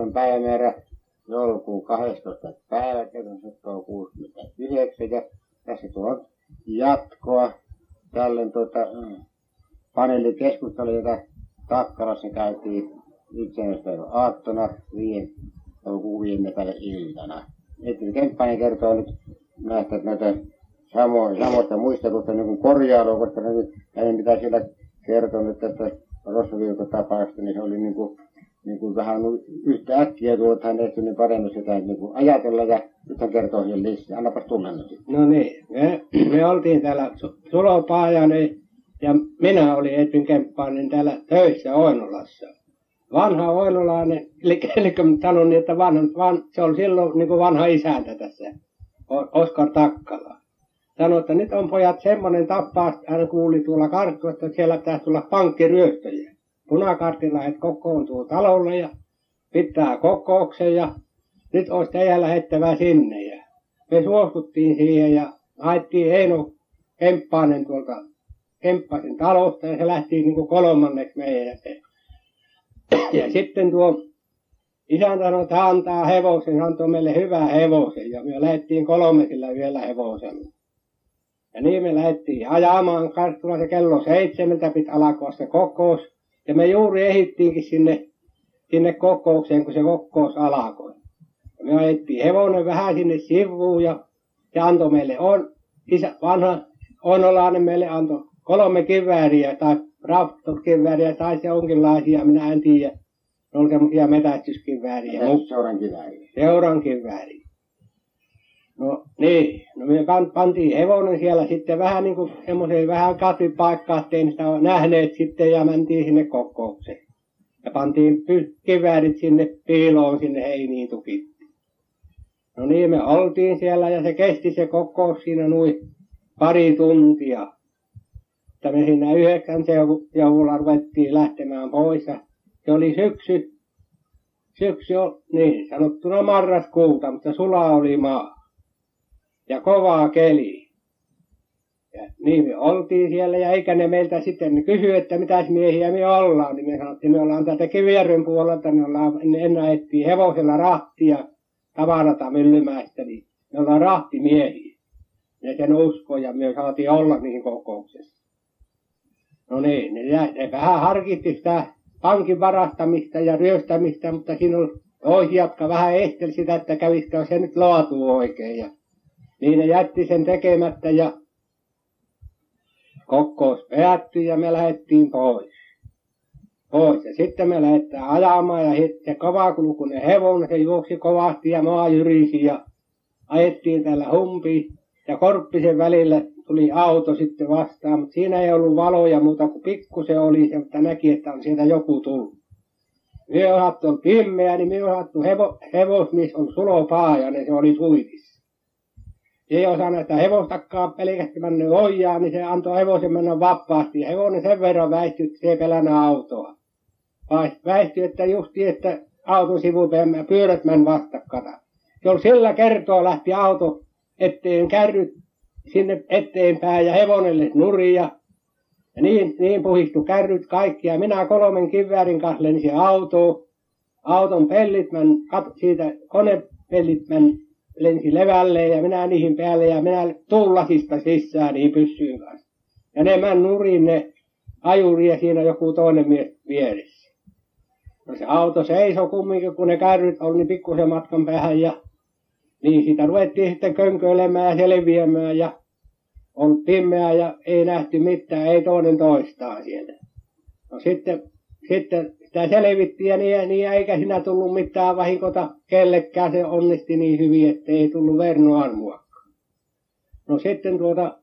on päivämäärä joulukuun 12. päivä, 69 ja tässä tuo jatkoa tälle tuota, mm, paneelikeskustelu, jota Takkarassa käytiin itsenäispäivän aattona viien toukokuun viime päivän iltana. Ettei Kemppainen kertoo nyt näistä näitä samoista, samoista muistelusta niin kuin korjailua, koska nyt hänen mitä siellä kertonut tästä Rossaviikko-tapauksesta, niin se oli niin kuin, niin kuin vähän yhtä äkkiä hän ehti niin paremmin sitä niin kuin ajatella ja hän kertoo sen lisää. Annapas tulla nyt. No niin, me, me oltiin täällä Sulopaajanen ja minä olin Edvin Kemppainen täällä töissä Oinolassa. Vanha oinolainen, eli, eli sanon niin, että vanha, van, se oli silloin niin kuin vanha isäntä tässä, Oskar Takkala sanoi, että nyt on pojat semmoinen tappaa, hän kuuli tuolla karttuista, että siellä pitäisi tulla pankkiryöstöjä. Punakartilaiset kokoontuu talolle ja pitää kokouksen ja nyt olisi teidän lähettävä sinne. Ja me suostuttiin siihen ja haettiin Eino Kemppainen tuolta Kemppaisen talosta ja se lähti niin kuin kolmanneksi meidän. Ja sitten tuo isäntä sanoi, että antaa hevosen, hän antoi meille hyvää hevosen ja me lähdettiin kolmesilla vielä hevosella. Ja niin me lähdettiin ajamaan Karstulassa kello seitsemältä piti alkaa se kokous. Ja me juuri ehittiinkin sinne, sinne kokoukseen, kun se kokous alkoi. Ja me ajettiin hevonen vähän sinne sivuun ja se antoi meille on, isä, vanha Onolainen meille antoi kolme kivääriä tai raptokivääriä tai se onkinlaisia, minä en tiedä. Ne oli semmoisia metästyskivääriä. Seuran kivääriä. Seuran kivääriä. No niin, no me pantiin hevonen siellä sitten vähän niin kuin semmoiseen vähän katvipaikkaan, ettei sitä nähneet sitten ja mentiin sinne kokoukseen. Ja pantiin kiväärit sinne piiloon sinne heiniin tukitti. No niin, me oltiin siellä ja se kesti se kokous siinä noin pari tuntia. Että me siinä yhdeksän seudulla ruvettiin lähtemään pois ja se oli syksy, syksy niin sanottuna marraskuuta, mutta sula oli maa ja kovaa keli. Ja niin me oltiin siellä ja eikä ne meiltä sitten kysy, että mitäs miehiä me ollaan. Niin me sanottiin, me ollaan täältä Kivijärven puolelta, me ollaan, ennen ajettiin hevosella rahtia tavarata Myllymäistä, niin me ollaan rahtimiehiä. Ja sen usko ja me saatiin olla niihin kokouksessa. No niin, ne, ne vähän harkitti sitä pankin varastamista ja ryöstämistä, mutta siinä on toisia, jotka vähän esteli sitä, että kävisikö se nyt laatu oikein. Ja niin ne jätti sen tekemättä ja kokous päättyi ja me lähdettiin pois. Pois. Ja sitten me lähdetään ajamaan ja sitten kovakulkunen hevonen, se juoksi kovasti ja maa jyrisi ja ajettiin tällä humpi ja Korppisen välillä tuli auto sitten vastaan, mutta siinä ei ollut valoja muuta kuin pikkusen oli, mutta näki, että on sieltä joku tullut. Me osattu pimeä, niin me osattu hevo, hevosmies on Sulo Paajanen, se oli suitis ei osannut että hevostakaan pelkästään mennyt ojaa, niin se antoi hevosen mennä vapaasti. Ja hevonen sen verran väistyi, että se ei pelännyt autoa. Vai väistyi, että justi, että auton sivupäin pyörät meni vastakkata. Oli sillä kertoa lähti auto eteen kärryt sinne eteenpäin ja hevonelle nuria. Ja niin, niin puhistu kärryt kaikki ja minä kolmen kiväärin kanssa lensin autoon. Auton pellit meni, siitä konepellit meni lensi levälle ja minä niihin päälle ja minä tullasista sisään niin pyssyyn kanssa. Ja ne män nurin ne ajuri ja siinä joku toinen mies vieressä. No se auto seisoi kumminkin, kun ne kärryt oli niin pikkusen matkan päähän ja niin sitä ruvettiin sitten könköilemään ja selviämään ja on pimeää ja ei nähty mitään, ei toinen toistaan siellä. No sitten, sitten sitä selvittiin ja niin, niin eikä siinä tullut mitään vahinkota kellekään. Se onnisti niin hyvin, että ei tullut Verno armuakaan. No sitten tuota,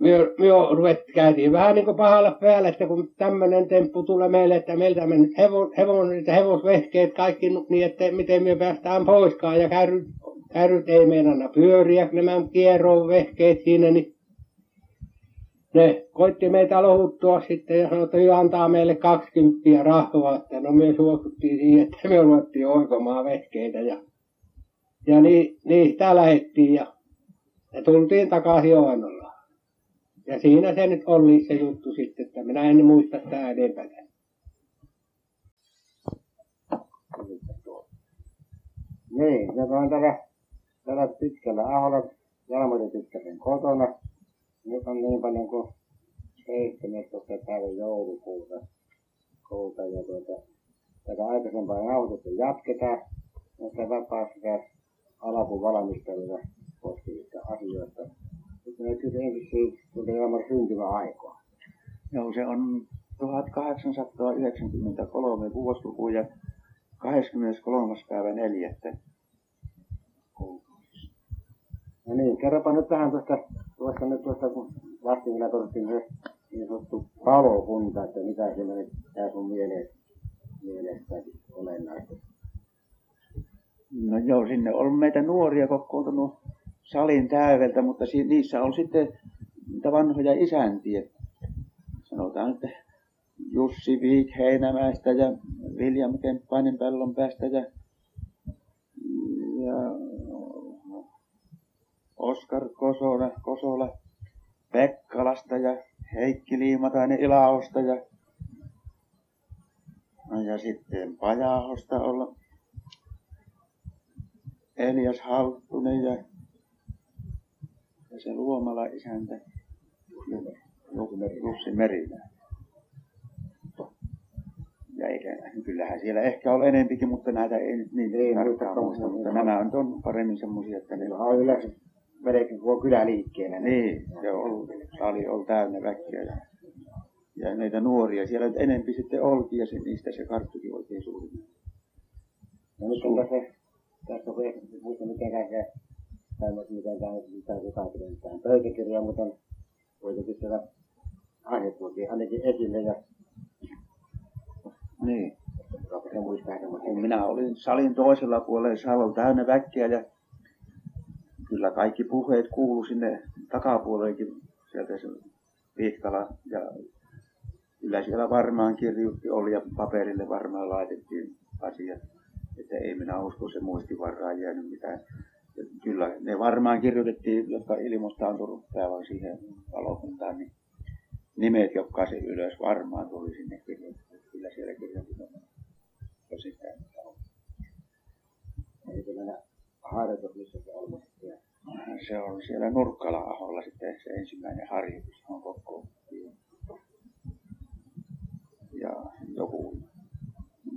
me, me ruvet, käytiin vähän niin kuin pahalla päällä, että kun tämmöinen temppu tulee meille, että meiltä mennyt hevo, hevonen, hevosvehkeet kaikki niin, että miten me päästään poiskaan ja kärryt, kärryt ei meinanna pyöriä, nämä kierroon vehkeet siinä, niin ne koitti meitä lohuttua sitten ja sanoi, että antaa meille 20 rahvaa, että no me suostuttiin siihen, että me ruvettiin oikomaan vehkeitä ja, ja niin, niistä lähettiin ja, ja tultiin takaisin Oinolaan. Ja siinä se nyt oli se juttu sitten, että minä en muista sitä edempää. Niin, se on täällä, täällä pitkällä aholla Jalmari Pitkäsen kotona. Nyt on niin paljon kuin 17. päivä joulukuuta. Kuuta ja tuota, tätä aikaisempaa nauhoitusta jatketaan. Näistä vapaasta alkuvalmistelua koskevista asioista. Sitten me ensin siitä, tuota Jalmari syntymäaikaa. Joo, se on 1893 vuosiluku ja 23. päivä 4. No niin, kerropa nyt vähän tuosta, tuosta nyt tuosta, kun vastikilla todettiin se niin sanottu palokunta, että mitä siinä nyt tää sun mielestä, mielestä olennaista. No joo, sinne on meitä nuoria kokoontunut salin täydeltä, mutta si- niissä on sitten niitä vanhoja isäntiä. Sanotaan, että Jussi Viik Heinämäestä ja William Kemppainen Pellonpäästä ja, ja Oskar Kosola, Kosola Pekkalasta ja Heikki Liimatainen Ilaosta ja, no ja sitten Pajahosta olla Elias Halttunen ja, ja se Luomala isäntä Jussi Merimäe. Ja eikä, kyllähän siellä ehkä on enempikin, mutta näitä ei nyt niin Ei, tarkkaan muista, mutta nämä on, on paremmin semmoisia, että ne on yleensä melkein koko kylä liikkeellä. niin, se on ollut, sali on täynnä väkeä ja, ja näitä nuoria siellä nyt enempi sitten oltiin ja se, niistä se karttukin oikein suuri. No nyt on tässä, tässä on muista mitenkään se, tai mitenkään mitä jotain pidetään pöytäkirjaa, mutta on kuitenkin siellä aihe tuotiin ainakin esille ja Niin. se muistaa kun minä olin salin toisella puolella, salo oli täynnä väkeä ja kyllä kaikki puheet kuulu sinne takapuolellekin sieltä se Vitkala ja kyllä siellä varmaan kirjoitti oli ja paperille varmaan laitettiin asiat, että ei minä usko se muistivarraan jäänyt mitään. Ja kyllä ne varmaan kirjoitettiin, jotka ilmoittaantui päivän siihen valokuntaan, niin nimet jokaisen ylös varmaan tuli sinne kirjoitettu. Kyllä siellä kirjoitettu tosissaan. Eli se mennä harjoitus, missä se on. Se on siellä Nurkkala-aholla sitten se ensimmäinen harjoitus, on kokoonnuttiin. Ja joku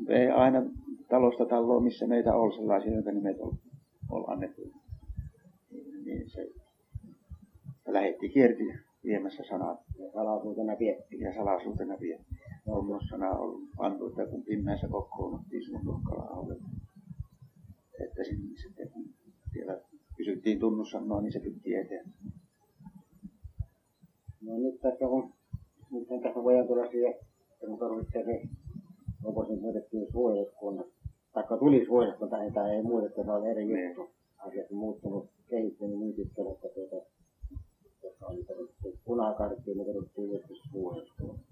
vei aina talosta taloon, missä meitä oli sellaisia, jotka nimet on, on annettu. Niin se lähetti kierti viemässä sanat ja salaisuutena pietti. ja salaisuutena vietti. Tuommoissana on pantu, että kun pimeässä kokoonnuttiin sinne Nurkkala-aholle, että sinne sitten kysyttiin tunnussanoa, niin se piti eteen. No nyt tässä on, nyt on tässä voidaan tulla siihen, että kun tarvitsee se, onko se muutettiin suojeluskunnat, taikka tuli suojeluskunta, tai tai ei muutettu, se on eri Niin. juttu. Asiat on muuttunut, kehittynyt niin pitkälle, että tuota, jossa oli perustettu punakarttiin, ne perustettiin joskus suojeluskunta.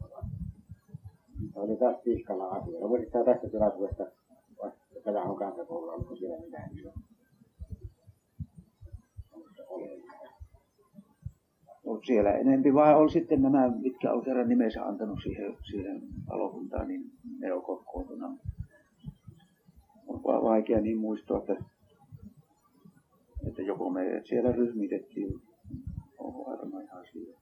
Se oli taas piskalla asia. No muistaa tästä tilaisuudesta, tätä on kansakoululla, onko siellä mitään isoa? Onko se oleellista? Mutta siellä enempi vaan oli sitten nämä, mitkä on kerran nimensä antanut siihen, siihen valokuntaan, niin ne on kokoontunut. On vaikea niin muistaa, että, että joko me siellä ryhmitettiin, on varmaan ihan siinä.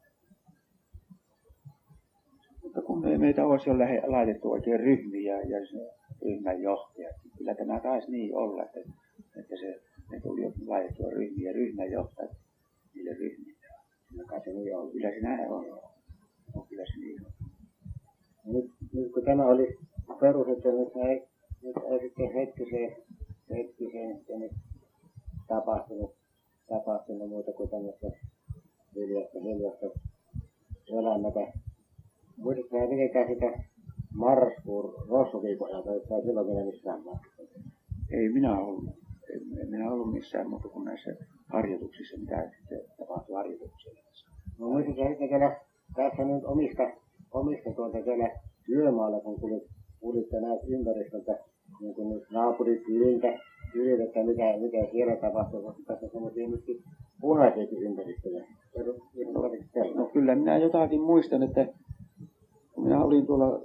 Mutta kun me, meitä olisi jo laitettu oikein ryhmiä ja johtajat, niin kyllä tämä taisi niin olla, että, että se, ne tuli laitettua ryhmiä, ryhmän johtajat niille ryhmille. Se niin on. Kyllä se näin on. on kyllä se niin on. nyt, nyt kun tämä oli perustettu, nyt ei, nyt ei sitten hetkiseen, hetkiseen sitten nyt tapahtunut, tapahtunut muuta kuin tämmöistä hiljasta, hiljasta elämätä. Muistatko sinä mitenkään sitä marraskuun rossoviikon ajalta, että ei silloin vielä missään vaiheessa? Ei minä ollut. En, en minä ollut missään muuta kuin näissä harjoituksissa, mitä sitten tapahtui harjoituksilla. No sitten siellä, tässä nyt omista, omista tuolta siellä työmaalla, kun tulit, tulitte näet ympäristöltä, niin kuin nyt naapurikyliltä, kyliltä, että mitä, mitä siellä tapahtuu, koska tässä on semmoisia myöskin punaisiakin ympäristöjä. No kyllä minä jotakin muistan, että kun minä olin tuolla,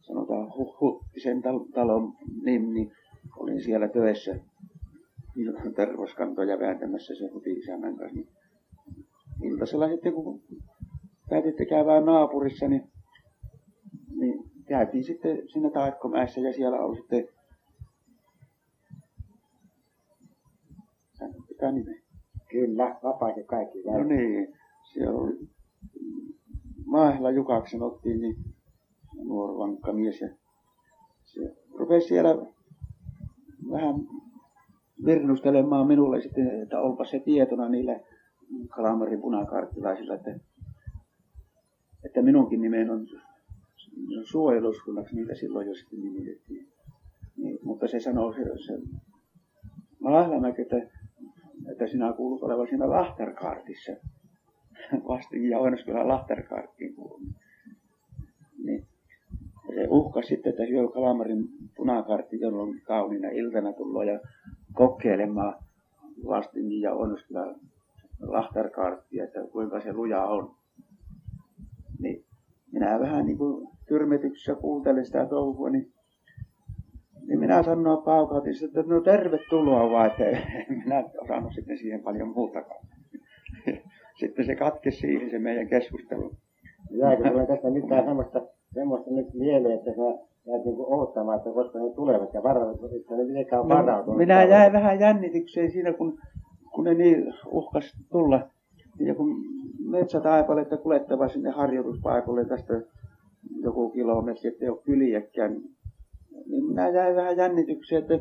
sanotaan Hu- Huttisen tal- talon nimi, niin olin siellä töissä tervoskantoja vääntämässä se huti isännän kanssa. Niin iltasella sitten kun päätitte käydä naapurissa, niin, niin käytiin sitten siinä Taikkomäessä ja siellä oli sitten pitää nimeä. Kyllä, vapaasti kaikki. No niin, siellä oli Maahla Jukaksi sanottiin, niin nuori vankka mies. Ja se rupesi siellä vähän virnustelemaan minulle sitten, että olpa se tietona niille Kalamarin punakarttilaisilla, että, että minunkin nimen on suojeluskunnaksi niitä silloin jo sitten nimitettiin. Niin, mutta se sanoi se, se Mahlamäki, että, että sinä kuulut olevan siinä Lahterkaartissa. Vastinkin ja Oinoskylän Lahterkaarttiin kuulunut. Ja se uhkasi sitten, että syö Kalamarin punakartti, jolloin kauniina iltana tullut ja kokeilemaan Vastingin ja Oinoskylän Lahterkaarttia, että kuinka se luja on. Niin minä vähän niin kuin tyrmetyksessä kuuntelin sitä touhua, niin, niin minä sanoin paukautin, että no tervetuloa vaan, että en minä osannut sitten siihen paljon muutakaan. Sitten se katkesi siihen se meidän keskustelu. Jääkö sinulle tästä mitään semmoista, semmoista nyt mieleen, että sä jäät niin odottamaan, että koska ne tulevat ja varautuvat, että ne mitenkään on No, varautunut. minä jäin vähän jännitykseen siinä, kun, kun ne niin uhkas tulla. Ja kun metsätaipaletta kuljettava sinne harjoituspaikalle tästä joku kilometri, ettei ole kyliäkään, niin minä jäin vähän jännitykseen, että,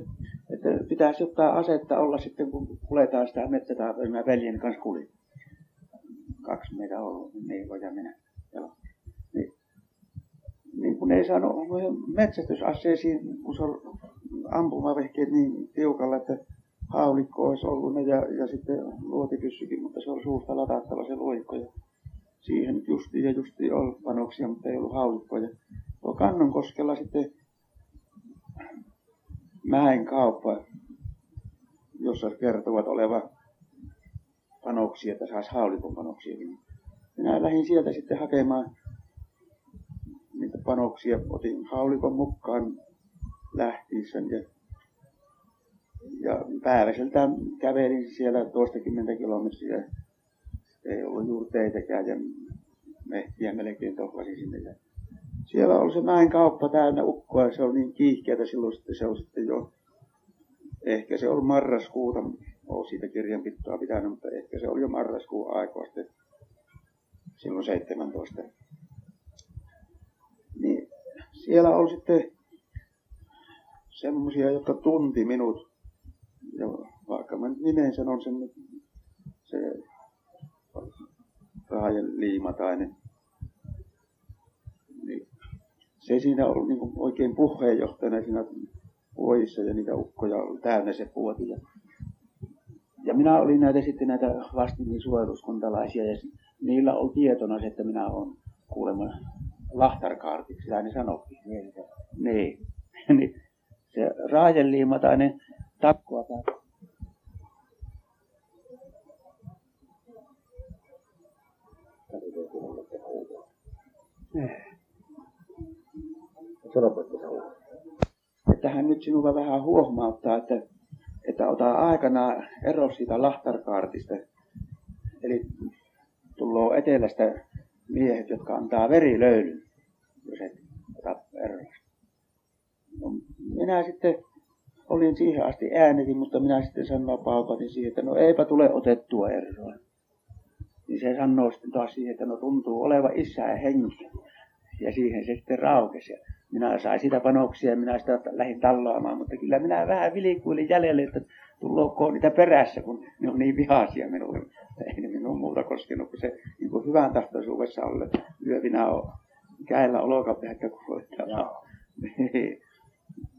että pitäisi jotain asetta olla sitten, kun kuljetaan sitä metsätaipaletta. Mä veljen kanssa kulin. Kaksi meitä on ollut, Niilo ja minä. Joo. Niin, kun ei saanut metsästysaseisiin, kun se ampumavehkeet niin tiukalla, että haulikko olisi ollut ja, ja sitten luotipyssykin, mutta se oli suusta latattava se luikko. Ja siihen nyt justiin ja justiin oli panoksia, mutta ei ollut haulikkoja. Tuo Kannonkoskella sitten mäen kauppa, jossa kertovat oleva panoksia, että saisi haulikon panoksiakin. Minä lähdin sieltä sitten hakemaan niitä panoksia. Otin haulikon mukaan lähtiessään ja, ja päiväseltä kävelin siellä toistakymmentä kilometriä. Ei ollut juuri teitäkään ja mehtiä melkein tohlasin sinne. Ja siellä oli se mäen kauppa täynnä ukkoa ja se oli niin kiihkeätä silloin sitten se oli sitten jo, ehkä se oli marraskuuta, olen siitä kirjanpitoa pitänyt, mutta ehkä se oli jo marraskuun sitten silloin 17. Siellä oli sitten semmoisia, jotka tunti minut. Ja vaikka mä nimen sanon sen, se Raajan Liimatainen. Niin se siinä oli niin oikein puheenjohtajana siinä vuodissa ja niitä ukkoja oli täynnä se puoti. Ja, ja minä olin näitä sitten näitä vastinkin suojeluskuntalaisia ja niillä oli tietona se, että minä olen kuulemma lahtarkaartiksi, sitä ne sanottiin. Niin, se- Niin. niin se raajenliimatainen takkua tai on? että hän nyt sinua vähän huomauttaa, että, että ota aikanaan ero siitä lahtarkaartista. Eli tulee etelästä miehet, jotka antaa verilöylyn, jos et ota. No, minä sitten olin siihen asti äänetin, mutta minä sitten sanoin paukatin siihen, että no eipä tule otettua eroa. Niin se sanoo sitten taas siihen, että no tuntuu oleva isää henki. Ja siihen se sitten raukesi. Ja minä sain sitä panoksia ja minä sitä lähdin tallaamaan, mutta kyllä minä vähän vilikuilin jäljelle, että tullooko niitä perässä, kun ne on niin vihaisia minulle. Ei ne minun muuta koskenut kuin se niin kuin hyvän tahtoisuudessa olla, että yövinä on käellä olokapäätä kuljettaa. Niin,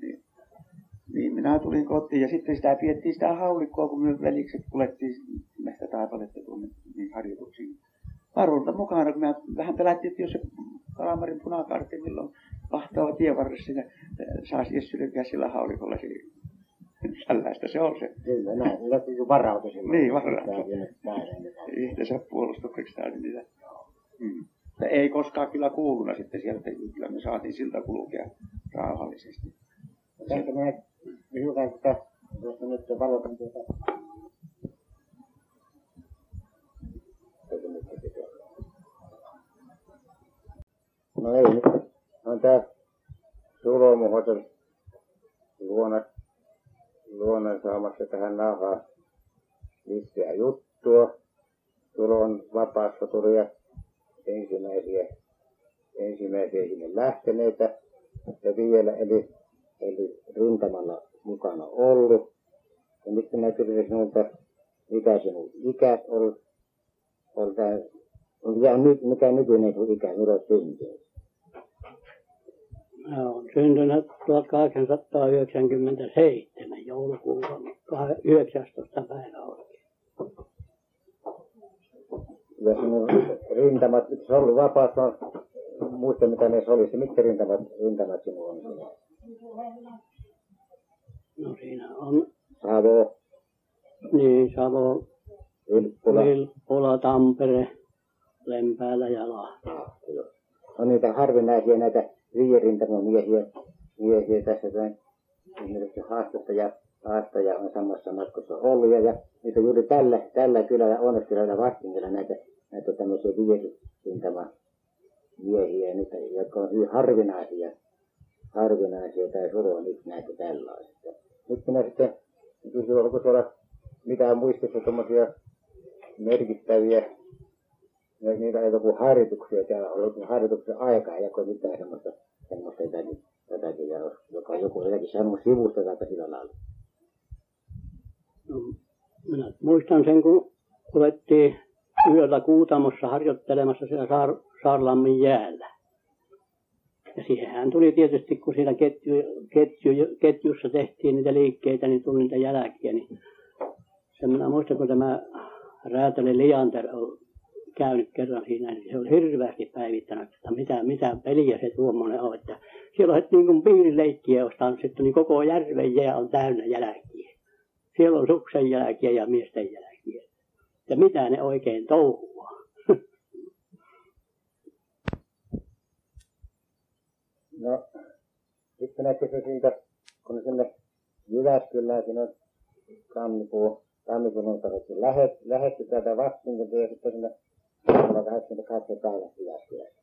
niin, niin minä tulin kotiin ja sitten sitä piettiin sitä haulikkoa, kun me velikset kuljettiin meistä taipaletta tuonne niin harjoituksiin. Varulta mukana, kun mä vähän pelättiin, että jos se Kalamarin punakartti milloin vahtava tien varressa ja saisi Jessylykää sillä haulikolla siinä. Tällaista se on se. Kyllä, näin. Lähti jo varautui silloin. Niin, niin näin. Itsensä puolustukseksi täytyy niitä. Mm. Mutta ei koskaan kyllä kuuluna sitten sieltä, kyllä me saatiin siltä kulkea rauhallisesti. Tästä minä hiukan sitä, tuossa nyt valotan tuota. No ei. On tää Sulomuhosen luona, luonnon saamassa tähän nauhaan lisää juttua. Tulon vapaassa tuli ja ensimmäisiä, ensimmäisiä sinne lähteneitä ja vielä eli, eli rintamalla mukana ollut. Ja nyt minä kysyin sinulta, mikä sinun ikä on, on tämä, mikä, mikä nykyinen sun ikä, milloin syntynyt? Mä olen syntynyt 1897 joulukuun 19. päivä oikein. Ja sinun rintamat, se on ollut vapaassa, muista mitä ne olisi, mitkä rintamat, rintamat sinulla on? No siinä on Savo, niin Savo, Vilppula, Vilppula, Tampere, Lempäälä ja Lahti. on niitä harvinaisia näitä viirintamamiehiä miehiä tässä näin. Esimerkiksi haastosta ja haastaja on samassa matkassa ollut ja, ja niitä juuri tällä, tällä kylällä Onneskylällä Vastingilla näitä, näitä tämmöisiä viirintama miehiä, niitä, jotka on hyvin harvinaisia, harvinaisia tai surua nyt näitä tällaisia. Nyt minä sitten kysyn, onko siellä mitään muistissa tuommoisia merkittäviä ja niitä ei joku harjoituksia täällä ollut harjoituksen aikaa, ja kun mitään semmoista, semmoista jotakin, jotakin joka joku jotakin sanonut sivusta tai sillä lailla. No, minä muistan sen, kun olettiin yöllä Kuutamossa harjoittelemassa siellä Saar, Saarlammin jäällä. Ja siihenhän tuli tietysti, kun siinä ketju, ketju, ketjussa tehtiin niitä liikkeitä, niin tuli niitä jälkiä. Niin sen minä muistan, kun tämä räätäli Liander on käynyt kerran siinä, niin se oli hirveästi päivittänyt, että mitä, mitä peliä se tuommoinen on. Että siellä on niin kuin piirileikkiä olisi tanssittu, niin koko järven jää on täynnä jälkiä. Siellä on suksen jälkiä ja miesten jälkiä. Ja mitä ne oikein touhua. No, sitten minä kysyin siitä, kun sinne Jyväskylään siinä on tammikuun, tammikuun on lähet, lähetty täältä vastinta ja sitten sinne vuonna 88 päivä Jyväskylässä.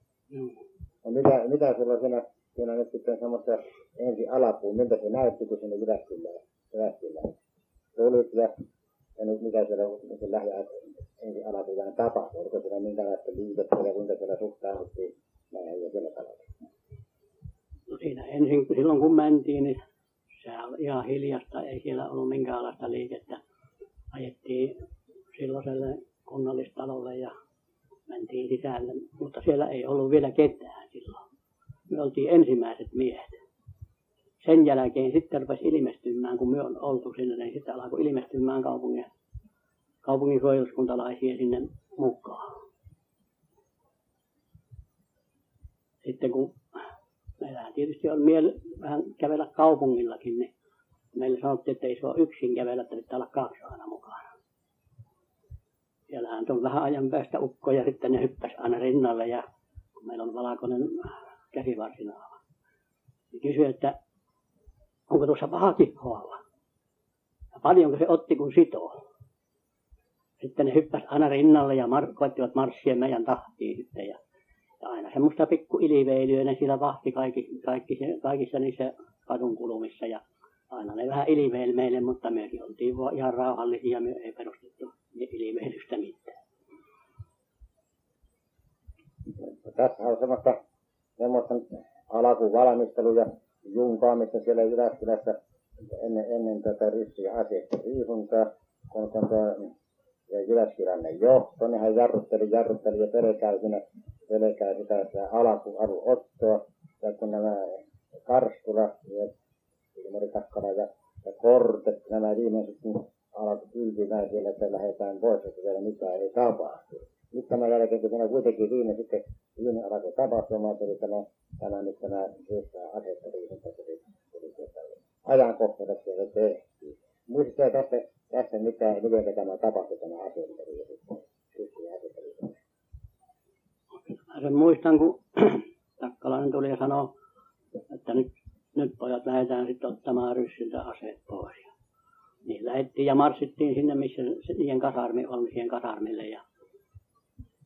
No mitä, mitä sulla siinä, siinä nyt sitten semmoista ensi alapuun, miltä se näytti, kun sinne Jyväskylään, Jyväskylään tulit ja, ja nyt mitä siellä niin lähde ensi alapuun tapahtui, oliko siellä minkälaista liikettä ja kuinka siellä suhtauduttiin näihin ja sillä tavalla. No siinä ensin, silloin kun mentiin, niin se oli ihan hiljasta, ei siellä ollut minkäänlaista liikettä. Ajettiin silloiselle kunnallistalolle ja mentiin sisälle, mutta siellä ei ollut vielä ketään silloin. Me oltiin ensimmäiset miehet. Sen jälkeen sitten rupesi ilmestymään, kun me on oltu sinne, niin sitten alkoi ilmestymään kaupungin, kaupungin suojeluskuntalaisia sinne mukaan. Sitten kun meillähän tietysti on mieli vähän kävellä kaupungillakin, niin meille sanottiin, että ei ole yksin kävellä, että pitää olla kaksi aina mukana. Siellähän on vähän ajan päästä ukko ja sitten ne hyppäsi aina rinnalle ja kun meillä on valkoinen käsivarsinaava. Niin kysyi, että onko tuossa paha kiphoalla? Ja paljonko se otti kun sitoo? Sitten ne hyppäsi aina rinnalle ja mar- koettivat marssia meidän tahtiin sitten ja ja aina semmoista pikku iliveilyä ne siellä vahti kaikki, kaikki, kaikissa niissä kadun kulmissa ja aina ne vähän iliveili meille, mutta mekin oltiin vaan ihan rauhallisia, me ei perustettu iliveilystä mitään. Tässä on semmoista, semmoista alkuvalmistelua ja junkaamista siellä Jyväskylässä ennen, ennen tätä ryssiä aseista riisuntaa, kun, kun tuo ja johto, nehän jarrutteli, jarrutteli ja pelkää siinä, pelkää sitä, sitä alkuarun ottoa. Ja kun nämä Karstula ja Ilmari Takkala ja, ja Korte, nämä viimeiset, kun alkoi kylpimään siellä, että lähdetään pois, että vielä mitään ei tapahtu. Nyt tämän jälkeen, kun siinä kuitenkin viime sitten, viime alkoi tapahtumaan, tuli tämä, tämä nyt tämä ryhmää asettariisunta, tuli, tuli tuota, ajankohtaisesti, ja se tehtiin. Muistatko tästä, tästä mitä, miten tämä tapahtui tämä asettari Mä sen muistan, kun Takkalainen tuli ja sanoi, että nyt nyt pojat lähdetään sitten ottamaan ryssiltä aseet pois. Ja niin lähdettiin ja marssittiin sinne, missä niiden kasarmi on, siihen kasarmille. Ja,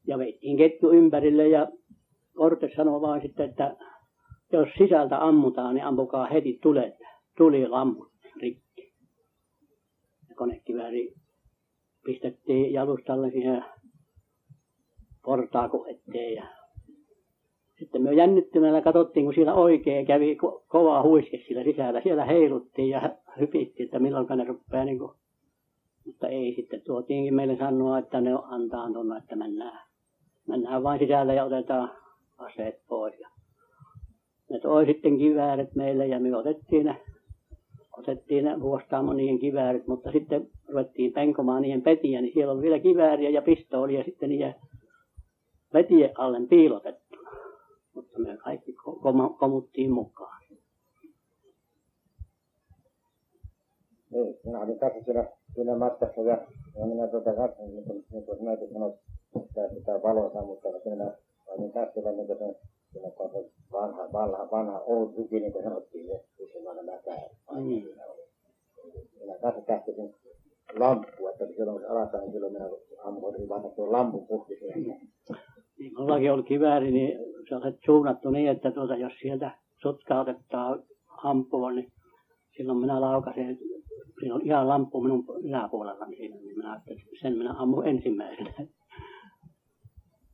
ja veittiin ketju ympärille ja Korte sanoi vain sitten, että jos sisältä ammutaan, niin ampukaa heti tulet, tuli lammut rikki. Ja konekivääri pistettiin jalustalle siihen portaakon eteen ja sitten me jännittymällä katsottiin, kun siellä oikein kävi ko- kova huiske sillä sisällä. Siellä heiluttiin ja hypittiin, että milloin ne rupeaa niin kuin... Mutta ei sitten tuotiinkin meille sanoa, että ne on antaantunut, että mennään, mennään vain sisälle ja otetaan aseet pois. Ja ne toi sitten kivääret meille ja me otettiin ne, otettiin ne vuostaamo niiden kiväärit, mutta sitten ruvettiin penkomaan niiden petiä, niin siellä oli vielä kivääriä ja pistoolia sitten niiden vetien alle piilotettuna. Mutta me kaikki komuttiin mukaan. Niin, minä olin tässä siinä, siinä matkassa ja, ja minä tuota katsoin, niin kuin, niin kuin näitä sanoit, että sitä valoa sammuttaa, siinä olin tässä niin kuin se, siinä kun se vanha, vanha, vanha old tuki, niin kuin sanottiin, se useamman mäkää. Mm. Minä tässä tähtisin lamppua, että silloin kun se alataan, silloin minä ammuin vanha tuon lampun puhti siihen. Niin mullakin oli kivääri, niin se on suunnattu niin, että tuota, jos sieltä sutkautetaan ampua, niin silloin minä laukasin, siinä on ihan lamppu minun yläpuolella niin siinä, niin minä että sen minä ammun ensimmäisenä.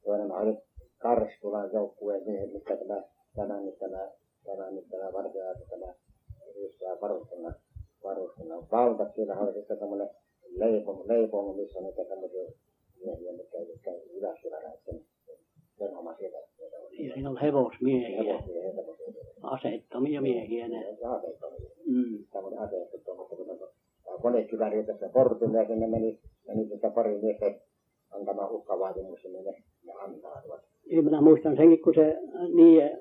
Toinen oli Karstulan joukkueen niin, mikä tämä, tämä nyt tämä, tämä nyt tämä varsinainen tämä yhdistää varuskunnan, varuskunnan valta. Siinä oli sitten tämmöinen leipomo, leipomo missä on niitä tämmöisiä miehiä, mitkä, mitkä siellä. Ja siinä on hevosmiehiä, aseettomia miehiä ne. Mm. Konekivääri tässä portille ja sinne meni, meni sitä pari miestä antamaan uhkavaatimus, niin ne, ne antautuvat. Ja minä muistan senkin, kun se niin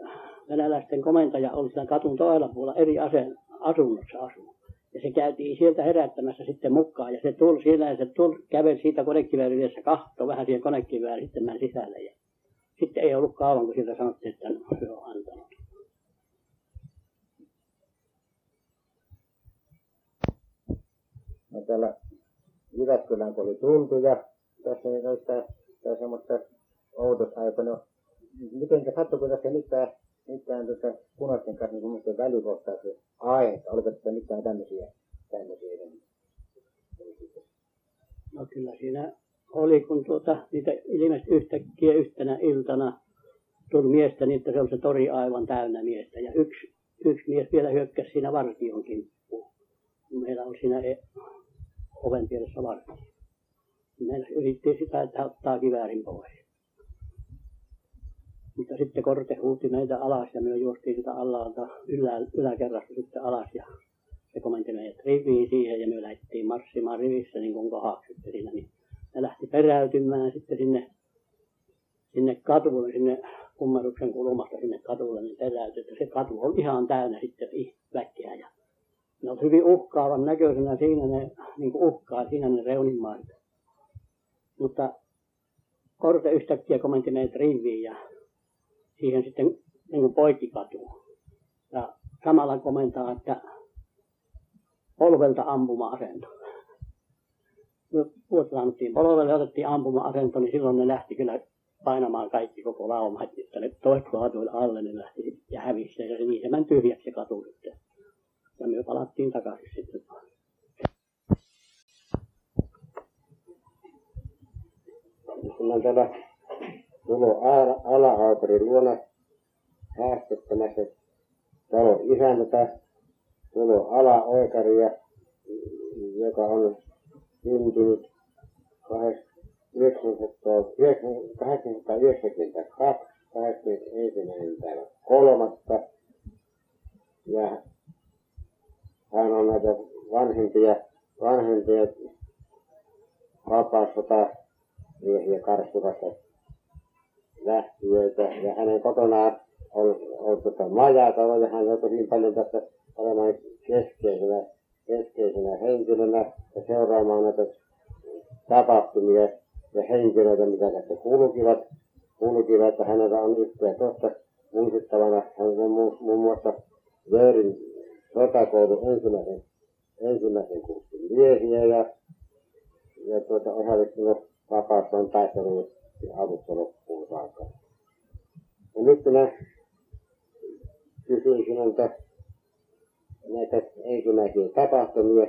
venäläisten komentaja oli siinä katun toisella puolella eri aseen asunnossa asunut. Ja se käytiin sieltä herättämässä sitten mukaan. Ja se tuli siellä ja se tuli, käveli siitä konekiväärin kahtoi vähän siihen konekiväärin sitten meni sisälle. Ja sitten ei ollut kauan, kun sieltä sanottiin, että no, se on antanut. No täällä Jyväskylään kun oli tultu ja tässä ei näyttää tämä semmoista outosaika. No, miten sattuiko tässä mitään, mitään tuota punaisten kanssa niin semmoista välikohtaisia aiheita? Oliko tässä mitään tämmöisiä, tämmöisiä No kyllä siinä oli, kun tuota, niitä ilmeisesti yhtäkkiä yhtenä iltana tuli miestä, niin että se oli se tori aivan täynnä miestä. Ja yksi, yksi mies vielä hyökkäsi siinä vartion kimppuun. Meillä on siinä e- oven pielessä vartio. Meillä yritti sitä, että ottaa kiväärin pois. Mutta sitten korte huuti meitä alas ja me juostiin sitä alhaalta ylä, yläkerrasta sitten alas ja se komenti meidät riviin siihen ja me lähdettiin marssimaan rivissä niin kuin kohaksi sitten siinä. Niin ne lähti peräytymään sitten sinne, sinne katulle, sinne kummaruksen kulmasta sinne katulle, niin peräytyi. että Se katu on ihan täynnä sitten väkeä ja ne on hyvin uhkaavan näköisenä siinä ne, niin kuin uhkaa siinä ne reunimaiset. Mutta Korte yhtäkkiä komenti meidät riviin ja siihen sitten niin kuin poikkikatuun. Ja samalla komentaa, että polvelta ampuma-asento. Me puotilaannuttiin polvelle otettiin ampuma-asento, niin silloin ne lähti kyllä painamaan kaikki koko lauma, että ne kaatuille alle, ne lähti ja hävisi ja niin se meni tyhjäksi se katu sitten. Ja me palattiin takaisin sitten. Kun on täällä Tulo ala-aukari luona haastattamassa talo isäntä, Tulo ala-oikaria, joka on syntynyt 1892, 81. päivä kolmatta. Ja hän on näitä vanhempia, vanhempia vapaassota miehiä Karstulassa lähtiöitä ja hänen kotonaan on, on tota majatalo ja hän joutui niin paljon tässä olemaan keskeisenä, keskeisenä henkilönä ja seuraamaan näitä tapahtumia ja henkilöitä, mitä tässä kulkivat. Kulkivat, että hänellä on yhtä tuosta muistettavana, hän on muun, muassa Vöörin sotakoulun ensimmäisen, ensimmäisen kurssin miehiä ja, ja tuota, osallistunut vapauttavan taisteluun alusta loppuun saakka. Ja nyt minä kysyin sinulta näitä ensimmäisiä tapahtumia,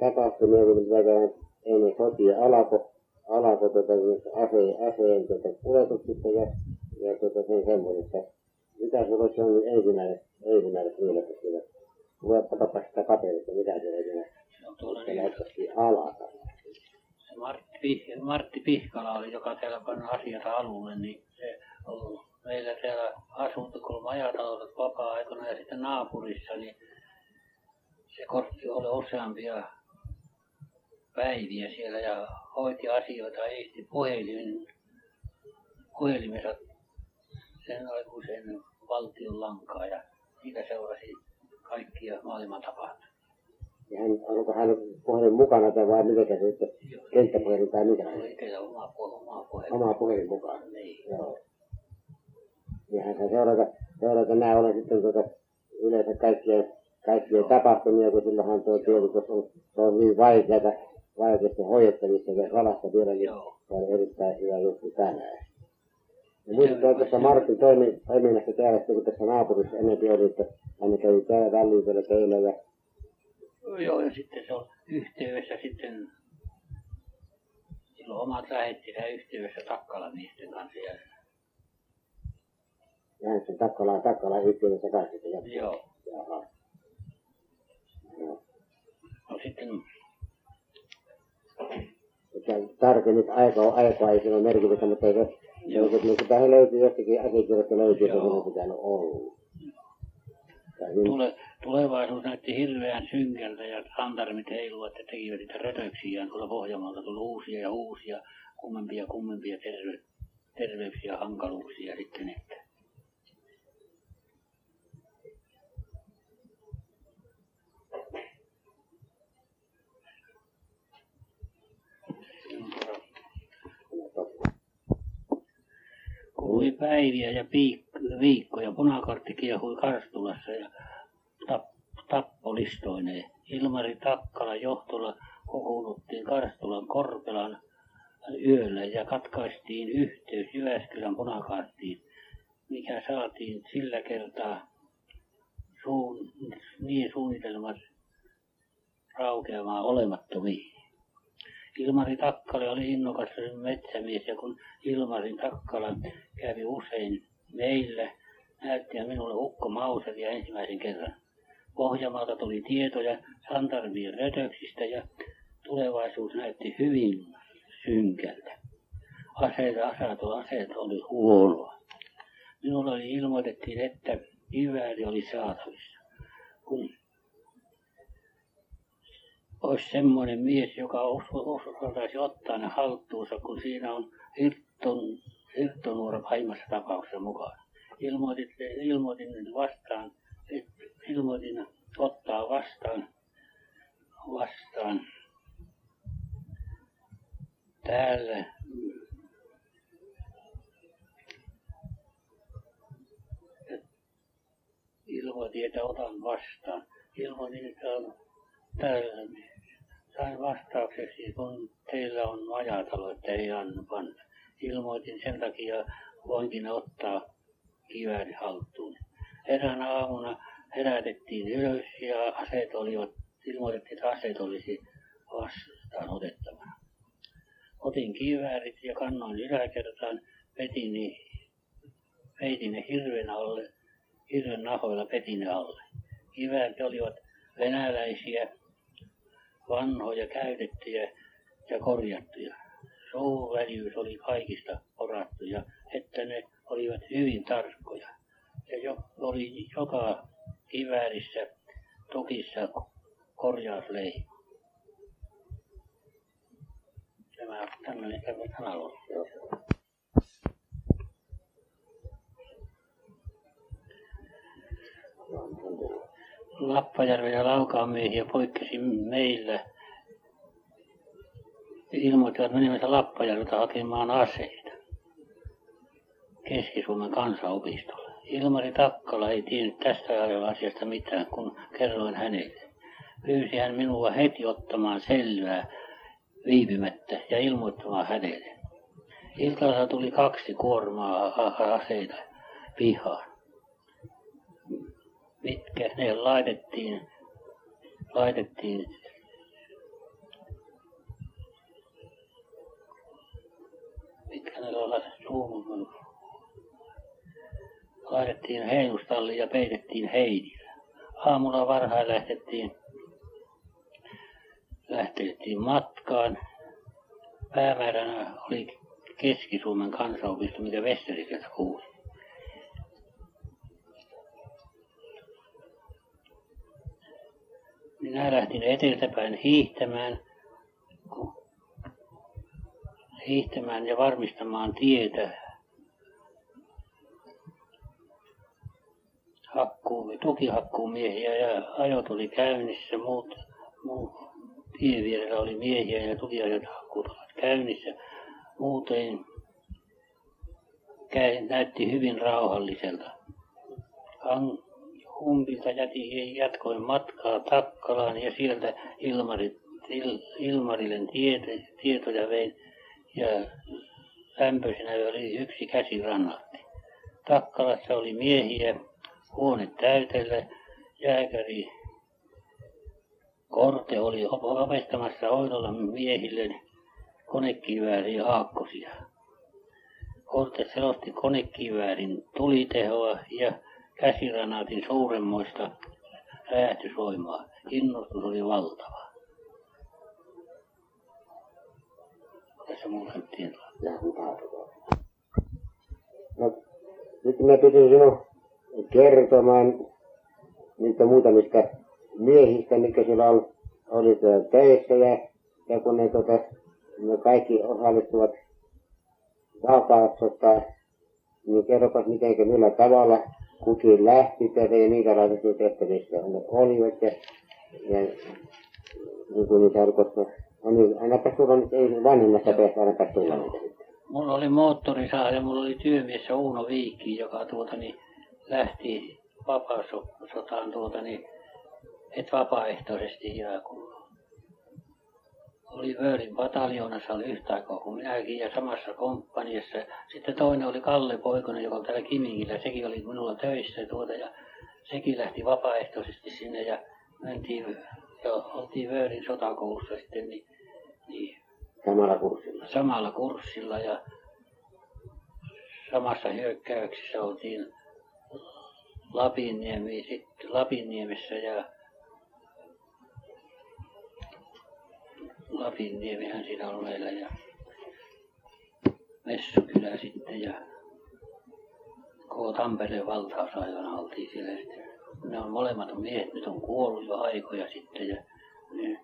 tapahtumia, kun tätä ennen sotia alkoi, alkoi tuota, aseen, aseen tuota, kuljetuksista ja, ja tuota, sen semmoisesta. Mitä se olisi ollut ensimmäinen, ensimmäinen mielessä siinä? Luettapa sitä paperista, mitä se siinä Se on tuolla se niin, näyttäisi alata. se Martti, Pih- Martti Pihkala oli, joka täällä panna asioita alulle, niin se on meillä täällä asunto, kun majataloudet vapaa-aikana ja sitten naapurissa, niin se kortti oli useampia päiviä siellä ja hoiti asioita Eesti puhelimen, puhelimessa sen aikuisen valtion lankaa ja siitä seurasi kaikkia maailman tapahtumia. Ja hän, onko hän puhelin mukana tai vai miten se sitten, kenttäpuhelin tai mikä? Se oli itsellä oma, oma puhelin. Oma puhelin mukana. Niin. Joo. Ja hän sai seurata, seurata nämä olen sitten tuota, yleensä kaikkia, tapahtumia, kun silloinhan tuo tiedotus on, se on niin vaikeata, vaikeasti hoidettavissa ja salassa vieläkin. Joo. Se on erittäin hyvä juttu tänään. Ja muistetaan tuossa Martin toimi, toiminnassa täällä, kun tässä naapurissa ennenkin oli, että hän kävi täällä väliin teillä ja Joo, ja sitten se on yhteydessä sitten, silloin omat lähettilään yhteydessä Takkalan miesten kanssa. Ja, ja hän sen Takkalaan, Takkalaan yhteydessä kanssa. Ja, joo, Jaha. No sitten, Että tarkemmin aikaa, aikaa ei sillä ole merkitystä, mutta ei se, Joo. se, se pitää löytyä jostakin asiakirjasta löytyy, että on pitänyt olla. Niin, tule, tulevaisuus näytti hirveän synkältä ja santarmit heiluvat ja tekivät niitä rötöksiään tuolla Pohjanmaalta tuli uusia ja uusia, kummempia ja kummempia terve, terveyksiä ja hankaluuksia sitten, että Kului päiviä ja viikkoja. Punakartti kiehui Karstulassa ja tap, tappolistoineen. Ilmari Takkala johtolla kokoonnuttiin Karstulan Korpelan yöllä ja katkaistiin yhteys Jyväskylän punakarttiin, mikä saatiin sillä kertaa suun, niin suunnitelmat raukeamaan olemattomiin. Ilmari Takkala oli innokas metsämies ja kun Ilmarin Takkala kävi usein meillä, näytti minulle Ukko Mauseria ensimmäisen kerran. Pohjanmaalta tuli tietoja Santarmien rötöksistä ja tulevaisuus näytti hyvin synkältä. Aseita, aseet, aseet oli huonoa. Minulle oli ilmoitettiin, että kivääri oli saatavissa. Kun olisi semmoinen mies, joka osaisi ottaa ne haltuunsa, kun siinä on hirtton, hirttonuora pahimmassa tapauksessa mukana. Ilmoitin, ilmoitin vastaan, ilmoitin ottaa vastaan, vastaan täällä ilmoitin, että otan vastaan. Ilmoitin, että on täällä. Sain vastaukseksi, kun teillä on majatalo, että ei anna panna. Ilmoitin sen takia, voinkin ottaa kivääri haltuun. Eräänä aamuna herätettiin ylös ja aseet olivat, ilmoitettiin, että aseet olisi vastaan otettavana. Otin kiväärit ja kannoin yläkertaan, vetin ne, ne hirven alle, hirven nahoilla petin ne alle. Kiväärit olivat venäläisiä, vanhoja, käytettyjä ja korjattuja. Suuväljyys oli kaikista porattuja, että ne olivat hyvin tarkkoja. Ja jo, oli joka kiväärissä tukissa korjausleima. Tämä tämmöinen sanalla. Lappajärven ja Laukaan miehiä poikkesi meillä. Ilmoittivat menemässä Lappajärveltä hakemaan aseita Keski-Suomen kansanopistolle. Ilmari Takkala ei tiennyt tästä asiasta mitään, kun kerroin hänelle. Pyysi hän minua heti ottamaan selvää viipymättä ja ilmoittamaan hänelle. Iltalla tuli kaksi kuormaa aseita pihaan. Mitkä ne laitettiin, laitettiin mitkä ne suuhun. Laitettiin heinustalliin ja peitettiin heinillä. Aamulla varhain lähtettiin, lähtettiin matkaan. Päämääränä oli Keski-Suomen kansanopisto, mikä Vesteriseltä kuuli. Minä lähdin eteltäpäin hiihtämään, hiihtämään ja varmistamaan tietä hakkuu, tukihakkuumiehiä ja ajot oli käynnissä, muut, muut tien vierellä oli miehiä ja tukiajot hakkuut olivat käynnissä. Muuten käy, näytti hyvin rauhalliselta. Humpilta jätin, jatkoin matkaa Takkalaan ja sieltä Ilmari, Il, Ilmarille tieto, tietoja vein ja lämpöisenä oli yksi käsirannaatti. Takkalassa oli miehiä, huone täytellä, jääkäri Korte oli opettamassa Oilolan miehille konekiväärin aakkosia. Korte selosti konekiväärin tulitehoa ja käsiranaatin suuremmoista räjähtysvoimaa. Innostus oli valtava. Tässä tietoa. No, nyt mä pidin sinun kertomaan niitä muutamista miehistä, mikä siellä oli, oli töissä ja, ja kun ne, tota, ne kaikki osallistuvat valtaussotaan, niin kerropas miten millä tavalla kukin lähti ja laitettiin tehtävissä ne olivat ja, ja niin kuin niitä alkoi, niin ainapa sulla nyt ei vanhemmasta päästä ainapa tulla niitä. Mulla oli moottorisaa ja mulla oli työmies Uuno Viikki, joka tuota niin lähti vapaasotaan tuota niin, et vapaaehtoisesti kun oli Vöölin pataljoonassa oli yhtä aikaa kuin minäkin ja samassa komppaniassa. Sitten toinen oli Kalle Poikonen, joka on täällä Kimingillä, sekin oli minulla töissä tuota ja sekin lähti vapaaehtoisesti sinne ja mentiin ja oltiin Vöölin sotakoulussa sitten niin, niin samalla kurssilla. Samalla kurssilla ja samassa hyökkäyksessä oltiin Lapinniemi, sitten Lapinniemessä ja Lapinniemihän siinä on meillä ja Messukylä sitten ja koko Tampereen valtausaikana oltiin siellä sitten. Ne on molemmat miehet, nyt on kuollut jo aikoja sitten ja ne,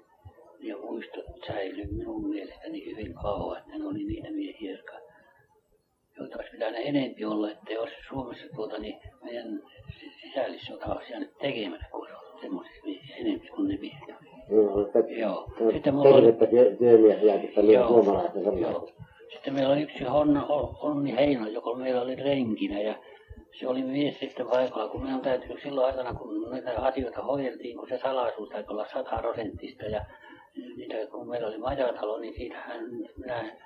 muistot säilyy minun mielestäni hyvin kauan, että ne oli niitä miehiä, jotka joita olisi pitänyt enempi olla, että olisi Suomessa tuota, niin meidän sisällissota olisi jäänyt tekemättä, kun olisi ollut semmoisia miehiä enempi kuin ne miehet. Joo. Sitten mulla oli... työmiesjääkistä Joo. suomalaisten Joo. Sitten meillä oli yksi Honna, Onni Heino, joka meillä oli renkinä ja se oli mies sitten paikalla, kun minun täytyy silloin aikana, kun näitä asioita hoideltiin, kun se salaisuus täytyy olla sata prosenttista ja niitä, kun meillä oli majatalo, niin siitähän minä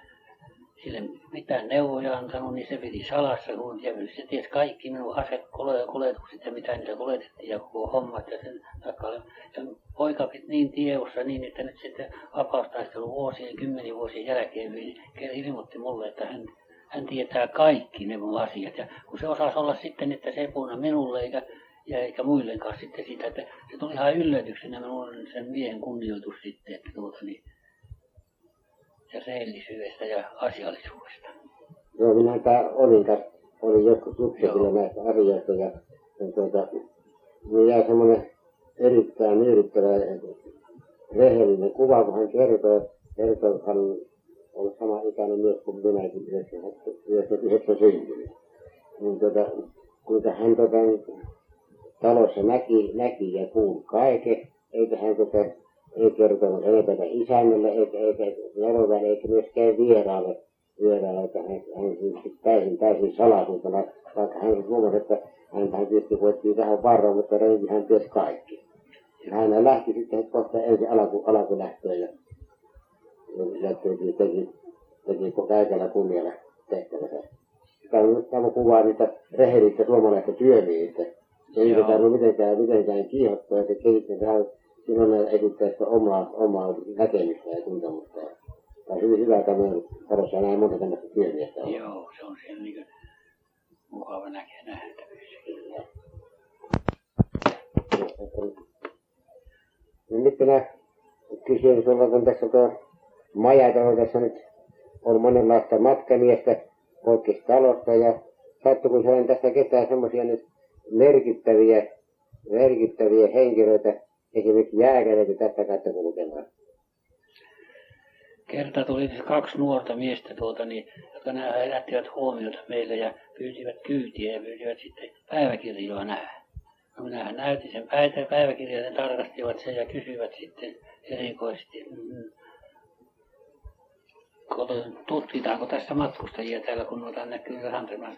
sille mitään neuvoja antanut, niin se piti salassa, kun se tiesi kaikki minun asekuljetukset ja mitä niitä kuljetettiin ja koko hommat ja sen. Ja poika piti niin tiedossa niin, että nyt sitten vapaustaistelun vuosien, kymmenen vuosien jälkeen ilmoitti mulle, että hän, hän tietää kaikki ne mun asiat. Ja kun se osasi olla sitten, että se ei puhunut minulle eikä, ja eikä muillekaan sitten sitä, että se tuli ihan yllätyksenä minun sen miehen kunnioitus sitten, että tuota niin, ja rehellisyydestä ja asiallisuudesta. Joo, minä tää olin tässä, olin joskus juttuilla näistä asioista ja, ja tuota, niin jäi semmoinen erittäin miellyttävä rehellinen kuva, kun hän kertoo, että hän on sama ikäinen mies kuin minäkin, 99 syntynyt. Niin tuota, kuinka hän tuota, talossa näki, näki ja kuuli kaiken, eikä hän tuota, ei kertonut edetä isännölle eikä, eikä verovälle eikä myöskään vieraalle vierailla, että hän, hän siis täysin, täysin salaisuutena, vaikka hän huomasi, että hän, hän tietysti voitti tähän varoon, mutta renki hän tiesi kaikki. Ja hän lähti sitten kohta ensin alku, alkulähtöön ja, ja teki, teki, teki kaikella kunnialla tehtävänsä. Tämä kuvaa niitä rehellistä suomalaista työmiehistä. Ei niitä tarvitse mitenkään, mitenkään kiihottaa, että kehittää on esittää omaa, omaa näkemystä ja tuntemusta. Tämä on hyvin hyvä tämmöinen, korossa näin monta tämmöistä työmiestä on. Joo, se on siellä niin mukava näkeä nähtävyys. No nyt minä kysyin sinulla, kun tässä tuo on tässä nyt on monenlaista matkamiestä poikki talosta ja sattuiko se tästä ketään semmoisia nyt merkittäviä, merkittäviä henkilöitä, esimerkiksi jääkäreitä tästä kautta kulkemaan? Kerta tuli siis kaksi nuorta miestä tuota, niin, jotka nämä herättivät huomiota meille ja pyysivät kyytiä ja pyysivät sitten päiväkirjoa nähdä. No minähän näytin sen päiväkirjan ja tarkastivat sen ja kysyivät sitten erikoisesti, mm, tutkitaanko tässä matkustajia täällä, kun noita näkyy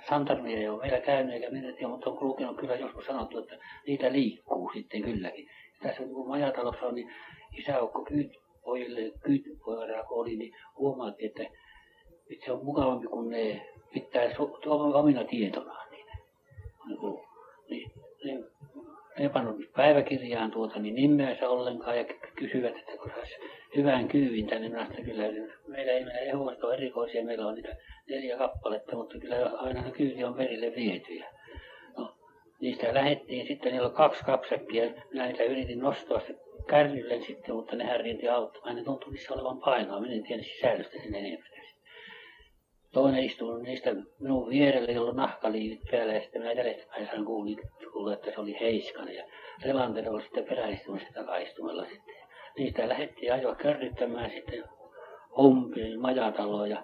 Santarmia ei ole meillä käynyt eikä minä tiedä, mutta on kulkenut kyllä joskus sanottu, että niitä liikkuu sitten kylläkin. Tässä kun majatalossa on, niin isäukko kyyti pojille, kyytipojalla oli, niin huomaatti, että, että se on mukavampi, kun ne pitää omina tietonaan. Niin, niin, ne pannut päiväkirjaan tuota niin nimeänsä ollenkaan ja kysyvät, että kun saisi hyvän kyydin tänne, minä kyllä meillä ei meillä hevoset ole erikoisia, meillä on niitä neljä kappaletta, mutta kyllä aina ne kyyti on perille vietyjä. Niistä lähettiin sitten, niillä on kaksi kapsekkia, minä niitä yritin nostaa se kärrylle sitten, mutta ne rienti auttamaan. Ne tuntui niissä olevan painoa, minä en tiedä sisällöstä sen enempää. Toinen istuu niistä minun vierelle, jolla on nahkaliivit päällä, ja sitten minä jäljestäpäin sain kuulla, että se oli Heiskanen. Ja Relander oli sitten peräistumassa takaistumella sitten. Niistä lähdettiin ajoa körryttämään sitten majataloon ja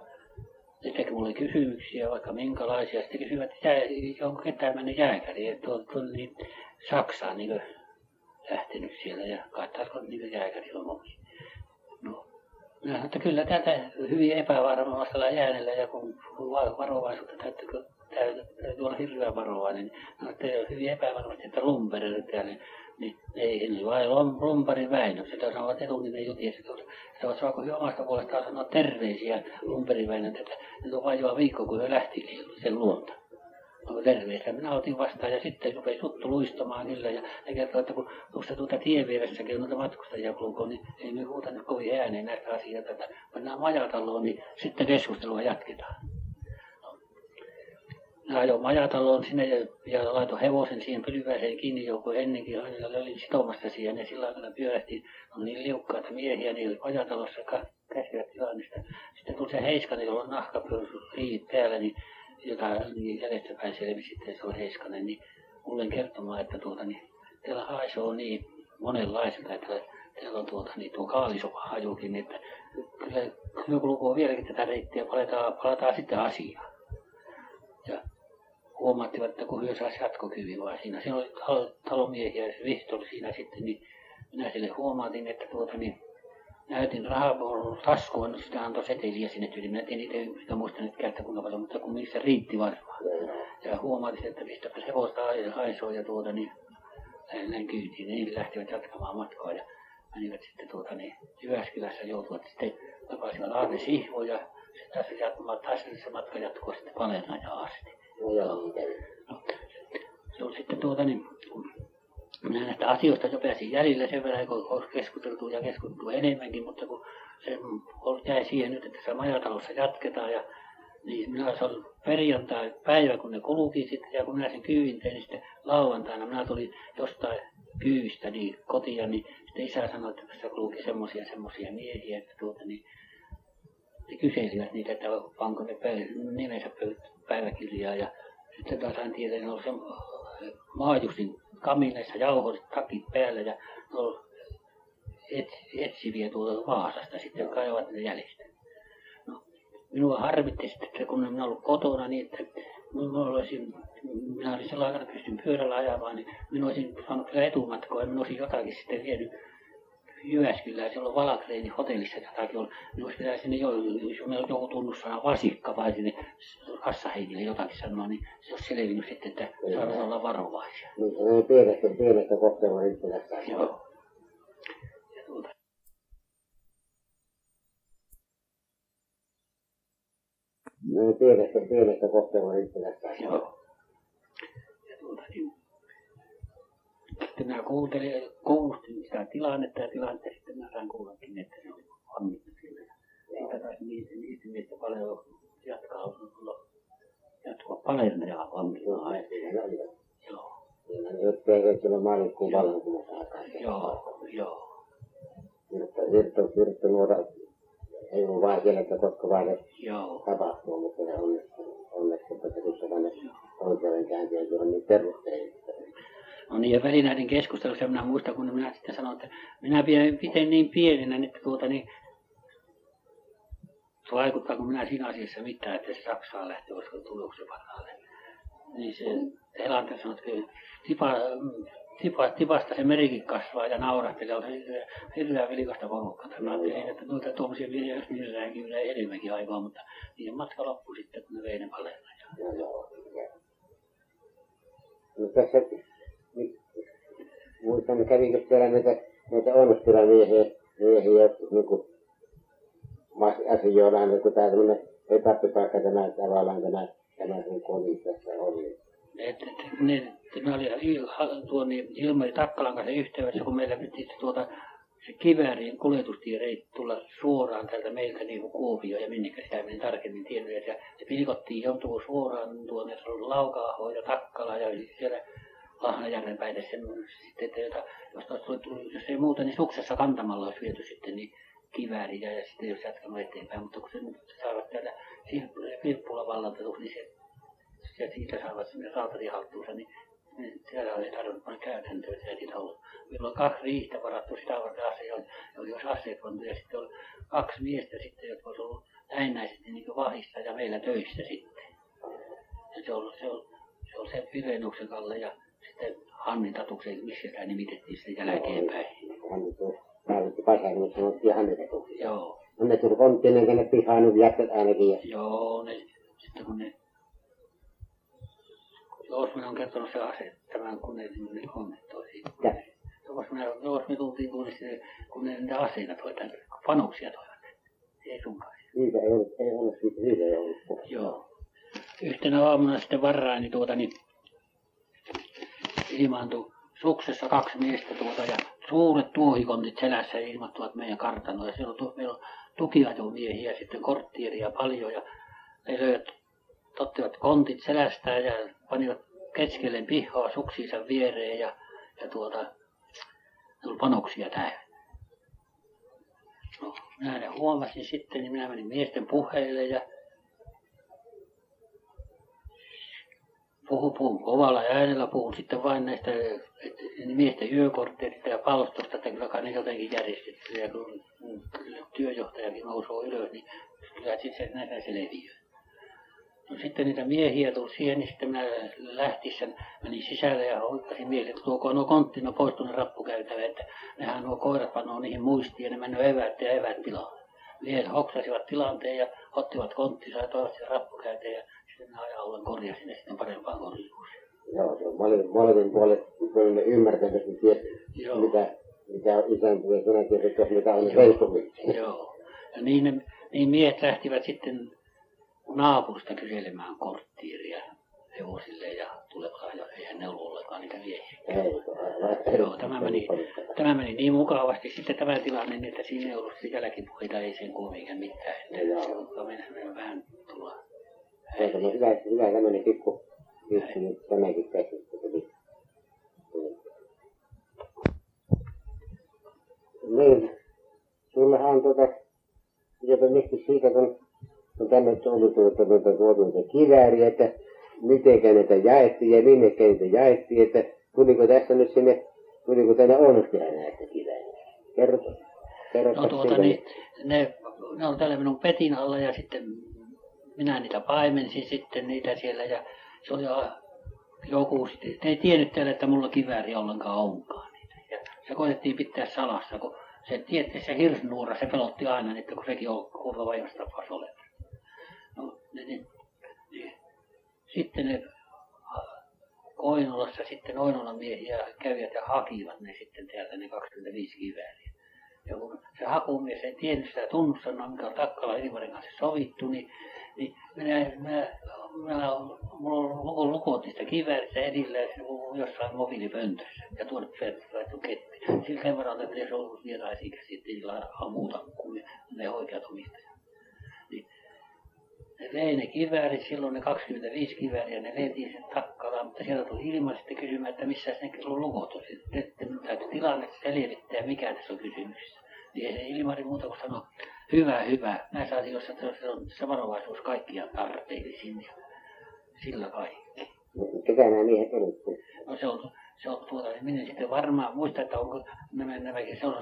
ne teki mulle kysymyksiä, vaikka minkälaisia. Sitten kysyivät, että onko ketään mennyt jääkäri, että on, on niin Saksaan niin lähtenyt siellä ja kai taas niin jääkäri on No, minä sanoin, että kyllä tätä hyvin epävarmalla jäänellä ja kun varovaisuutta täytyy, täytyy olla hirveän varovainen, niin no, että hyvin epävarmasti, että Lumberille täällä, niin ei, niin vai Lumberin Väinö, sitä sanovat etunimen jutiessa, että ovat saako he omasta puolestaan sanoa terveisiä Lumberin Väinö, että nyt on vain viikko, kun he lähti sen luonta no terveistä minä otin vastaan ja sitten rupesi juttu luistamaan kyllä ja ne kertoi, että kun tuossa tuota tien vieressäkin on noita matkustajia kulkua, niin ei me huuta nyt kovin ääneen näistä asioita, että mennään majataloon, niin sitten keskustelua jatketaan. No. ajoin majataloon sinne ja, ja laitoin hevosen siihen pylvääseen kiinni, joku ennenkin aina olin sitomassa siihen ja sillä aikana pyörähti, on niin liukkaita miehiä, niin majatalossa käsivät tilannesta. Sitten tuli se Heiskanen, jolla on nahkapyrsut päällä, niin jota niin jäljestäpäin selvisi sitten se on Heiskanen, niin mulle kertomaan, että tuota, niin, teillä haisoo niin monenlaiselta, että teillä on tuota, niin tuo kaalisova hajukin, että kyllä, kyllä kulkuu vieläkin tätä reittiä, palataan, palataan sitten asiaan. Ja huomattivat, että kun hyö saisi jatkokyvyn vaan siinä. Siinä oli tal- talomiehiä ja se Vihtori siinä sitten, niin minä sille huomaatin, että tuota, niin näytin rahapuolun taskuun, niin sitä antoi seteliä sinne tyyliin. Minä en itse muista nyt käyttää kuinka paljon, mutta kun missä riitti varmaan. Ja huomatin, että mistäpä hevosta haisoo ja tuota niin näin kyytiin. Niin lähtivät jatkamaan matkaa ja menivät sitten tuota niin Jyväskylässä joutuvat sitten tapasivat Aarne Sihvo ja sitten tässä jatkumaan taas se matka jatkuu sitten Palenajaan asti. Se on sitten tuota niin, minä näistä asioista jo pääsin jäljille sen verran, kun olisi keskusteltu ja keskusteltu enemmänkin, mutta kun se jäi siihen nyt, että se majatalossa jatketaan ja niin minä se oli perjantai päivä, kun ne kulki sitten, ja kun minä sen kyydin tein, niin sitten lauantaina minä tulin jostain kyydistä niin kotia, niin sitten isä sanoi, että tässä kulki semmoisia semmoisia miehiä, että tuota niin, kyselivät niitä, että panko ne nimensä päiväkirjaa, ja sitten taas sain tietää, että ne oli se maajustin kamineissa jauhoiset takit päällä ja no, et, etsiviä tuolta Vaasasta sitten, ajavat ne jäljestä. No, minua harmitti sitten, että kun minä ollut kotona, niin että minä olisin, minä olisin sillä aikana pystyn pyörällä ajamaan, niin minä olisin saanut kyllä etumatkoa ja minä olisin jotakin sitten vienyt Jyväskylään, siellä on Valakreeni hotellissa jotakin on. Niin olisi pitänyt sinne jo, jos meillä on joku tunnussana vasikka vai sinne kassahenkilö jotakin sanoa, niin se olisi selvinnyt sitten, että saadaan olla varovaisia. Niin se on pienestä, pienestä kohteella riippuvästä. Joo. Tuota, Niin pienestä, pienestä kohteella riippuvästä. Joo. Ja tuota, niin, sitten minä kuuntelin, kuulustin sitä tilannetta ja tilannetta sitten mä sain kuullakin, että se oli vangittu siellä. Ja siitä taisi niistä, niistä miestä paljon jatkaa, jatkaa Palermoa vankilaan. Joo, Jotta ei ole maailmankuun vallankumousta aikaa. joo, joo. Virta, virta, virta nuora, ei ole vaan siellä, että koska vaan ne Joo, tapahtuu, mutta ne onneksi, onneksi, että kun se tänne oikeudenkäynti ei ole niin perusteellista. No niin, ja väliin näiden keskustelussa minä muistan, kun minä sitten sanoin, että minä pidän niin pienenä, että tuota niin, vaikuttaako minä siinä asiassa mitään, että se Saksaan lähtee, koska tuloksen varalle. Niin se Helander sanoi, että tipa, tipa, tipasta se merikin kasvaa ja naurahtelee, on se hirveä, hirveä vilkasta porukkaa. Mä ajattelin, että noita tuommoisia miehiä, jos niilläkin kyllä enemmänkin aikaa, mutta niiden matka loppui sitten, kun ne vei ne Palermoon. Joo, joo. No tässä, muistan, kävinkö siellä näitä, näitä onnistulamiehiä, miehiä, niin kuin asioilla, niin kuin tämä tämmöinen etappipaikka, tämä tavallaan tämä, tämä sun koti tässä oli. että et, ne, ne oli il, tuon niin Ilmari Takkalan kanssa yhteydessä, kun meillä piti tuota se kiväärin kuljetustie reitti tulla suoraan täältä meiltä niin kuin Kuopio ja minnekä sitä meni tarkemmin tiennyt. Ja se pilkottiin joutuu suoraan tuonne Laukaahoon ja Takkala ja siellä Lahnajärven päin sen sitten, että jota, jos, tullut, jos ei muuta, niin suksessa kantamalla olisi viety sitten niin kivääriä ja sitten jos jatkanut eteenpäin, mutta kun se nyt saavat täällä Vilppula vallantetuksi, niin se ja siitä saavat sinne rautatihaltuunsa, niin niin siellä oli tarvinnut panna käytäntöön, että ei siitä ollut. Meillä on kaksi riihtä varattu sitä varten aseita, jos aseet ja sitten oli kaksi miestä sitten, jotka olisi ollut näennäisesti niin vahissa ja meillä töissä sitten. Ja se on, se on, se on se Pirenuksen Kalle ja sitten Hannin Tatuksen, missä sitä nimitettiin sitten jälkeenpäin. Päädytty paikkaan, mutta sanottiin hännetetuksi. Joo, No ne tuli konttinen tänne pihaan, nyt jätkät ainakin. Ja, joo, ne, sitten kun ne Joosmin on kertonut se ase, tämän kun ne, ne kommentoi siitä. ja, Jos me, jos me tultiin tuonne sinne, kun ne niitä aseita toi tänne, panoksia toivat. Ei sunkaan. siitä ei ollut, ei ollut, siitä ei ollut. Joo. Yhtenä aamuna sitten varraani tuota niin ilmaantui suksessa kaksi miestä tuota ja suuret tuohikontit selässä ilmattuvat meidän kartanoon. Ja siellä on, meillä on tukiajomiehiä sitten korttiiria paljon ja ne löivät, ottivat kontit selästään ja panivat keskelle pihaa suksiinsa viereen ja, ja tuota, ne oli panoksia täynnä. No, minä ne huomasin sitten, niin minä menin miesten puheille ja puhun, puhun kovalla äänellä, puhun sitten vain näistä miesten yökortteista ja palstosta, että kyllä kai ne jotenkin järjestetty. Ja kun työjohtajakin nousee ylös, niin kyllä sitten näitä selviää. No sitten niitä miehiä tuli siihen, niin sitten minä lähtin sen, menin sisälle ja hoikkasin miehille, että tuoko nuo konttino pois tuonne rappukäytävään, että nehän nuo koirat panoo niihin muistiin ja ne menee eväät ja eväät pilalle. Miehet hoksasivat tilanteen ja ottivat konttinsa ja toivat sen rappukäyteen ajan korjasin ne sitten parempaan korjuuseen. Joo, se on molemmin, molemmin puolet, kun ties, Joo. mitä, mitä ja sinäkin rikos, mitä on Joo. Facebookissa. Joo. Ja niin, ne, niin miehet lähtivät sitten naapurista kyselemään korttiiria hevosille ja tulevat ja eihän ne ollut ollenkaan niitä miehiä. Joo, tämä meni, tämä meni niin mukavasti sitten tämä tilanne, niin että siinä ei ollut sitten jälkipuheita, ei sen kummikään mitään. Että Joo. se on vähän tulla. Se on hyvä, hyvä tämmöinen pikku juttu, nyt tämäkin käsittely. Niin, sullahan on tuota, jopa mistä siitä, kun, kun tänne tuli tuota, tuota, tuota, tuota kivääri, että mitenkä niitä jaettiin ja minnekä niitä jaettiin, että tuliko tässä nyt sinne, tuliko tänne Ouluskylään näistä kivääriä? Kerro, kerro No tuota, niin, ne, ne on täällä minun petin alla ja sitten minä niitä paimensin sitten niitä siellä ja se oli joku ne ei tiennyt täällä, että mulla kivääri ollenkaan onkaan niitä. Ja se koitettiin pitää salassa, kun se tietysti se hirsnuora, se pelotti aina, että kun sekin on kuulta vajostapaus olemassa. No, ne, ne, ne, sitten ne Oinolassa sitten Oinolan miehiä kävivät ja hakivat ne sitten täältä ne 25 kivääriä. Ja kun se hakumies ei tiennyt sitä tunnustanut, mikä on Takkala Ilmarin kanssa sovittu, niin, niin minä, minä, minä, on lukot niistä kivääristä edillä jossain mobiilipöntössä ja tuonut laittu ketti. Sillä sen verran, että se on ollut vieraisikäisiä, ei muuta kuin ne oikeat omistajat. Niin, ne vei ne kiväärit, silloin ne 25 kivääriä, ne vietiin sen Takkalaan, mutta sieltä tuli ilma sitten kysymään, että missä ne lukot on. Sitten täytyy tilanne selvittää, mikä tässä on kysymyksessä. Niin ei se Ilmari muuta kuin sanoi, hyvä, hyvä. Näissä asioissa se on se varovaisuus kaikkia tarpeellisin ja sillä kaikki. Ketä nämä miehet olivat? No se on, se on tuota, niin minä sitten varmaan muista, että onko nämä, nämäkin, se on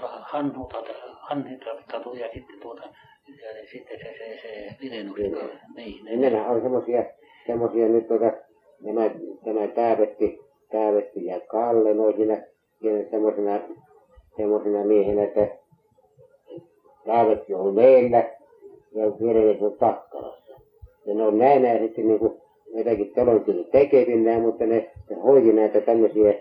hanhitatu ja sitten tuota, ja sitten se, se, se Virenus, niin, niin nämä on semmoisia, semmoisia nyt tuota, nämä, tämä Täävetti, Täävetti ja Kalle, ne on siinä, siinä semmoisena, semmoisena miehenä, että Täävetti on meillä. Ja Virenus on Takkalassa. Ja ne on näin näin sitten niin kuin jotakin talontyön tekevinään, mutta ne, ne hoiti näitä tämmöisiä,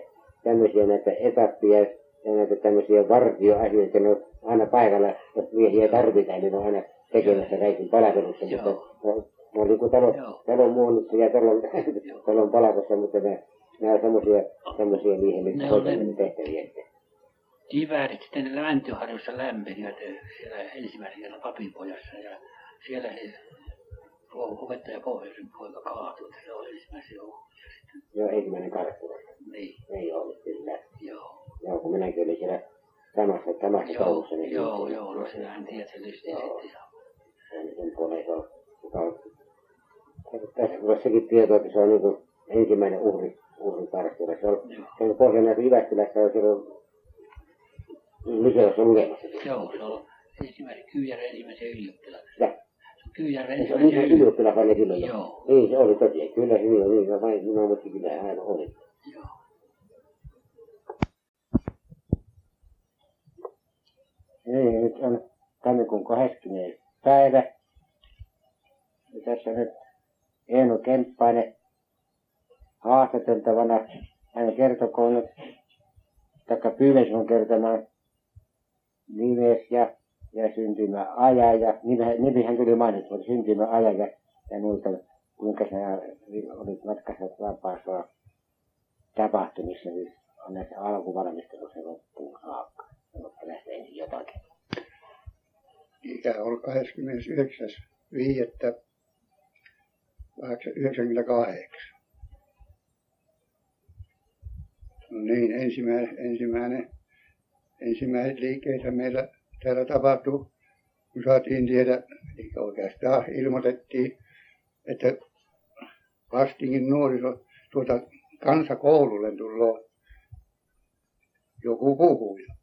tämmöisiä näitä etappia ja näitä tämmöisiä vartioasioita, ne on aina paikalla, jos miehiä tarvitaan, niin ne on aina tekemässä kaikin palvelussa, mutta ne on niin kuin talon, talon muunnussa ja talon, talon palkossa, mutta ne, ne on semmoisia, semmoisia miehen nyt tehtäviä. Kiväärit sitten Läntyharjussa lämpenivät siellä ensimmäisen kerran papinpojassa ja siellä he opettaja Pohjoisen poika kaatui, että se oli ensimmäisen sitten. Joo, ensimmäinen karkkilassa. Niin. Ei ollut kyllä. Joo. Joo, kun minäkin olin siellä samassa, samassa Joo, koulussa. Niin joo, niin- joo, no sinähän tiedät sen lysti Joo. sitten. Sen, sen puoleen se on, joka on, tässä tulee sekin tieto, että se on niin ensimmäinen uhri, uhri karkkila. Se on, Joo. se on Pohjanmäessä Jyväskylässä on silloin lyseossa lukemassa. Joo, se on ensimmäisen Kyyjärven ensimmäisen ylioppilaan. Ja, Kyyjärven se on ensimmäisen niin ylioppilaan. ylioppilas silloin. jo. Joo. Niin, se oli tosiaan. Kyllä se niin on. Niin, vain, minä muistin kyllä aina oli. Joo. Niin, nyt on tammikuun 20. päivä. Ja tässä nyt Eino Kemppainen haastateltavana. Hän kertokoon nyt, taikka pyyden sinun kertomaan nimes ja, ja syntymäaja ja nimi, nimihän tuli mainittu, mutta syntymäaja ja, ja muista, kuinka sinä olit matkassa vapaassa tapahtumissa, niin on näissä alkuvalmistelussa loppuun saakka. Mutta näistä ensin jotakin. Ikä on 29.5.98. No niin, ensimmäinen, ensimmäinen, ensimmäiset liikkeitä meillä täällä tapahtui, kun saatiin tiedä, eli oikeastaan ilmoitettiin, että Vastingin nuoriso tuota kansakoululle tulee joku puhuja.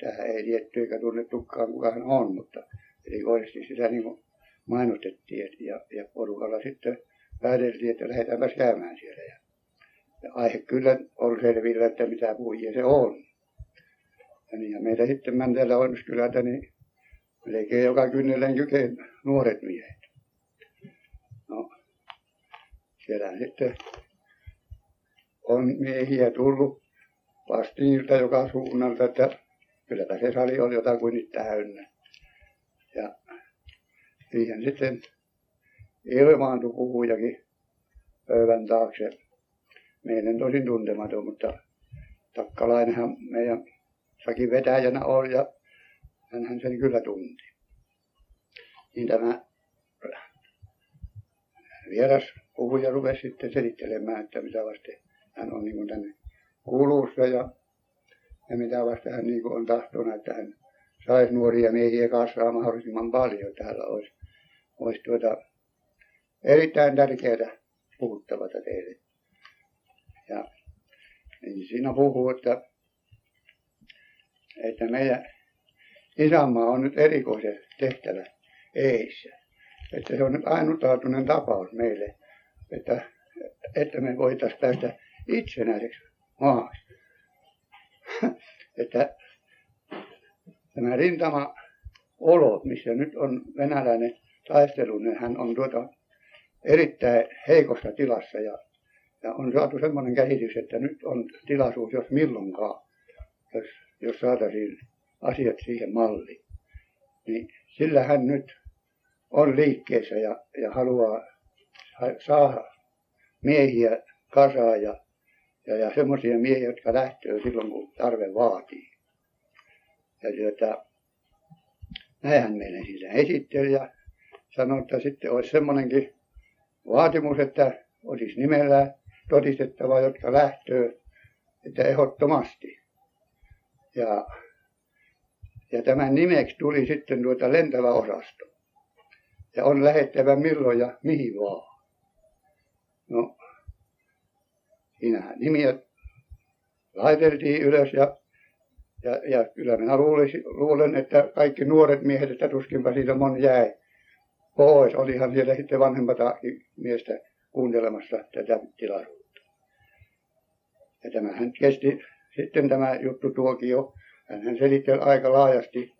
Tähän ei tietty eikä tunnettukaan kuka hän on, mutta erikoisesti sitä niin kuin mainostettiin et- ja, ja porukalla sitten pääteltiin, että lähdetäänpäs käymään siellä. Ja, ja aihe kyllä on selvillä, että mitä puhujia se on. Ja, niin, ja meitä sitten Mäntelä Oinuskylältä niin melkein joka kynnellen kykeen nuoret miehet. No, siellä sitten on miehiä tullut vastiinilta joka suunnalta, että kylläpä se sali oli jotakuinkin täynnä. Ja siihen sitten ilmaantui puhujakin pöydän taakse. Meidän tosin tuntematon, mutta takkalainenhan meidän sakin vetäjänä on ja hänhän sen kyllä tunti. Niin tämä vieras puhuja rupesi sitten selittelemään, että mitä vasten hän on niin tänne kulussa ja, ja mitä vasta hän niin on tahtonut, että hän saisi nuoria miehiä kasvaa mahdollisimman paljon. Täällä olisi, olisi tuota, erittäin tärkeää puhuttavata teille. Ja niin siinä puhuu, että, että meidän isänmaa on nyt erikoisen tehtävä eissä. Että se on nyt ainutlaatuinen tapaus meille, että, että me voitaisiin päästä itsenäiseksi maaksi. että tämä rintama olo, missä nyt on venäläinen taistelu, niin hän on tuota erittäin heikossa tilassa ja, ja on saatu semmoinen käsitys, että nyt on tilaisuus, jos milloinkaan, jos, jos saataisiin asiat siihen malliin. Niin sillä hän nyt on liikkeessä ja, ja haluaa saada miehiä kasaan ja, ja, ja semmoisia miehiä, jotka lähtee silloin, kun tarve vaatii. Ja tuota, näinhän meille sillä esitteli ja sanoi, että sitten olisi semmoinenkin vaatimus, että olisi nimellä todistettava, jotka lähtöö, että ehdottomasti. Ja, ja tämän nimeksi tuli sitten tuota lentävä osasto. Ja on lähettävä milloin ja mihin vaan. No, siinähän nimiä laiteltiin ylös ja, ja, ja kyllä minä luulisin, luulen, että kaikki nuoret miehet, että tuskinpa siitä moni jäi pois. Olihan siellä sitten vanhempata miestä kuuntelemassa tätä tilaisuutta. Ja tämähän kesti sitten tämä juttu tuokio. Hän selitteli aika laajasti,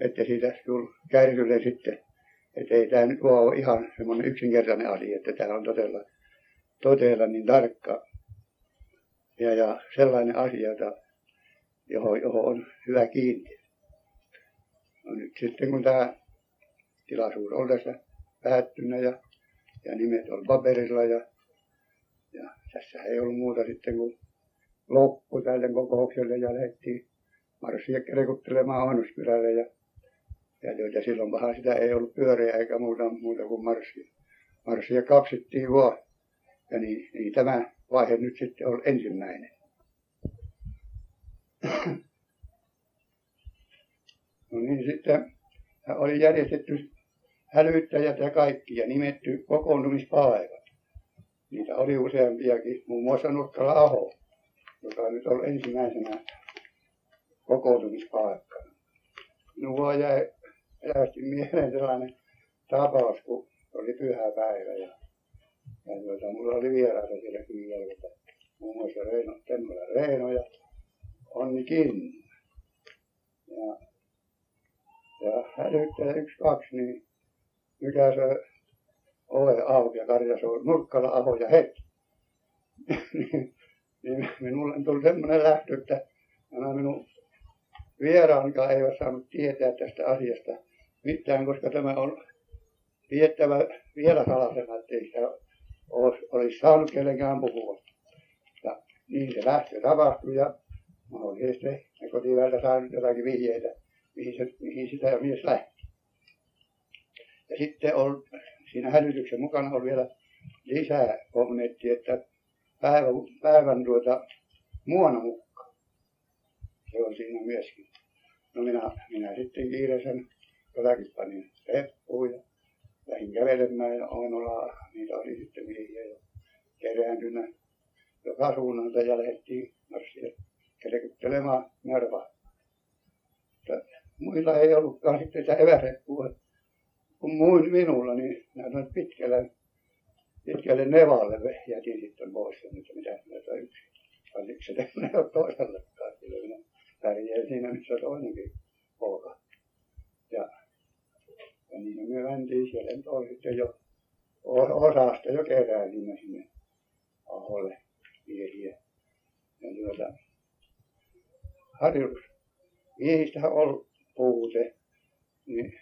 että siitä tuli kärrylle sitten, että ei tämä nyt ole ihan semmoinen yksinkertainen asia, että tämä on todella, todella niin tarkka ja, ja sellainen asia, johon, johon on hyvä kiinni. No nyt sitten kun tämä tilaisuus on tässä päättynyt ja, ja nimet on paperilla ja, ja tässä ei ollut muuta sitten kuin loppu tälle kokoukselle ja lähdettiin marssia kerekuttelemaan Oinuskylälle ja, ja, ja silloin vähän sitä ei ollut pyöreä eikä muuta, muuta kuin marssia. Marssia kaksittiin vaan ja niin, niin tämä vaihe nyt sitten on ensimmäinen. No niin sitten oli järjestetty hälyttäjät ja kaikki ja nimetty kokoontumispaikat. Niitä oli useampiakin, muun muassa Nurkkala Aho, joka nyt on ensimmäisenä kokoontumispaikka. Minua jäi elävästi mieleen sellainen tapaus, kun oli pyhä päivä ja, ja tuota, mulla oli vieraita siellä kyllä, muun muassa Reino, Temmola Reino ja Onni Kinnu. Ja, ja hälyttäjä yksi, kaksi, niin mikä se ove auki ja Karja on Nurkkala Aho ja heti. niin, minulle tuli semmoinen lähtö, että nämä minun vieraanikaan eivät saanut tietää tästä asiasta mitään, koska tämä on viettävä vielä salasena, ettei sitä olisi, saanut kenenkään puhua. Ja niin se lähtö tapahtui ja mahdollisesti ne kotiväeltä saanut jotakin vihjeitä, mihin, se, mihin sitä mies lähti. Ja sitten on, siinä hälytyksen mukana on vielä lisää kommentti, että päivän, päivän tuota, muonamukka. Se on siinä myöskin. No minä, minä sitten kiireisen jotakin panin reppuun ja lähdin kävelemään ja Oinola, niitä oli sitten miehiä jo kerääntynä joka suunnalta ja lähdettiin marssia kelkyttelemaan Narvaa. Muilla ei ollutkaan sitten sitä eväreppua kun muin minulla, niin minä pitkälle, pitkälle Nevalle jätin sitten pois sen, että mitä minä yksi. Oliko se tämmöinen ole toisellekaan, kyllä minä pärjään siinä, missä toinenkin poika. Ja, ja niin me mentiin siellä, nyt oli sitten jo osasta jo keräilimme sinne Aholle miehiä. Ja tuota, harjoitus. Miehistähän on puute, niin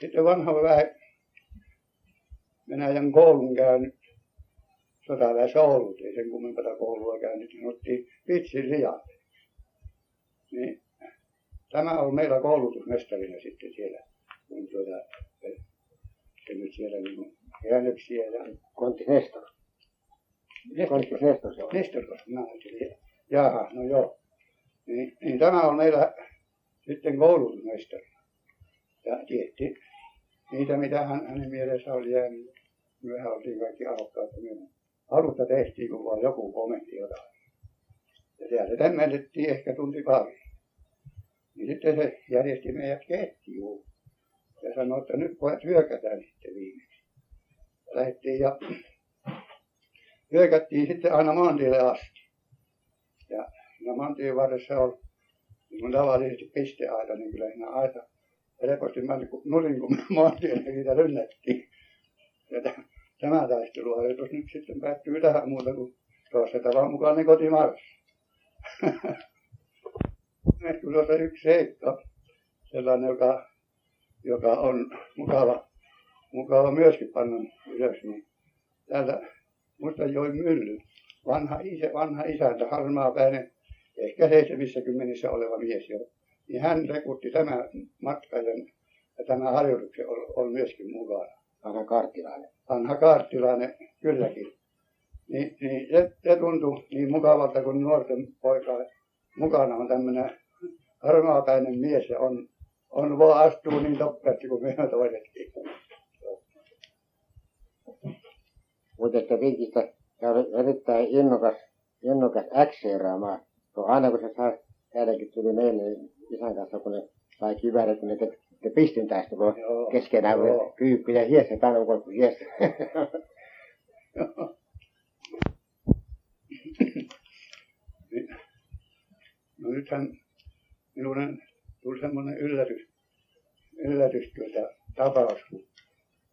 sitten vanha väe Venäjän koulun käynyt, sotaväessä ollut, ei sen kummempaa koulua käynyt, niin otti vitsin sijalle. Niin, tämä on meillä koulutusmestarina sitten siellä, kun tuota, nyt siellä niin käännöksiä ja... Kontti Nestor. Kontti Nestor se on. Nestor, mä ajattelin. Jaha, no joo. Niin, niin tämä on meillä sitten koulutusmestarina. Ja tietty niitä, mitä hän, hänen mielessä oli jäänyt. Mehän oltiin kaikki arvokkaat. Alusta tehtiin, kun vaan joku komentti jotain. Ja siellä tämmöitettiin ehkä tunti pari. Niin sitten se järjesti meidät ketjuun. Ja sanoi, että nyt pojat hyökätään sitten viimeksi. Ja lähdettiin ja hyökättiin sitten aina maantielle asti. Ja siinä maantien varressa oli niin kun tavallisesti pisteaita, niin kyllä siinä aita helposti meni nurin, kun maantien siitä rynnättiin. Ja tämä taisteluharjoitus nyt sitten päättyy tähän muuta kuin tuossa tavan mukainen kotimarssi. Kyllä se yksi seikka, sellainen, joka, joka on mukava, mukava myöskin panna ylös, niin täältä join mylly, vanha, isä, vanha isäntä, harmaapäinen, ehkä 70 oleva mies jo, niin hän rekutti tämä matkajan ja tämä harjoituksen on, on myöskin mukana. Vanha karttilainen. Vanha karttilainen, kylläkin. Niin, niin se, se tuntui niin mukavalta, kun nuorten poika mukana on tämmöinen harmaapäinen mies ja on, on vaan astuu niin toppeasti kuin me toisetkin. Mutta että vinkistä oli erittäin innokas, innokas äkseeraamaan. Aina kun se saa, täälläkin tuli meille isän kanssa, kun ne sai kiväärit, kun ne te, tästä, kun keskenään kyyppi ja hiessä, on hiessä. No nythän minulle tuli semmoinen yllätys, yllätys tuota, tapaus, kun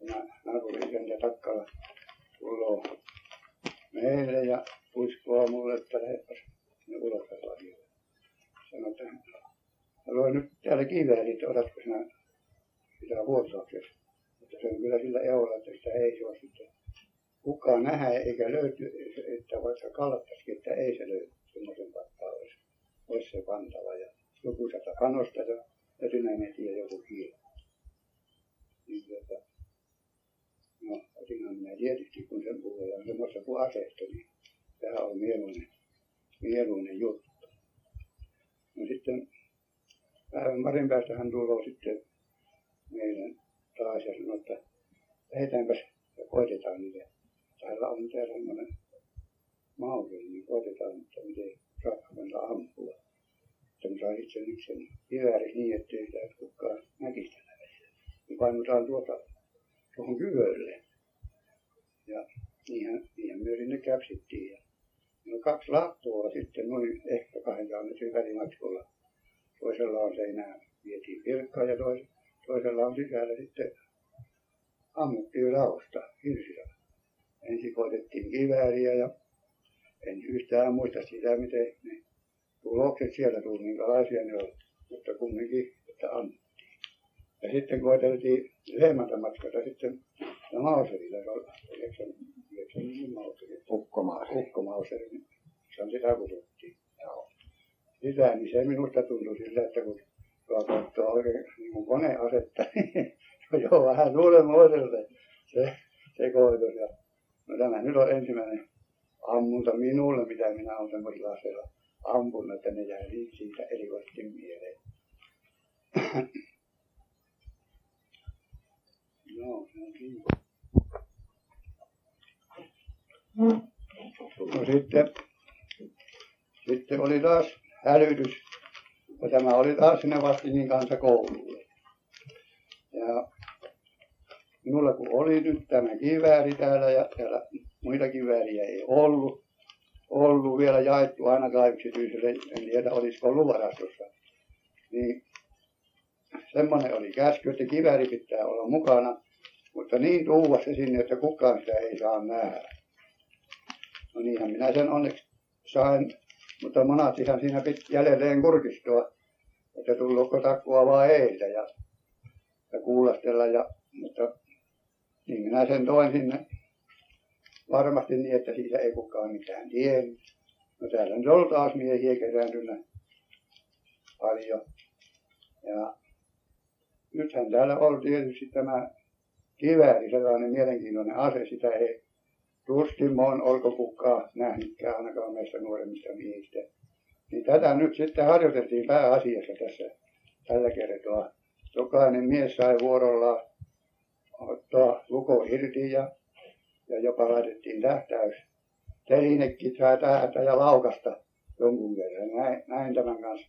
tämä naapuri ja Takkala tulee meille ja uskoo mulle, että lähdepäs ne ulos Sanoi, että haluan nyt täällä kiväärit, otatko sinä sitä huoltauksessa. Mutta se on kyllä sillä eolla, että sitä ei saa sitten kukaan nähdä eikä löyty, että vaikka kallattaisikin, että ei se löydy semmoisen pattaa olisi, olisi se pantava. Ja joku sata panosta ja erinäinen tie joku kiinni. Niin tuota, no otinhan minä tietysti kun sen puhutaan semmoista kuin aseista, niin tämä on mieluinen, mieluinen juttu. No sitten päivän parin päästä hän tulee sitten meidän taas ja sanoi, että lähdetäänpäs ja koitetaan niitä. Täällä on täällä semmoinen mauri, niin koitetaan, että miten saadaan ampua että mä sain itse nyt sen kiväärin niin, ettei sitä kukaan näkisi välillä. Me painutaan tuota tuohon kyvölle. Ja niinhän, niinhän me sinne käpsittiin. Ja no kaksi lattua sitten noin ehkä 200 metrin välimatkolla. Toisella on seinää vietiin pilkkaa ja tois, toisella on sisällä sitten ammuttiin rausta hirsillä. Ensin koitettiin kivääriä ja en yhtään muista sitä, miten ne tulokset sieltä tuli, minkälaisia ne oli, mutta kumminkin, että annettiin. Ja sitten koeteltiin lyhyemmältä matkalta sitten ja Mauserilla, se oli 9, 9 Mauseri. Ukkomauseri. Ukkomauseri, niin se on sitä kutsuttiin. Joo. Sitä, niin se minusta tuntui sillä, että kun tuo katsoo oikein niin kuin koneasetta, niin joo, vähän suuremmoiselle se, se koitus. Ja, no tämä nyt on ensimmäinen ammunta minulle, mitä minä olen semmoisella aseella ampunut, että ne jäi siitä erikoisesti mieleen. Joo, se on kiva. No sitten, sitten oli taas hälytys. Ja tämä oli taas sinne Vastinin kanssa koululle. Ja minulla kun oli nyt tämä kivääri täällä ja täällä muita kivääriä ei ollut, ollut vielä jaettu ainakaan yksityiselle, en tiedä olisiko ollut varastossa. Niin semmoinen oli käsky, että kivääri pitää olla mukana, mutta niin tuua se sinne, että kukaan sitä ei saa nähdä. No niinhän minä sen onneksi sain, mutta monatihan siinä piti jälleen kurkistua, että tulluuko takkua vai ei ja, ja kuulostella. Ja, mutta niin minä sen toin sinne varmasti niin, että siitä ei kukaan mitään tiennyt. No täällä nyt on taas miehiä kerääntynä paljon. Ja nythän täällä on tietysti tämä kivääri, sellainen mielenkiintoinen ase, sitä ei tuskin on olko kukaan nähnytkään ainakaan meistä nuoremmista miehistä. Niin tätä nyt sitten harjoitettiin pääasiassa tässä tällä kertaa. Jokainen mies sai vuorollaan ottaa luko irti ja ja jopa laitettiin tähtäys. Telinekin sai tähdätä ja laukasta jonkun verran. Näin, näin tämän kanssa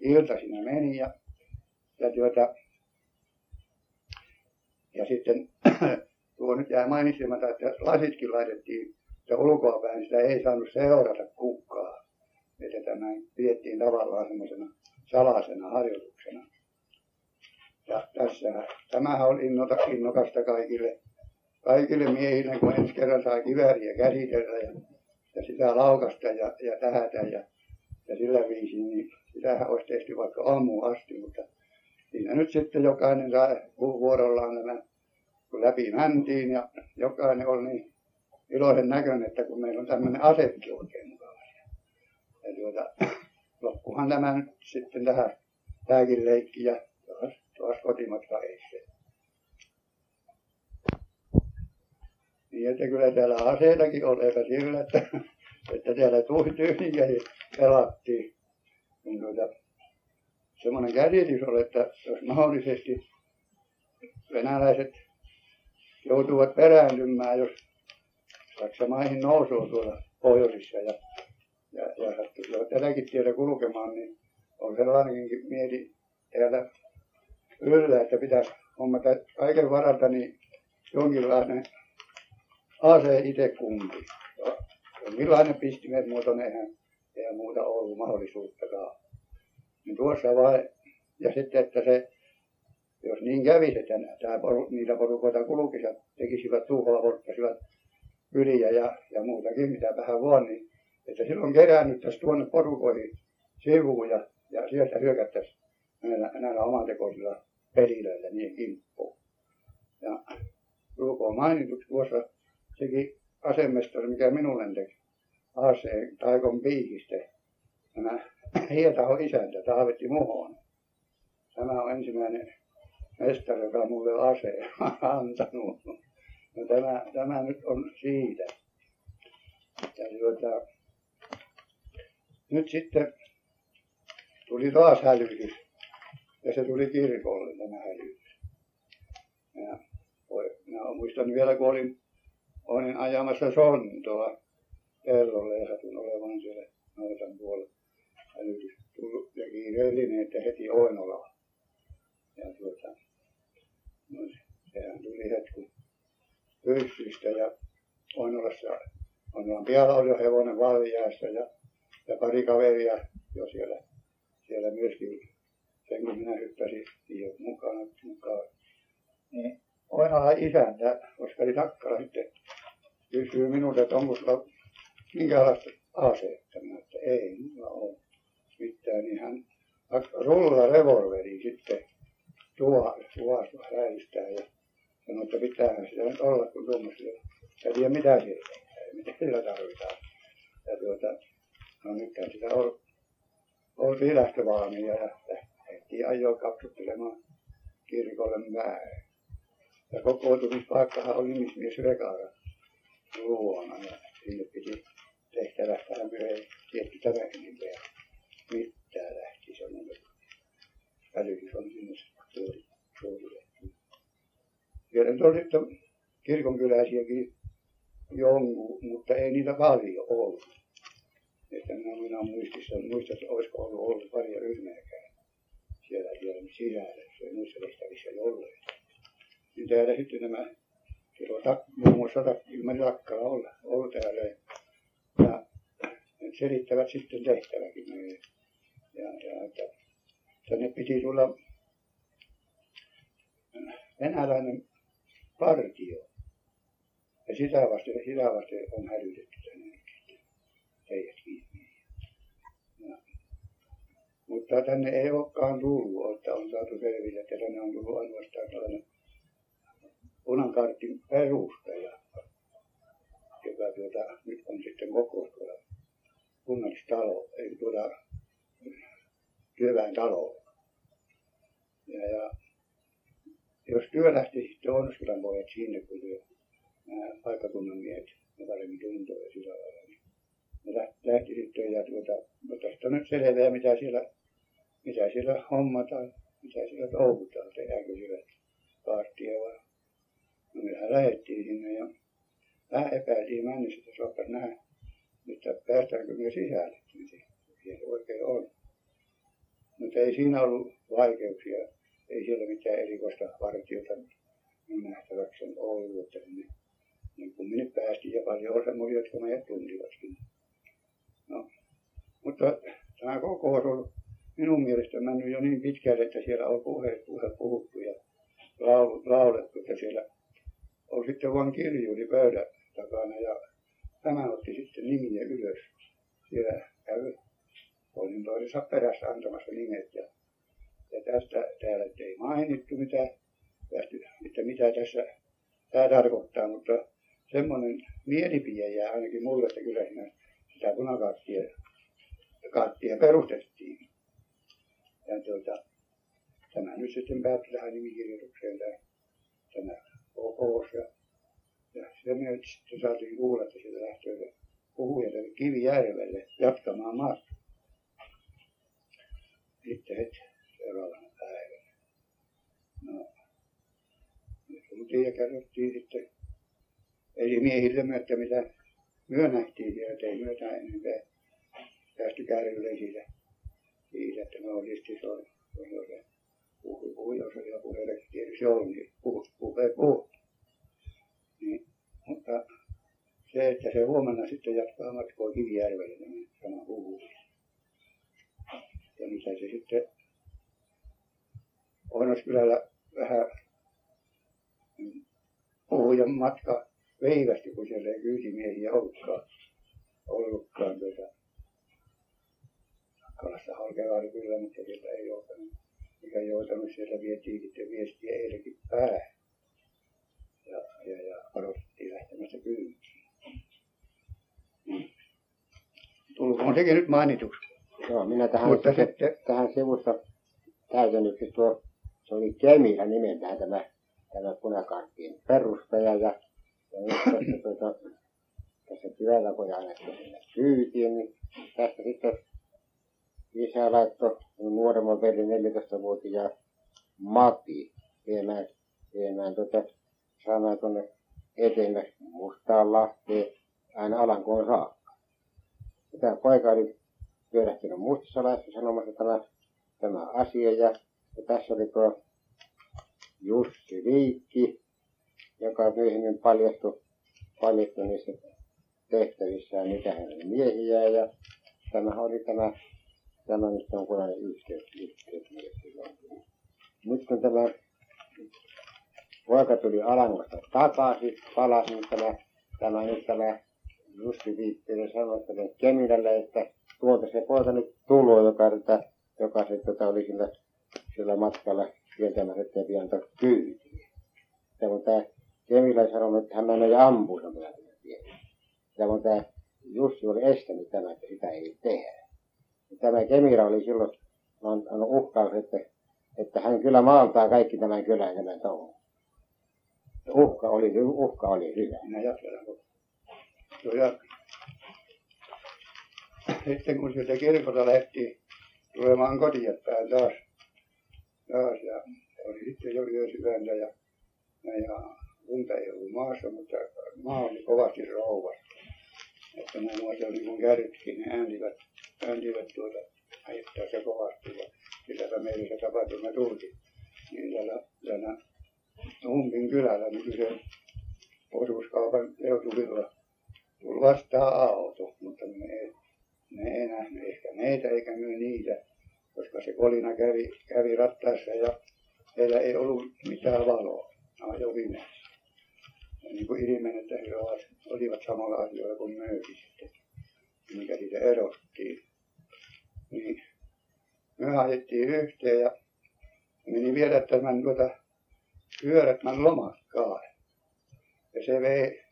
ilta siinä meni ja, ja, tuota, ja sitten tuo nyt jää mainitsematta, että lasitkin laitettiin ja ulkoapäin, sitä ei saanut seurata kukaan. Että tämä pidettiin tavallaan semmoisena salaisena harjoituksena. Ja tässä, tämähän on innota, innokasta kaikille, kaikille miehille, kun ensi kerran saa kivääriä käsitellä ja, ja sitä laukasta ja, ja tähätä ja, ja sillä viisiin, niin sitähän olisi tehty vaikka aamu asti, mutta siinä nyt sitten jokainen sai vuorollaan nämä, kun läpi mäntiin ja jokainen oli niin iloisen näköinen, että kun meillä on tämmöinen asetti oikein mukava. Ja tuota, loppuhan tämä nyt sitten tähän tämäkin leikki ja taas, taas kotimatka eessä. Niin että kyllä täällä aseitakin on, eikä sillä, että, että täällä tyhjiä pelattiin. Niin tuota, semmoinen käsitys oli, että jos mahdollisesti venäläiset joutuvat perääntymään, jos Saksa maihin nousuu tuolla pohjoisissa ja, ja, ja sattuu tätäkin tietä kulkemaan, niin on sellainenkin mieti täällä yllä, että pitäisi hommata kaiken varalta niin jonkinlainen ase itse kumpi. Jonkinlainen pistimet muotoinen eihän, eihän muuta ollut mahdollisuuttakaan. Niin tuossa vai, ja sitten, että se, jos niin kävisi, että tämä poru, niitä porukoita kulkisi ja tekisivät tuhoa, horkkasivat kyliä ja, ja muutakin, mitä vähän vaan, niin että silloin keräännyttäisiin tuonne porukoihin sivuun ja, ja sieltä hyökättäisiin näillä, näillä omatekoisilla pelilöillä niin kimppuun. Ja ruukoon mainituksi tuossa sekin asemestari, mikä minulle teki aseen taikon piikiste. Tämä Hietahon isäntä, Taavetti Muhonen. Tämä on ensimmäinen mestari, joka mulle aseen antanut. No tämä, tämä nyt on siitä. Ja tuota, nyt sitten tuli taas hälytys. Ja se tuli kirkolle tämä hälytys. Ja minä muistan vielä, kun olin, olin ajamassa sontoa pellolle ja satun olevan siellä noitan puolella. Hälytys tullut ja kiireellinen, että heti Oinola. Ja tuota, no, sehän tuli hetki pyssystä ja Oinolassa, Oinolan pialla oli jo hevonen valjaassa ja, ja pari kaveria jo siellä, siellä myöskin sen kun minä hyppäsin siihen mukana, mukaan. Niin Oinolan isäntä, Oskari Takkala sitten kysyy minulta, että onko sulla minkälaista aseetta. Mä että ei mulla ole mitään, niin hän rulla revolveri sitten tuo, tuosta häistää ja sanoi, että pitäähän sitä nyt olla, kun tuommoisia. Ja tiedä mitä sillä tehdään, mitä sillä tarvitaan. Ja tuota, no nythän sitä on, oltiin lähtövalmiina ja lähtiin ajoa kapsuttelemaan kirkolle määrä. Ja kokoutumispaikkahan oli nimismies Vekara luona ja sinne piti tehtävästä myöhemmin tietty tämäkin mitään lähti semmoinen välitys on sinne Ja nyt on sitten kirkonkyläisiäkin jonkun, mutta ei niitä paljon ollut. Että minä, minä muistissa, muista, että olisiko ollut, ollut pari ryhmääkään siellä, siellä sisällä, se muissa tehtävissä olleet. Niin täällä sitten nämä, siellä on muun muassa Ilmari Lakkala ollut, ollut täällä. Ja selittävät sitten tehtäväkin meille. Ja, ja että tänne piti tulla venäläinen partio. Ja sitä vasten, sitä vasten on hälytetty tänne teidät ja, Mutta tänne ei olekaan tullut, että on saatu selville, että tänne on tullut ainoastaan tällainen punankartin perustaja, joka tuota, nyt on sitten kokous tuolla kunnallistalo, ei tuolla työväen talo. Ja, ja jos työ lähti sitten Onniskylän pojat sinne, kun nämä paikkakunnan miehet, ne paremmin tuntoo ja sillä lailla, niin ne lähti, lähti sitten ja tuota, mutta tästä on nyt selvää, mitä siellä, mitä siellä hommataan, mitä siellä touhutaan, tehdäänkö siellä kaartia vai. No mehän lähdettiin sinne ja vähän epäiltiin mennessä, että saapas nähdä, että päästäänkö me sisälle, miten se oikein on. Mutta ei siinä ollut vaikeuksia ei siellä mitään erikoista vartiota nähtäväksi ollut, että ne, niin kun minne päästiin ja paljon on semmoisia, jotka meidät tuntivatkin. No, mutta tämä kokous on minun mielestä mennyt jo niin pitkälle, että siellä on puheet, puhe puhuttu ja laulettu, että siellä on sitten vain kirjuuri pöydän takana ja tämä otti sitten nimiä ylös. Siellä käy toinen toisensa perässä antamassa nimet ja, ja tästä täällä ei mainittu mitä, että mitä tässä tämä tarkoittaa, mutta semmoinen mielipide jää ainakin mulle, että kyllä siinä sitä punakaattia kaattia perustettiin. Ja tuota, tämä nyt sitten päättyi tähän nimikirjoitukseen tämä, tämä kokous ja, ja se me sitten saatiin kuulla, että sieltä lähtee se puhuja Kivijärvelle jatkamaan maasta. Sitten heti seuraavana päivänä. No, me tultiin ja kerrottiin sitten esimiehille, että mitä myö nähtiin siellä, että ei myötä enempää päästy kärrylle siitä, siitä että me olisi se on, se on se puhui, puhui, jos oli joku elektriä, se on, niin puhu, puhu, puhu. Niin, mutta se, että se huomenna sitten jatkaa matkoa Kivijärvelle, niin sama puhuu. Ja mitä se sitten Oinoskylällä vähän puhujan matka veivästi, kun siellä ei kyytimiehiä ollutkaan, ollutkaan tuota, Kalassa Halkevaari kyllä, mutta sieltä ei joutanut, mikä joutanut, sieltä vietiin sitten viestiä eilenkin päähän. Ja, ja, ja odotettiin lähtemässä pyyntiin. Tulkoon sekin nyt mainituksi. Joo, minä tähän, Mutta sitten, tähän sivussa täydennyksi tuo, se oli Kemilä nimeltään tämä, tämä punakarttien perustaja ja, ja nyt tässä, tuota, tässä työllä annettiin sinne kyytiin, niin tästä sitten isä laittoi nuoremman veli 14-vuotiaan Mati viemään, viemään tuota, saamaan tuonne eteemme Mustaan Lahteen aina Alankoon saakka. Ja tämä poika oli pyörähtynyt Mustasalaissa sanomassa tämä, tämä asia ja, ja tässä oli tuo Jussi Viikki, joka myöhemmin paljastui, paljastui niissä tehtävissään, mitä hän oli miehiä ja tämä oli tämä, tämä nyt jonkunlainen yhteys, yhteysmies silloin. Nyt kun tämä poika tuli Alangosta takaisin, palasi, niin tämä, tämä nyt tämä Jussi Viikkinen sanoi tälle Kemilälle, että tuolta se poika nyt tulee, joka, joka se tota, oli sillä, sillä matkalla kieltämässä, että ei antaa kyytiä. Ja kun tämä Kemilä sanoi, että hän menee ja ampuu sen Ja kun tämä Jussi oli estänyt tämän, että sitä ei tehdä. Ja tämä Kemira oli silloin antanut uhkaus, että, että hän kyllä maaltaa kaikki tämän kylän tämän touhun. Uhka oli, uhka oli hyvä. Minä jatketaan. Joo, sitten kun sieltä kirkolta lähti tulemaan kotiin päin taas, taas ja oli sitten jo yösydäntä ja, ja, lunta ei ollut maassa, mutta maa oli kovasti rouvas. Että muun muassa niin kuin kärrytkin, ne ääntivät, ääntivät tuota ajattaa se kovasti ja sillä meillä se tapahtuma tultiin. Niin täällä, täällä Humpin kylällä nykyisen osuuskaupan seutuvilla tuli vastaan auto, mutta me ei, me ei nähnyt ehkä meitä eikä me niitä, koska se kolina kävi, kävi rattaassa ja heillä ei ollut mitään valoa, ajo pimeässä. Ja niin kuin ovat, olivat samalla asioilla kuin myökin sitten, mikä siitä erottiin. Niin me ajettiin yhteen ja meni vielä tämän tuota pyörätmän lomakkaan. Ja se vei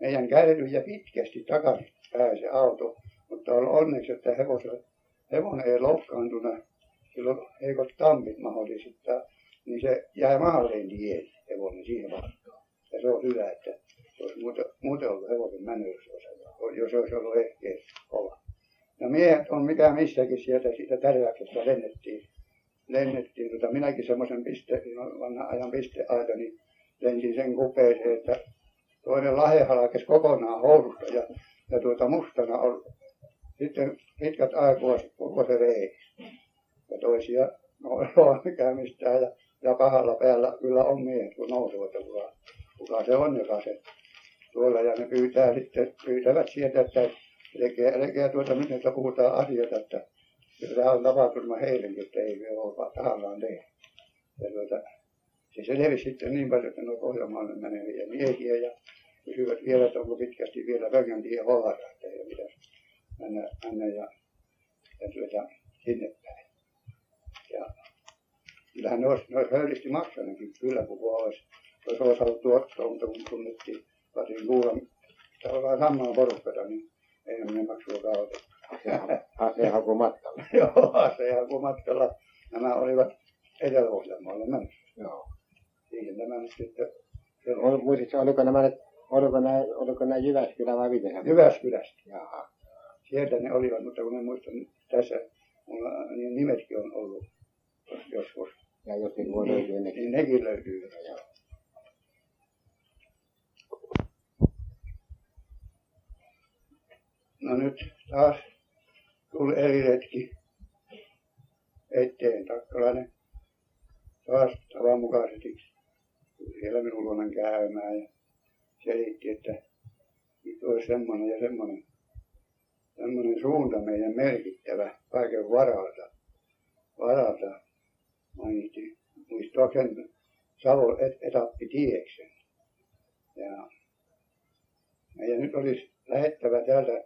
meidän kärryjä pitkästi takaisin päin se auto, mutta on onneksi, että hevosella, hevonen ei loukkaantunut, silloin heikot tampit mahdollisesti, niin se jäi mahalleen tielle hevonen siihen matkaan. Ja se on hyvä, että se olisi muuten, muuten ollut hevosen mennyt, jos olisi, olisi ollut ehkä kova. Ja miehet on mikä missäkin sieltä siitä tärväksestä lennettiin. Lennettiin, tota, minäkin semmoisen piste, vanhan ajan pisteaita, niin lensin sen kupeeseen, että toinen lahe halkesi kokonaan housusta ja, ja tuota mustana on sitten pitkät aikaa koko se vei. Ja toisia no, on mikä mistään ja, ja pahalla päällä kyllä on miehet, kun nousee, että kuka, kuka se on, joka se tuolla ja ne pyytää sitten, pyytävät sieltä, että älkää, älkää tuota nyt, että puhutaan asioita, että Tämä on tapaturma heillekin, että ei ole tahallaan tehty. Ja tuota, se selvisi sitten niin paljon, että nuo Pohjanmaalle meneviä miehiä ja kysyvät vielä, että onko pitkästi vielä Pöngäntie vaara, että ei pitäisi mennä, mennä ja, ja tuota, sinne päin. Ja kyllähän ne olisi, ne olisi höylisti maksanutkin kyllä, kun olisi, olisi osannut tuottaa, mutta kun tunnettiin, varsin kuulla, että ollaan samaa porukkaa, niin ei ne maksua kautta. Asehaku matkalla. Joo, asehaku matkalla. Nämä olivat Etelä-Pohjanmaalle menossa. Joo. Siihen nämä nyt sitten Ol- Muistatko, oliko nämä oliko nämä, oliko nämä Jyväskylä vai miten? Jyväskylästä. Jaha. Sieltä ne olivat, mutta kun en muista nyt tässä, mulla niin nimetkin on ollut joskus. Ja jos niin voi löytyä nekin. Niin nekin löytyy. Joo. No nyt taas tuli eri retki eteen takkalainen taas tavanmukaisesti siellä minun luona käymään ja selitti, että nyt olisi semmoinen ja semmoinen, semmoinen suunta meidän merkittävä kaiken varalta, varalta mainitsi muistaakseni Savon et, etappitieksen. Ja meidän nyt olisi lähettävä täältä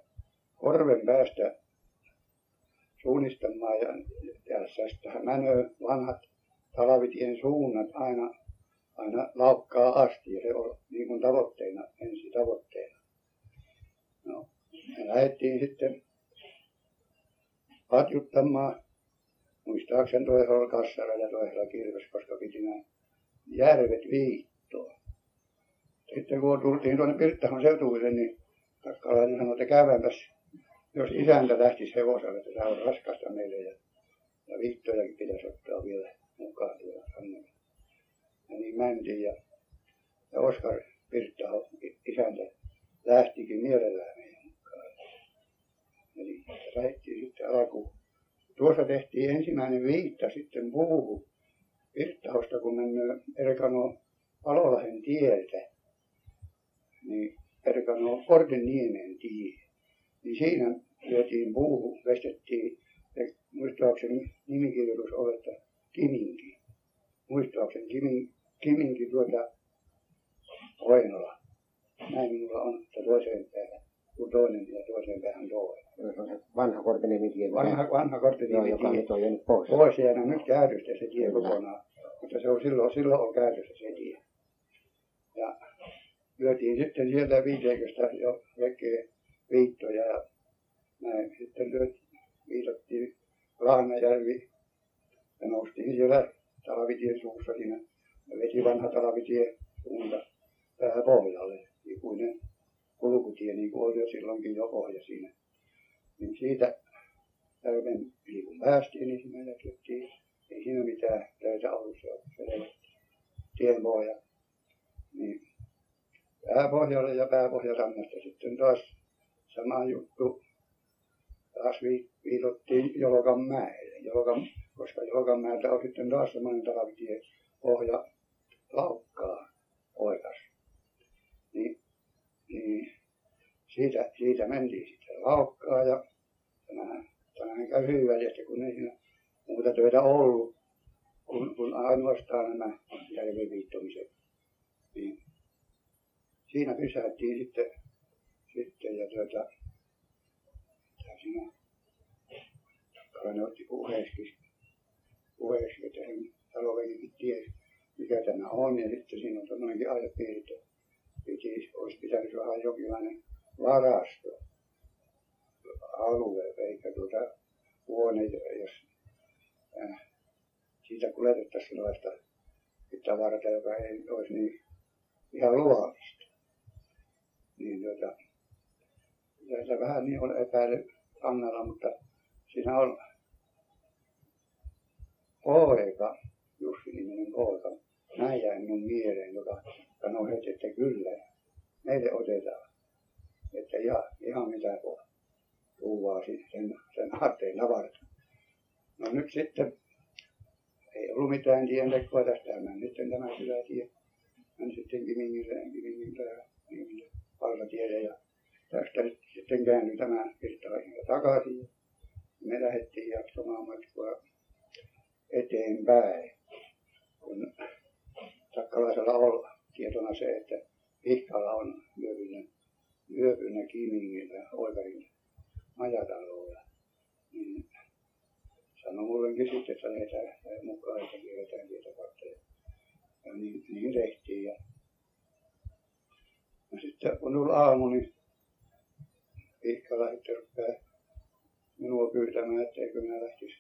Korven päästä suunnistamaan ja tästä menee vanhat talvitien suunnat aina, aina laukkaa asti ja se on niin kuin tavoitteena, ensi tavoitteena. No, lähdettiin sitten patjuttamaan, muistaakseni toisella kassara ja toisella kirves, koska piti nämä järvet viittoa. Sitten kun tultiin tuonne Pirttahon seutuille, niin takkalainen sanoi, että käydäänpäs jos isäntä lähtisi hevosella, että tämä on raskasta meille ja, ja viittojakin pitäisi ottaa vielä mukaan tuolla. Ja niin mentiin ja, ja Oskar Pirttaho, isäntä, lähtikin mielellään. Eli lähdettiin sitten alkuun. Tuossa tehtiin ensimmäinen viitta sitten puuhun Pirttahosta, kun mennään Erkano Palolahden tieltä. Niin Erkano Kortenniemen tie niin siinä lyötiin puuhun, vestettiin, ja muistaakseni nimikirjoitus oli, että Kiminki. Muistaakseni Kimin, Kiminki tuota Oinola. Näin minulla on, että toiseen päähän, kun toinen ja toiseen päähän toinen. Se on se vanha Vanha, vanha Joo, korttinimi joka nyt on jäänyt pois. pois enää nyt käytöstä se tie kokonaan. Mutta se on silloin, silloin on käytössä se tie. Ja lyötiin sitten sieltä viiteeköstä jo vekeä viittoja ja näin sitten lyöt, viitattiin Lahnajärvi ja noustiin siellä Talvitien suussa siinä ja veti vanha Talvitie suunta vähän pohjalle, ikuinen kulkutie, niin kuin oli jo silloinkin jo pohja siinä. Niin siitä järven yli kun päästiin, niin siinä jätettiin, ei siinä mitään töitä ollut, se on selvä tien pohja. Niin pääpohjalle ja pääpohjarannasta sitten taas sama juttu taas vi, viitottiin Jolokan mäelle. Jolokan, koska Jolokan mäeltä on sitten taas semmoinen talvitie pohja laukkaa oikas. Niin, niin siitä, siitä mentiin sitten laukkaa ja tänään käy hyvin väliä, kun ei siinä muuta töitä ollut, kun, kun ainoastaan nämä järven viittomiset. Niin siinä pysähtiin sitten, sitten ja tuota, ja siinä Kalle otti puheeksi, puheeksi, että sen talovelinkin tiesi, mikä tämä on. Ja sitten siinä on semmoinenkin aihepiiri, että piti, olisi pitänyt saada jonkinlainen varasto alue, eikä tuota huone, jos äh, siitä kuljetettaisiin sellaista tavaraa, joka ei olisi niin ihan luvallista. Niin tuota, se vähän niin on epäily kannalla, mutta siinä on poika, Jussi-niminen poika, näin jäi minun mieleen, joka sanoi heti, että kyllä, meille otetaan. Että ihan, ihan mitä voi tuuvaa sen, sen aatteen tavarta. No nyt sitten ei ollut mitään tientekoa tästä, mä nyt tämä kylätie. Hän sitten Kimingille, Kimingille, Kimingille valtatielle ja tästä nyt sitten kääntyi tämä virtainen takaisin. me lähdettiin jatkamaan matkaa eteenpäin. Kun Takkalaisella on tietona se, että Pihkala on yöpynyt, yöpynyt Kimingillä Oikarin majatalolla. Niin sanoi mullekin sitten, että lähdetään mukaan, kierretään tietä kautta. Ja niin, niin tehtiin. Ja, ja sitten kun tuli aamu, niin Pihkala sitten rupeaa minua pyytämään, että eikö minä lähtisi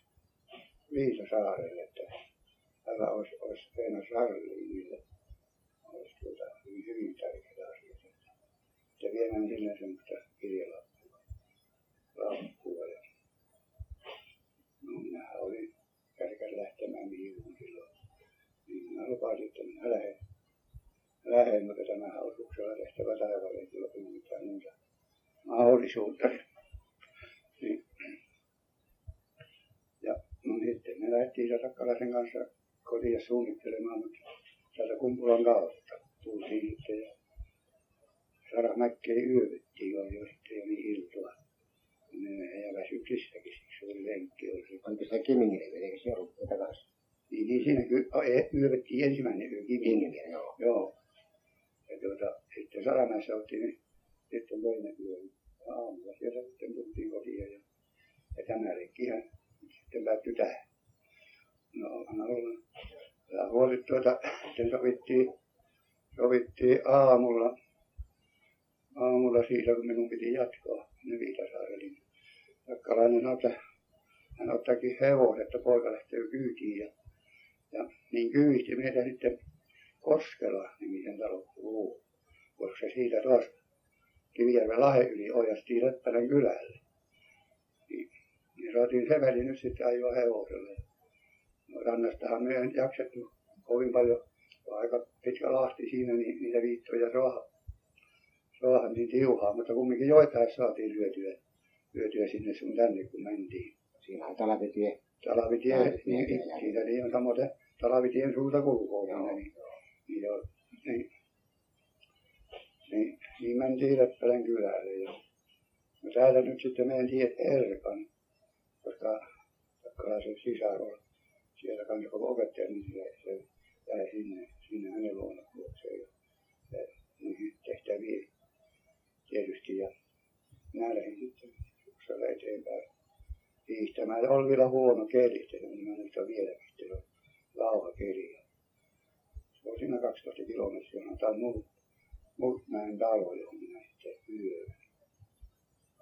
Viitasaarelle, että täällä olisi, olisi Eino Sarliinille. Olisi tuota hyvin, hyvin tärkeitä asioita. Että viemään sinne semmoista kirjalappua. Lappua. Ja... No minähän olin kärkäs lähtemään mihin silloin. Niin minä lupasin, että minä lähden. Lähden, mutta tämä on suksella tehtävä taivaalle, ei ole mitään muuta mahdollisuutta. Niin No sitten me lähdettiin Sakkalaisen kanssa kotiin suunnittelemaan, mutta täältä Kumpulan kautta tultiin sitten ja Saramäkkeen yövyttiin jo, jo sitten jo niin iltua. Ne ja väsyksissäkin, siksi oli lenkki. Oli se. Oliko se ollut takaisin? Niin, niin siinä ky- yövyttiin ensimmäinen yö Kimingille. joo. Joo. Ja tuota, sitten Saramäessä oltiin sitten toinen yö. Ja aamulla sieltä sitten tultiin kotiin ja, ja tämä lenkkihän sitten päättyi tähän. No anna olla. Ja huolit tuota, sitten sovittiin, sovittiin aamulla, aamulla siitä, kun minun piti jatkaa ne Viitasaarelle. Niin Takkalainen ottaa, hän ottaakin hevoset, että poika lähtee kyytiin. Ja, ja niin kyyhti meitä sitten Koskela nimisen talo luo, koska siitä taas Kivijärven lahe yli ojastiin Leppälän kylälle niin saatiin se väli nyt sitten ajoa hevoselle. No, rannastahan me ei jaksettu kovin paljon, aika pitkä lahti siinä, niin niitä viittoja saa, saa niin tiuhaa, mutta kumminkin joitain saatiin lyötyä, lyötyä sinne sun tänne, kun mentiin. Siinä on Talavitie. Talavitie, niin, niin, siitä niin on samoin Talavitien suuta kulkuu siinä, niin, niin, jo, niin, niin, niin mentiin Leppälän kylälle. Ja, no täältä nyt sitten meidän tiet Erkan koska Takkalaisen sisar on siellä kanssa koko opettaja, niin se, se jäi sinne, sinne hänen luona luokseen ja, ja niihin tehtäviin tietysti. Ja minä lähdin sitten suksella eteenpäin hiihtämään. Oli vielä huono keli, niin mä nyt vielä sitten lauha keli. Se on siinä 12 kilometriä, tai muut, muut näin talo, johon minä sitten yön.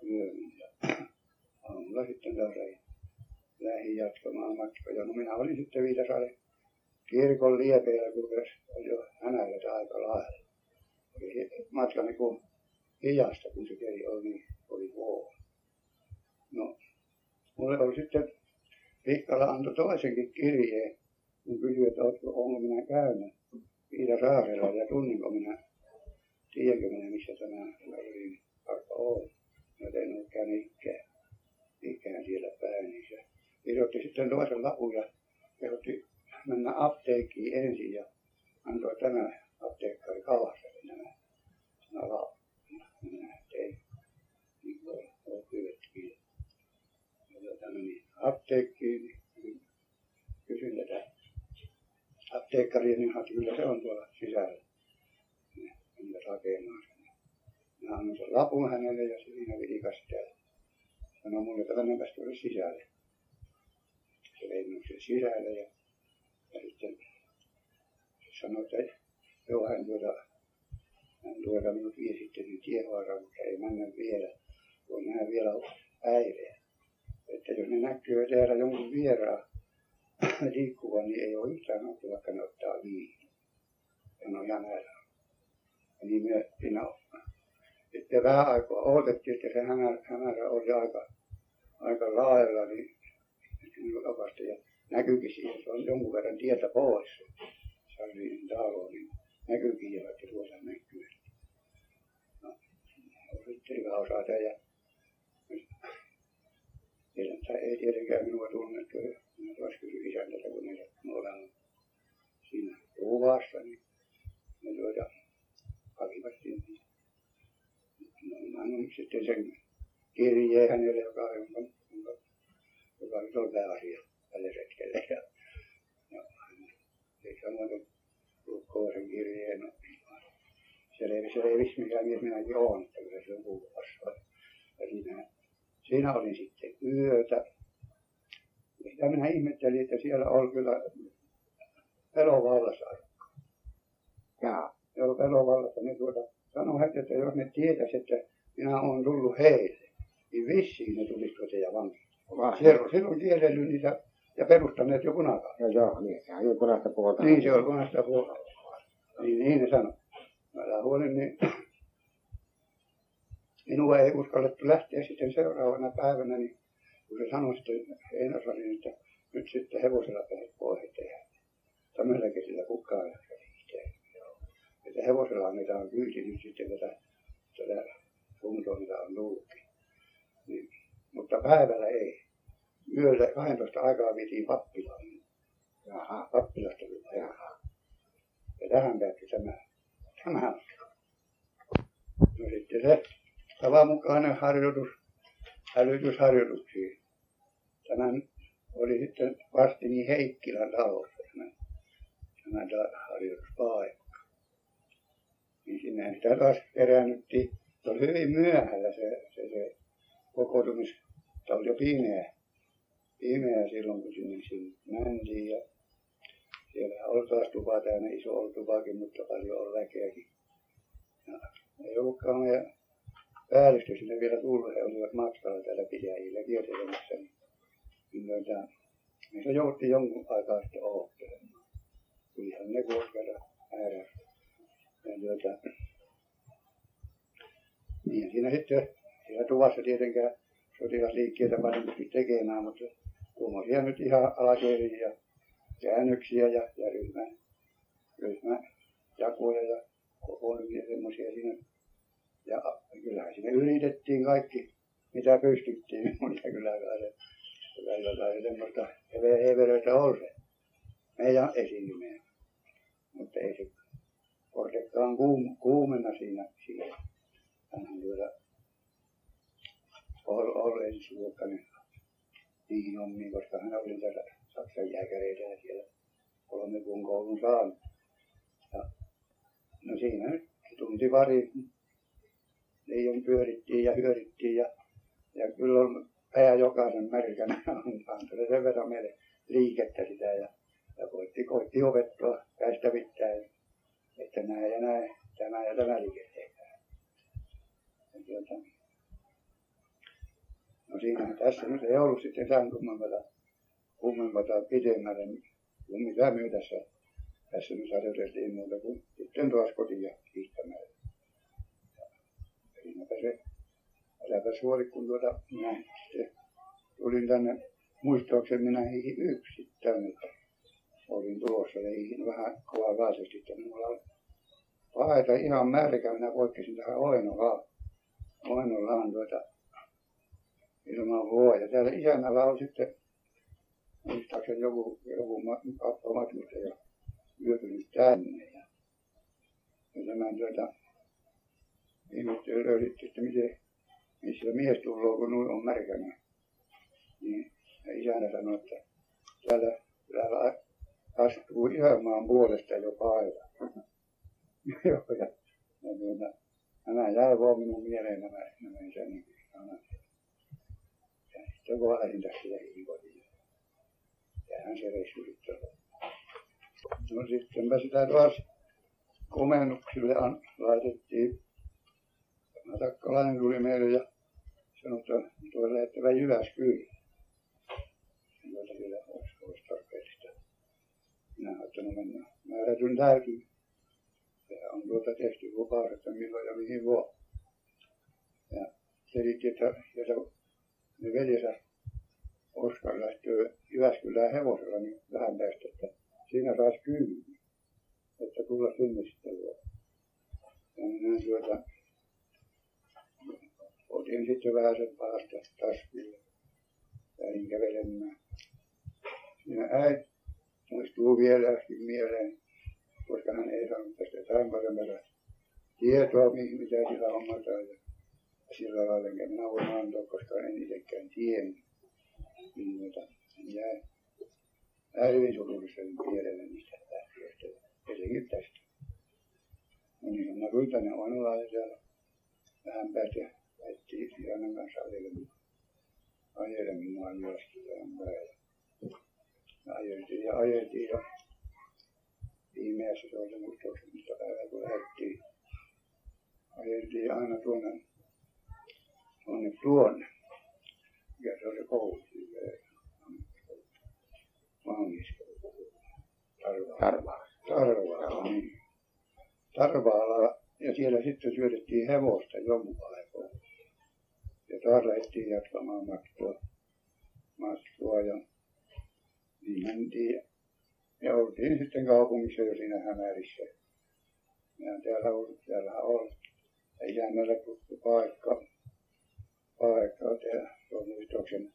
yön ja aamulla sitten taas lähdin jatkamaan matkoja. No minä olin sitten Viitasaaren kirkon liepeillä, kun oli jo hänällä aika lailla. Oli matka niin kuin hijasta, kun se keli oli, niin oli huono. No, mulle oli sitten Pikkala antoi toisenkin kirjeen, kun kysyi, että oletko, onko minä käynyt Viitasaarella ja tunninko minä, tiedänkö minä missä tämä oli paikka on. Mä en ole käynyt ikään ikään siellä päin, niin se kirjoitti sitten toisen lapun ja kehotti mennä apteekkiin ensin ja antoi tämä apteekkari Kalaselle nämä, nämä laput. Minä tein, niin kuin on pyydettykin. Ja tämä meni apteekkiin, niin kysyin tätä apteekkaria, niin hän kyllä se on tuolla sisällä. Menivät hakemaan sen. Mä annoin sen lapun hänelle ja siinä vilkasi täällä sanoi mulle, että mennäpäs tuonne sisälle. Se vei minut sen sisälle ja, ja sitten se sanoi, että joo, hän tuota, hän tuota minut vie sitten niin tiehaaraan, mutta ei mennä vielä, voi nähdä vielä päivää. Että jos ne näkyy täällä jonkun vieraan liikkuvan, niin ei ole yhtään ottu, vaikka ne ottaa viini. Ja ne on hämärä. Ja niin me siinä sitten vähän aikaa odotettiin, että se hämärä, hämärä oli aika, aika laajalla, niin näkyykin siihen, se on jonkun verran tietä pois. Sarriin talo, niin näkyykin jo, että tuossa näkyy. No, sitten osata ja ei tietenkään minua tunnettu. Minä taas kysyin isäntä, kun me olemme siinä tuvassa, niin me tuota, hakivat sinne annoin sitten sen kirjeen hänelle, joka, jonka, jonka joka nyt on pääasia tällä hetkellä. Ja, ja se samoin Lukkoisen kirjeen no, selvisi, selvisi mikä mies minäkin olen, että kyllä se on kuuluvassa. Ja siinä, siinä olin sitten yötä. Ja sitä minä ihmettelin, että siellä oli kyllä pelovallassa Jaa. Joo, pelovallassa. Ne tuota, sanoi heti, että jos ne tietäisi, että minä olen tullut heille, niin vissiin ne tulisi tuota ja vankista. Vai. Silloin, silloin kierrellyt niitä ja perustaneet jo punakaan. Joo, joo, niin se on punaista puolta. Niin se oli punaista puolta. Niin, niin ne sanoi. Mä huolin, niin minua ei uskallettu lähteä sitten seuraavana päivänä, niin kun se sanoi sitten Einosarin, että nyt sitten hevosella pääset pois tehdä. Tämmöiselläkin sillä kukaan lähteä. Että hevosella niitä on kyyti nyt sitten tätä, tätä kuntoa, mitä on tullutkin. Niin, mutta päivällä ei. Yöllä 12 aikaa vietiin pappilaan. Jaha. Pappilasta tuli. Jaha. Ja tähän päättyi tämä, tämä. No sitten se tavanmukainen harjoitus, hälytysharjoituksiin. Tämän oli sitten vastini Heikkilän talossa tämä, tämä harjoituspaikka. Niin sinne sitä taas keräännyttiin. Se oli hyvin myöhällä se, se, se kokoontumis. Se oli jo pimeä, pimeä silloin, kun sinne, sinne mentiin. Ja siellä oli taas tupa täynnä, iso oli tupakin, mutta paljon on väkeäkin. Ja ei ollutkaan meidän päällystö sinne vielä tullut, he olivat matkalla täällä pidäjillä kiertelemässä. Niin, niin, tuota, niin se joutti jonkun aikaa sitten oottelemaan. Tulihan ne kuoskata äärä. Ja tuota, niin siinä sitten, siinä tuvassa tietenkään sotilasliikkeitä pysty tekemään, mutta tuommoisia nyt ihan alakeiriä käännöksiä ja, ja ryhmä, ryhmäjakoja ja kokoontumisia semmoisia siinä. Ja kyllähän siinä yritettiin kaikki, mitä pystyttiin, mutta kyllä se välillä sai semmoista heveröitä oli se meidän esiintyminen. Mutta ei se kortekkaan kuum, kuumenna siinä siellä. Hänhän tuota oli, oli ensiluokkainen niihin hommiin, koska hän oli niitä Saksan jääkäreitä siellä kolme kuun koulun saanut. Ja, no siinä nyt tunti pari liian pyörittiin ja hyörittiin ja, ja kyllä on pää jokaisen märkänä antoi sen verran meille liikettä sitä ja, ja koitti, koitti opettaa käistä pitää, että näin ja näin, tämä ja tämä liike tehdään. Ja tuota, no siinä tässä nyt ei ollut sitten tämän kummempaa, kummempaa pidemmälle kuin mitä me tässä, tässä nyt harjoiteltiin muuta kuin sitten taas kotiin hiihtämällä. Siinäpä se, äläpä suori, kun tuota, minä sitten tulin tänne, muistaakseni minä hiihin yksin tänne. Olin tulossa ja hiihin vähän kovavaisesti, että minulla oli paita ihan märkä, minä poikkesin tähän Oinolaan. Oinolaan tuota, ilman vuoja. Täällä isännällä on sitten, muistaakseni joku, joku matkustaja yöpynyt tänne. Ja, ja tämän tuota, ihmettelin löysitti, että miten, missä mies tulee, kun noin on märkänä. Niin ja isänä sanoi, että täällä, täällä astuu isänmaan puolesta jo paita. Joo, ja, ja tuota, nämä jäi vaan minun mieleen nämä, nämä isäni sanat. Sitten kun lähdin tästä jäihin kotiin. Tähän se reissu sitten No sittenpä sitä taas komennuksille an, laitettiin. Takkalainen tuli meille ja sanoi, että tuo lähettävä Jyväskylään. Joita vielä olisi, olisi tarpeellista. Minä ajattelin, että no mennään. Määrätyn täytyy. Ja on tuota tehty lupaus, että milloin ja mihin voi. Ja selitti, että jos ne veljensä Oskar lähtee Jyväskylään hevosella, niin vähän tästä, että siinä saisi kymmenen, että tulla sinne sitten voi. Ja minä tuota, otin sitten vähän sen taskuun ja lähdin kävelemään. Siinä äiti muistuu vieläkin mieleen, koska hän ei saanut tästä paremmasta tietoa, mitä sillä hommataan. Sillä lailla enkä minä voin antaa, koska en itsekään tiennyt. niin noita, jäi hyvin surulliselle mielelle niistä lähtiöistä, etenkin tästä. No niin, mä Ryytänen on ja siellä vähän päätä ajettiin Janan kanssa ajelemaan, ajelemaan Jyväskylään päin. Ja ajeltiin ja ajeltiin ja viimeisessä se oli muistaakseni päivää, kun lähdettiin. Ajeltiin aina tuonne, tuonne tuonne. Mikä se oli koulu? Maangiska. Tarvaa. Tarvaala, niin. Tarvaala ja siellä sitten syötettiin hevosta jonkun aikaa. Ja taas lähdettiin jatkamaan matkoa, matkoa ja niin mentiin ja oltiin sitten kaupungissa jo siinä Hämärissä. Ja täällä on, täällä on isännällä tuttu paikka, paikka täällä, se on muistaakseni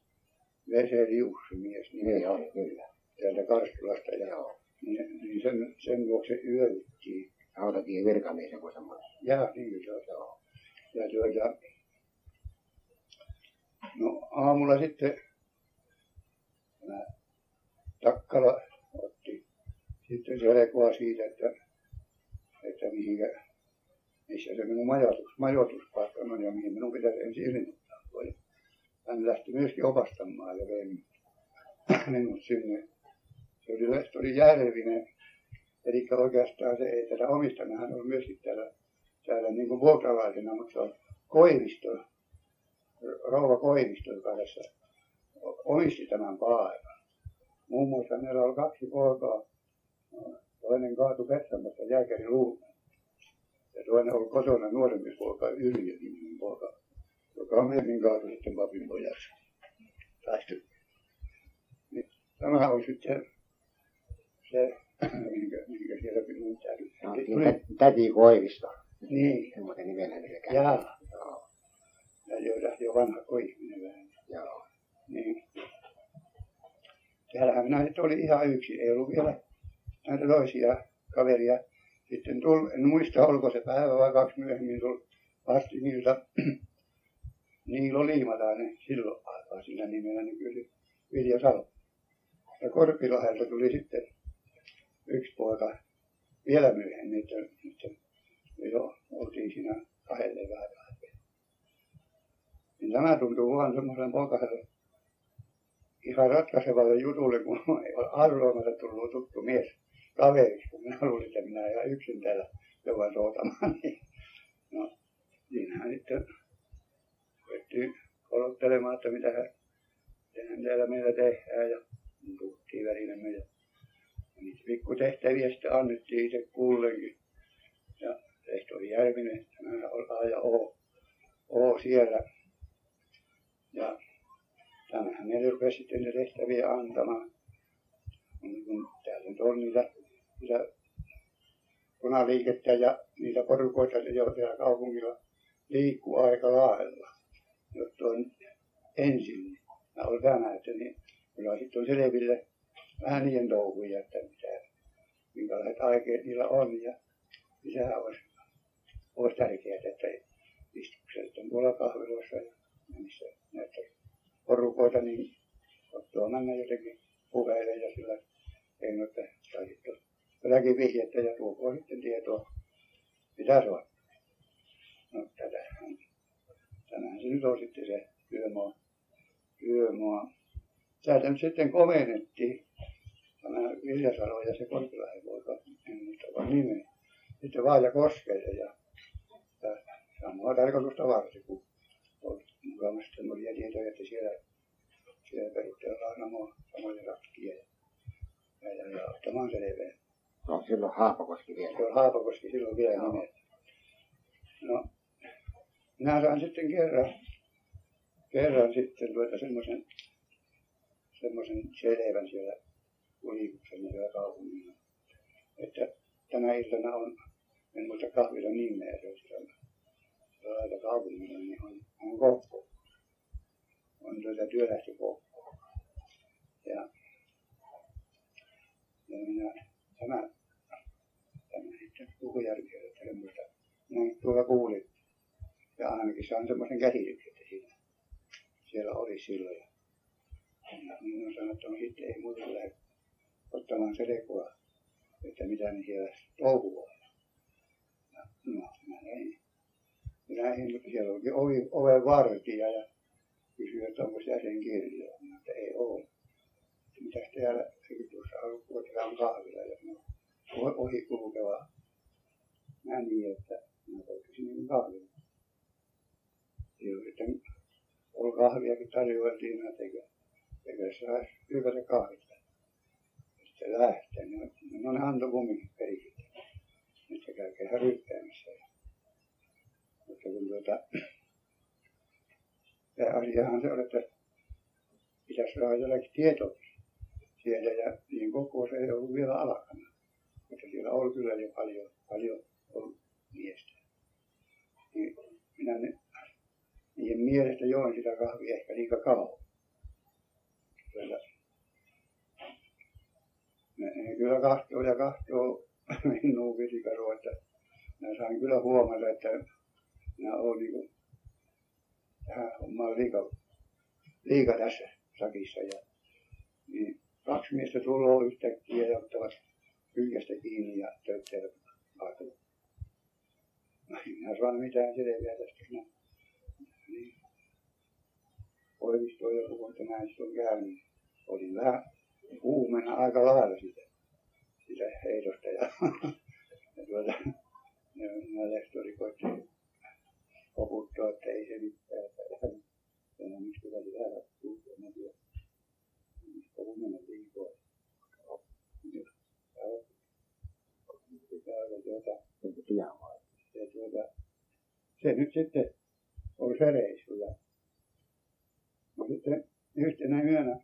Veseli Jussi mies Niin on, kyllä. täältä Karstulasta ja Joo. niin, niin sen, sen vuoksi yövyttiin. Rautatie virkamies joku semmoinen. Ja niin se on. Joo. Ja tuota, no aamulla sitten tämä Takkala otti sitten selkoa siitä, että, että mihinkä, missä se minun majoitus, majoituspaikka on ja mihin minun pitäisi ensin ilmoittaa. Ja hän lähti myöskin opastamaan ja vei minut sinne. Se oli, se oli Järvinen, Eli oikeastaan se ei tätä omistanut, hän on myöskin täällä, täällä niin kuin vuokralaisena, mutta se on Koivisto, rouva Koivisto, joka tässä omisti tämän paikan. Muun muassa meillä oli kaksi poikaa, toinen kaatui Petsamosta jääkäri Luumen. Ja toinen oli kotona nuorempi poika, Yrjö niminen poika, joka myöhemmin kaatui sitten papin pojaksi. Taistu. Niin, tämä on sitten se minkä, minkä siellä minun täytyy. No, niin tä- täti Koivisto. Niin, Semmoisen nimenä niillä käy. jaa. Joo. Ja joita jo vanha ihminen vähän. Joo. Niin. Täällähän minä sitten oli ihan yksi, ei ollut vielä näitä toisia kaveria. Sitten tuli, en muista oliko se päivä vai kaksi myöhemmin, tuli vasti niiltä Niilo Liimalainen silloin aikaa sillä nimellä nykyisin Vilja Salo. Ja Korpilahdelta tuli sitten yksi poika vielä myöhemmin, että, että jo oltiin siinä kahdelle vähän Niin tämä tuntuu vaan semmoisen poikaselle ihan ratkaisevalle jutulle, kun arvoimata tullut tuttu mies kaveriksi, kun minä luulin, että minä ihan yksin täällä joudun soutamaan. Niin, no, siinähän sitten ruvettiin odottelemaan, että mitä tehdään täällä meillä tehdään ja puhuttiin välinemme ja niitä pikkutehtäviä sitten annettiin itse kullekin. Ja Lehtori Järvinen, tämä A ja O, o siellä. Ja tämähän meille rupesi sitten ne tehtäviä antamaan. Niin kun täällä nyt on niitä, niitä punaliikettä ja niitä porukoita, jo siellä kaupungilla liikkuu aika lailla. Jotta on ensin, mä olen tämä, että niin, kyllä sitten on selville vähän niiden touhuja, että mitä, minkälaiset aikeet niillä on ja sehän olisi, olisi tärkeää, että istukset on tuolla kahviloissa ja missä näitä porukoita, niin ottaa mennä jotenkin puheille ja sillä ei että tai sitten jotakin vihjettä ja tuokoon sitten tietoa, mitä se on. No tätähän, tänään se nyt on sitten se työmaa, työmaa. Täältä nyt sitten komennettiin tämä Viljasalo ja se Korpilainen poika, en muista vaan nimeä. Sitten Vaaja Koskelle ja, ja samaa tarkoitusta varsin, kun oli mukavasti semmoisia tietoja, että siellä, siellä perustellaan samoja, samoja ratkia ja, ja, ja, ja ottamaan selvää. No silloin Haapakoski vielä. Se on Haapakoski silloin vielä nimeltä. No, minä sain sitten kerran, kerran sitten tuota semmoisen, semmoisen selvän siellä Ulikuksen siellä kaupungilla. Että tänä iltana on, en muista kahvilla nimeä, se on siellä, siellä kaupungilla, niin on, on kokko. On tuota työlähtökokko. Ja, ja minä, tämä, tämä sitten Puhujärviä, että semmoista, minä tuolla kuulin. Ja ainakin saan semmoisen käsityksen, että siinä, siellä oli silloin. Ja, ja että no sitten ei muuten lähde ottamaan selkoa, että mitä ne siellä touhuaa. No, mä näin. Mä näin, että siellä olikin ovi, oven vartija ja kysyi, että onko jäsen kirjoa. Mä että ei ole. Mitäs täällä, eikö tuossa ollut Kuotilan kahvilla ja no, ohi kulkeva näin, että mä toisin niin kahvilla. Sitten oli kahviakin tarjoiltiin, mä tekee, tekee saisi hyvätä kahvista. Sitten lähtee, no, no ne antoi kumminkin periksi. Nyt se käy kehä ryppäämässä. Mutta kun tuota, tämä asiahan se on, että pitäisi saada jollakin tietoa siellä ja niin kokous ei ollut vielä alkanut. Mutta siellä oli kyllä jo paljon, paljon ollut miestä. Niin minä ne, niiden mielestä join sitä kahvia ehkä liikaa kauan. Kyllä, ne, ne kyllä kahtoo ja kahtoo minun visikaro, että minä sain kyllä huomata, että minä olen niin kuin, tähän hommaan liika, liika tässä sakissa. Ja, niin kaksi miestä tulee yhtäkkiä ja ottavat hylkästä kiinni ja töyttävät katuun. No, minä saan mitään selviä tästä. No, niin. Koivisto on näistä on käynyt. Olin vähän huumena aika lailla sitä, sitä heitosta. Ja, ja tuota, nämä lehtori koitti koputtaa, että ei se mitään. Että, ja miksi väli vähän suhteen, huumena liikoa. Ja tuota, ja tuota, se nyt sitten oli se reissu. Ja, no sitten yhtenä yönä,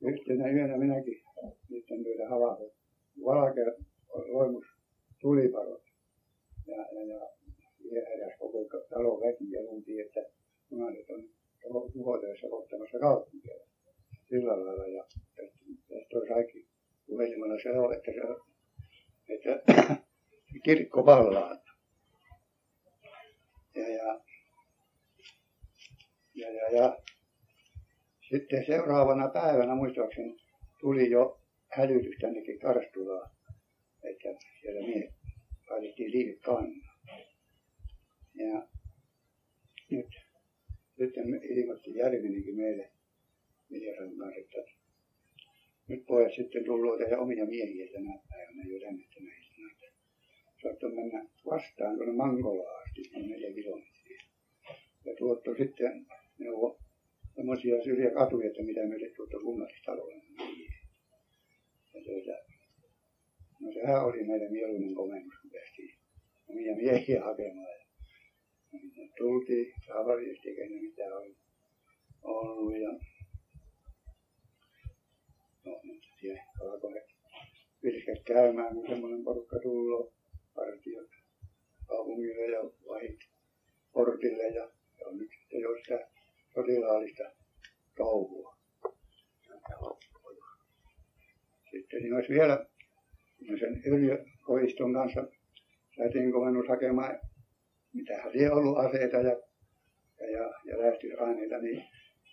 yhtenä yönä minäkin sitten tuota havahdin. Valkea loimus tuliparot. Ja, ja, ja eräs koko talon väki ja luultiin, että punaiset on tuhotöissä ottamassa kaupunkia. Sillä lailla. Ja on kaikki puhelimella se on, että, se, että kirkko palaa. Ja, ja, ja, ja, ja sitten seuraavana päivänä muistaakseni tuli jo hälytys tännekin Karstulaan, että siellä mie laitettiin liikekanna. Ja nyt sitten ilmoitti Järvininkin meille Viljasan kanssa, että nyt pojat sitten tullut tehdä omia miehiä tänä päivänä jo tänne iltana. Saattoi mennä vastaan tuonne Mankolaan asti, on neljä kilometriä. Ja tuotto sitten neuvo semmoisia syrjäkatuja, että mitä meille tuotto kunnallistalolle Ja tuota, no sehän oli meidän mieluinen komennus, kun päästiin omia miehiä hakemaan. Ja tultiin tavallisesti, eikä ne mitään oli ollut. Ja no, nyt siellä alkoi virket käymään, kun semmoinen porukka tullut partiot kaupungille ja vahit portille ja se on nyt sitten jo sitä sotilaallista touhua. Sitten siinä olisi vielä sen Yrjö Koiston kanssa lähtiin komennus hakemaan, mitähän siellä ollut aseita ja, ja, ja, ja lähtysaineita, niin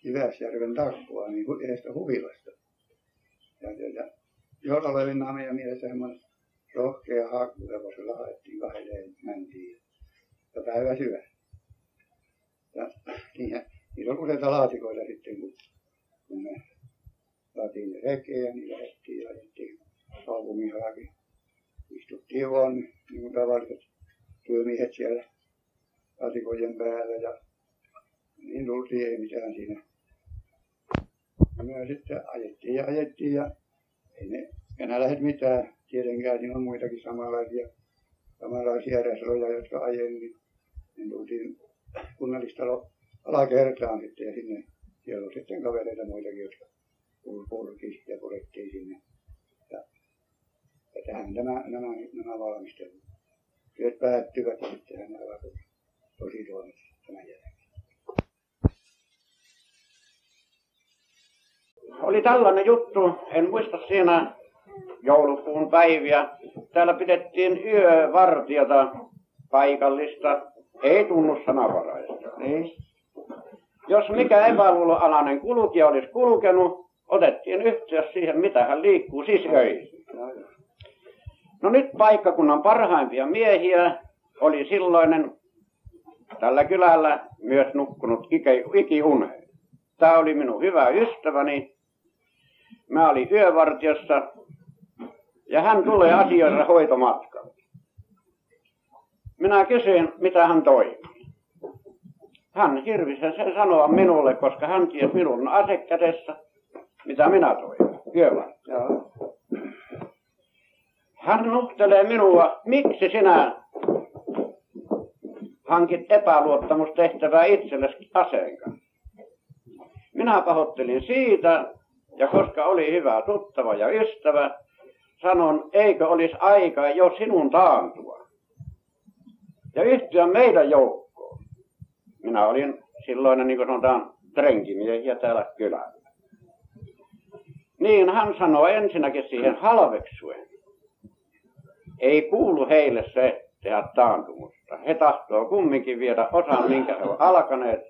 Jyväsjärven takkua niin kuin edestä huvilasta. Ja, ja, ja oli meidän mielessä semmoinen rohkea hakkuhevosella haettiin kahdelleen mentiin ja päivä syvä. Ja niinhän, niillä on useita laatikoita sitten, kun, kun me saatiin ne rekeen ja niin lähdettiin ja ajettiin kaupungin halki. Istuttiin vaan niin kuin tavalliset työmiehet siellä laatikojen päällä ja niin tultiin, ei mitään siinä. Ja me sitten ajettiin ja ajettiin ja ei ne venäläiset mitään. Tietenkään siinä on muitakin samanlaisia, samanlaisia resloja, jotka ajeli. Niin, niin tultiin kunnallistalo alakertaan sitten ja sinne. Siellä on sitten kavereita muitakin, jotka purki ja purettiin sinne. Ja, ja tähän nämä, nämä, nämä valmistelut. Työt päättyvät ja sitten hän alkoi tosi toimessa tämän jälkeen. oli tällainen juttu, en muista siinä joulukuun päiviä. Täällä pidettiin yövartiota paikallista, ei tunnu sanavaraista. Niin. jos mikä epäluuloalainen kulkija olisi kulkenut, otettiin yhteys siihen, mitä hän liikkuu, siis öisin. No nyt paikkakunnan parhaimpia miehiä oli silloinen tällä kylällä myös nukkunut ikiuneen. Tämä oli minun hyvä ystäväni. Mä olin yövartiossa ja hän tulee asioissa hoitomatkalle. Minä kysyin, mitä hän toimii. Hän hirvisi sen sanoa minulle, koska hän tiesi minun ase kädessä, mitä minä toin. Yövartio. Hän nuhtelee minua, miksi sinä hankit epäluottamustehtävää itsellesi aseen kanssa. Minä pahoittelin siitä, ja koska oli hyvä tuttava ja ystävä, sanon, eikö olisi aika jo sinun taantua ja yhtyä meidän joukkoon. Minä olin silloin, niin kuin sanotaan, trenkimiehiä täällä kylällä. Niin hän sanoi ensinnäkin siihen halveksuen. Ei kuulu heille se tehdä taantumusta. He tahtoo kumminkin viedä osan, minkä he ovat alkaneet.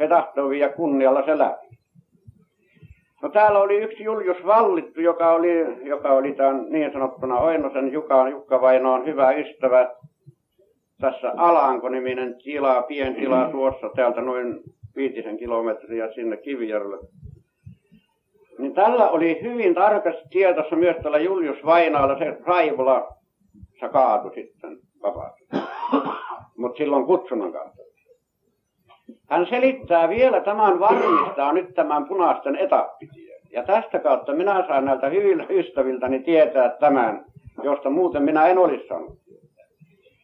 He tahtoo viedä kunnialla se läpi. No täällä oli yksi Julius Vallittu, joka oli, joka oli tämän niin sanottuna Oinosen Jukan, Jukka Vainoon hyvä ystävä. Tässä Alanko-niminen tila, pientila tuossa täältä noin viitisen kilometriä sinne Kivijärvelle. Niin tällä oli hyvin tarkasti tietossa myös tällä Julius Vainaalla se Raivola kaatu sitten vapaasti. Mutta silloin kutsunnan kautta. Hän selittää vielä tämän varmistaa nyt tämän punaisten etappitien. Ja tästä kautta minä saan näiltä hyviltä ystäviltäni tietää tämän, josta muuten minä en olisi saanut.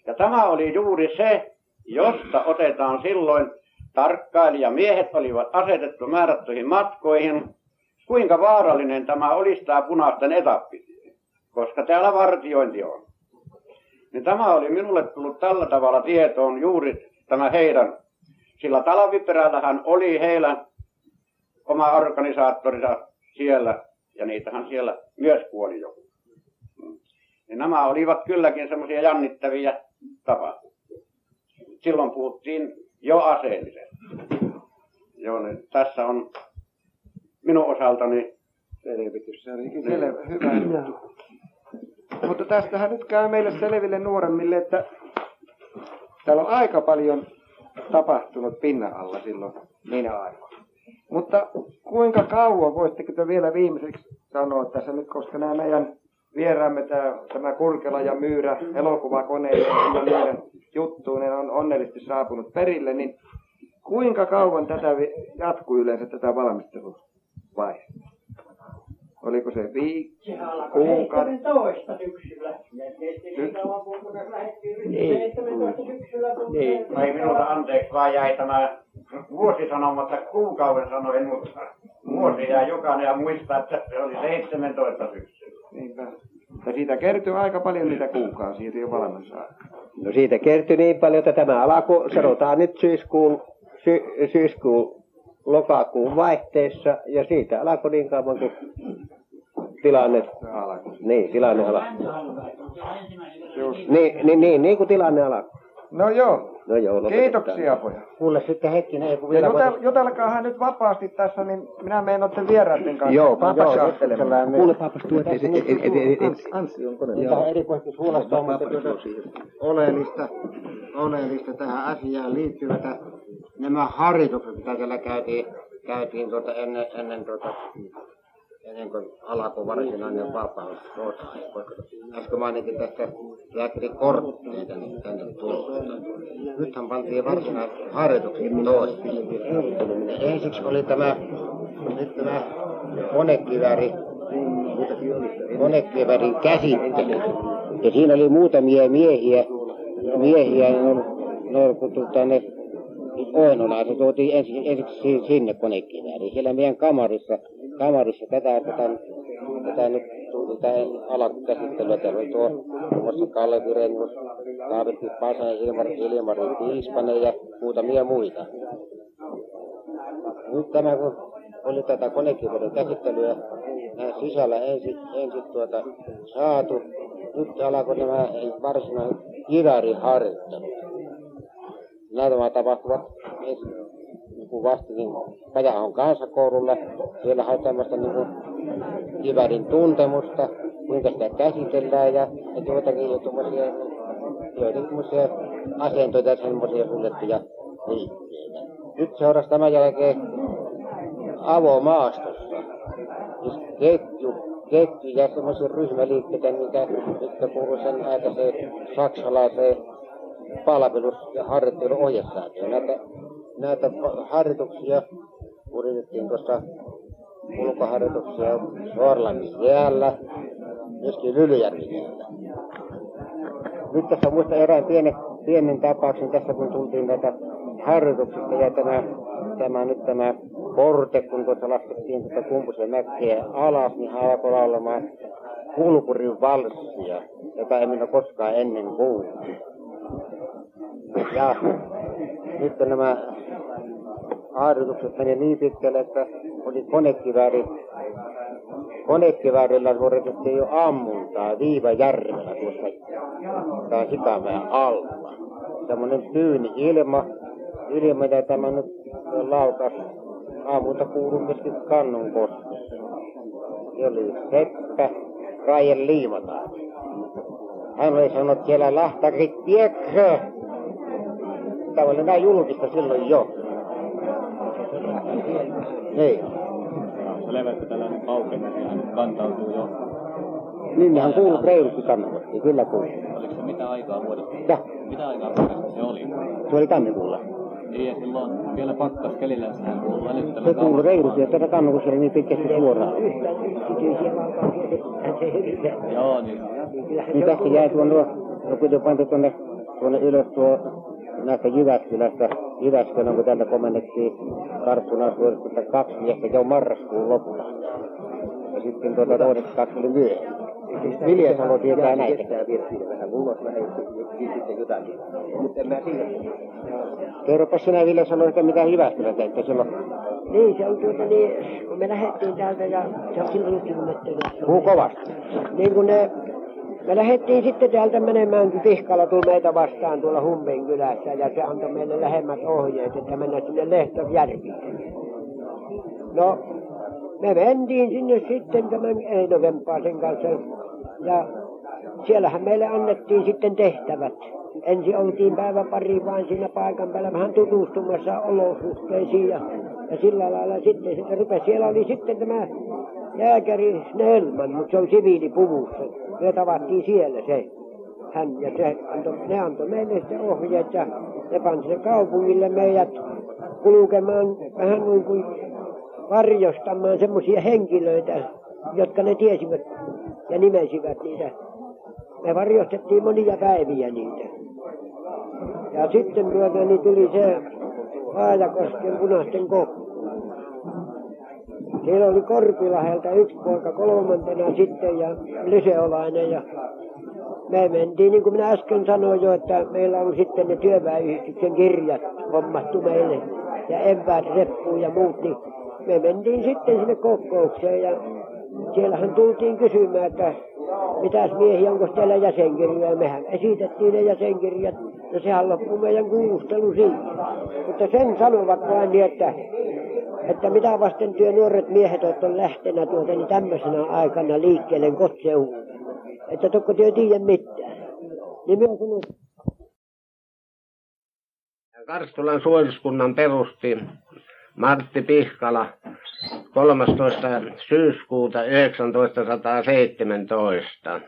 Ja tämä oli juuri se, josta otetaan silloin tarkkailijamiehet olivat asetettu määrättyihin matkoihin, kuinka vaarallinen tämä olisi tämä punaisten etappitie, koska täällä vartiointi on. Niin tämä oli minulle tullut tällä tavalla tietoon juuri tämä heidän sillä talviperällähän oli heillä oma organisaattorinsa siellä, ja niitähän siellä myös kuoli joku. Niin nämä olivat kylläkin semmoisia jännittäviä tapahtumia. Silloin puhuttiin jo aseellisesti. Joo, niin tässä on minun osaltani selvitys. Se olikin selvä, hyvä juttu. Mutta tästähän nyt käy meille selville nuoremmille, että täällä on aika paljon tapahtunut pinnan alla silloin niinä aikoina. Mutta kuinka kauan, voisitteko te vielä viimeiseksi sanoa tässä nyt, koska nämä meidän vieraamme, tämä, tämä Kurkela ja Myyrä elokuvakoneille ja niiden juttuinen on onnellisesti saapunut perille, niin kuinka kauan tätä jatkuu yleensä tätä valmisteluvaihetta? Oliko se viikko, kuukausi? toista syksyllä. Syksy. Niin. Niin. Ei minulta anteeksi, vaan jäi tämä vuosi sanomatta kuukauden sanoin, mutta vuosi jää jokainen ja muistaa, että se oli 17 syksyllä. Niinpä. Ja siitä kertyy aika paljon niitä kuukausia jo valmennusaikaa. No siitä kertyi niin paljon, että tämä alkoi, sanotaan nyt syyskuun, sy, syyskuun lokakuun vaihteessa ja siitä alkoi niin kauan kuin tilanne, niin, tilanne alkoi. Niin, niin, niin, niin kuin tilanne alkoi. No joo. No joo, Kiitoksia pojat. Kuule sitten hetkinen, ei kun Ja vielä jutel, jutelkaahan nyt vapaasti tässä, niin minä menen noiden vieraiden kanssa. Joo, papas, jahtelemaan. kuule papas tuo, että Anssi on kone. Mitä erikoisesti suunnastaan, mutta tuota, oleellista, oleellista tähän asiaan liittyvätä nämä harjoitukset, mitä siellä käytiin, käytiin tuota ennen, ennen tuota, ennen kuin alkoi varsinainen vapaus sota. Äsken mainitsin tästä lääkärikorttia tänne, tänne tulosta. Nythän pantiin varsinaiset harjoitukset toiseen. Ensiksi oli tämä, nyt tämä konekivääri, konekiväärin käsittely. Ja siinä oli muutamia miehiä, miehiä, ne on kun tuota, ne Oinolaan, se tuotiin ensin, ensiksi sinne konekivääriin. Siellä meidän kamarissa, kamarissa tätä, tätä, tätä nyt tätä alakäsittelyä. Täällä on tuo muun muassa Kalle Virenus, Taavetti Pasanen, Ilmari, Ilmari Piispanen ja muutamia muita. Nyt tämä kun oli tätä konekiväärin käsittelyä nämä sisällä ensin, ensin tuota saatu, nyt alkoi nämä varsinaiset kivääriharjoittelut nämä tapahtuvat kun vastasin Kajahon kansakoululle. Siellä on tämmöistä niin kuin kivärin tuntemusta, kuinka sitä käsitellään ja, ja joitakin jo tuommoisia joitakin asentoita semmoisia suljettuja liikkeitä. Nyt seurasi tämän jälkeen avomaastossa. Siis ketju, ketju ja semmoisia ryhmäliikkeitä, mikä, mitkä kuuluu sen aikaiseen saksalaiseen palvelus- ja harjoitteluohjesäätöön. Näitä, näitä harjoituksia yritettiin tuossa ulkoharjoituksia Sorlamin jäällä, myöskin Lylyjärvijäällä. Nyt tässä muista erään pienen, pienen tapauksen tässä, kun tultiin tätä harjoituksista ja tämä, tämä nyt tämä porte, kun tuossa laskettiin tätä kumpusen mäkkiä alas, niin hän alkoi laulamaan kulkurin valssia, jota en minä koskaan ennen kuullut. Ja nyt nämä harjoitukset meni niin pitkälle, että oli konekivääri. Konekiväärillä suoritettiin jo ammuntaa Viivajärvellä tuossa tämä Sikamäen alla. Semmoinen tyyni ilma, ilma ja tämä nyt laukas ammunta kuuluu myöskin kannun koskessa. Se oli Seppä Rajen liimata. Hän oli sanonut, siellä lahtarit tieksö. Tämä oli näin julkista silloin jo. Niin. Selvä, että tällainen nyt kantautuu jo. Niin, nehän kuuluu reilusti kannattiin, kyllä kuuluu. Oliko se mitä aikaa vuodesta? Ja, Mitä aikaa vuodesta se oli? se oli tammikuulla. Niin, ja silloin vielä pakkaskelillä sehän kuuluu älyttömän Se kuuluu reilusti, että kun se oli niin pitkästi suoraan. Joo, niin Niin tästä jäi tuon nuo, no kun jo pantu tuonne, tuonne ylös tuo näistä Jyväskylästä, Jyväskylän, kun täältä komennettiin Karttunan suoritusta kaksi miestä jo marraskuun lopulla. Ja sitten tuota toiset kaksi oli myöhemmin. Vilja Salo tietää näitä. Kerropas sinä Vilja Salo, että mitä Jyväskylä teitte silloin. Niin, se on tuota niin, kun me lähdettiin täältä ja se on silloin just kilometriä. Puhu kovasti. Niin kun ne, me lähdettiin sitten täältä menemään, Pihkala tuli meitä vastaan tuolla Humpen kylässä ja se antoi meille lähemmät ohjeet, että mennä sinne Lehtorjärville. No, me mentiin sinne sitten tämän Eino Vempaasen kanssa ja siellähän meille annettiin sitten tehtävät. Ensin oltiin päivä pari vain siinä paikan päällä vähän tutustumassa olosuhteisiin ja, ja sillä lailla sitten se rupesi. Siellä oli sitten tämä jääkäri Snellman, mutta se oli siviilipuvussa. Me tavattiin siellä se. Hän ja se antoi, ne antoi meille sitten ohjeet ja ne pani sinne kaupungille meidät kulkemaan vähän niin kuin varjostamaan semmoisia henkilöitä, jotka ne tiesivät ja nimesivät niitä. Me varjostettiin monia päiviä niitä. Ja sitten tuota, niin tuli se Vaajakosken punaisten kokku. Siellä oli Korpilahelta yksi poika kolmantena sitten ja Lyseolainen ja me mentiin, niin kuin minä äsken sanoin jo, että meillä on sitten ne työväenyhdistyksen kirjat hommattu meille ja eväät, reppuun ja muut, niin me mentiin sitten sinne kokoukseen ja siellähän tultiin kysymään, että mitäs miehiä, onko teillä jäsenkirjoja. Mehän esitettiin ne jäsenkirjat ja sehän loppui meidän kuulustelu siitä. Mutta sen sanovat vain niin, että, että mitä vasten työ nuoret miehet olette lähtenä tuota niin tämmöisenä aikana liikkeelle kotseuun. Että tokko työ tiedä mitään. Niin minä sanon, Karstulan suojeluskunnan perusti Martti Pihkala 13. syyskuuta 1917.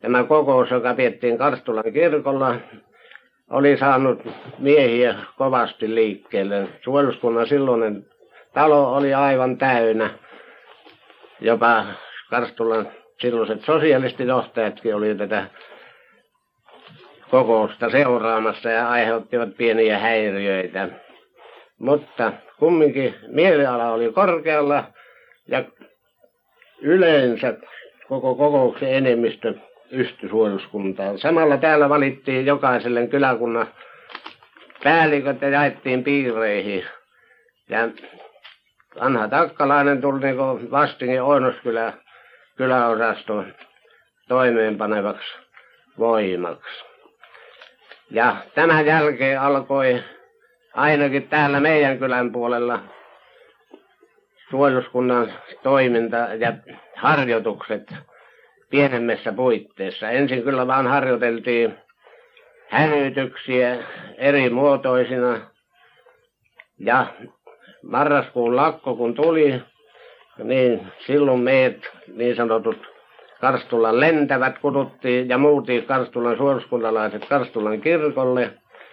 Tämä kokous, joka pidettiin Karstulan kirkolla, oli saanut miehiä kovasti liikkeelle. Suojeluskunnan silloinen talo oli aivan täynnä. Jopa Karstulan silloiset sosialistijohtajatkin oli tätä kokousta seuraamassa ja aiheuttivat pieniä häiriöitä. Mutta kumminkin mieliala oli korkealla ja yleensä koko kokouksen enemmistö yhtyi suojeluskuntaan. Samalla täällä valittiin jokaiselle kyläkunnan päälliköt ja jaettiin piireihin. Ja vanha takkalainen tuli niin Vastingin Oinoskylä kyläosaston toimeenpanevaksi voimaksi. Ja tämän jälkeen alkoi ainakin täällä meidän kylän puolella suojeluskunnan toiminta ja harjoitukset pienemmissä puitteissa. Ensin kyllä vaan harjoiteltiin hälytyksiä eri muotoisina ja marraskuun lakko kun tuli, niin silloin meidät niin sanotut Karstulan lentävät kututtiin ja muutiin Karstulan suojeluskuntalaiset Karstulan kirkolle,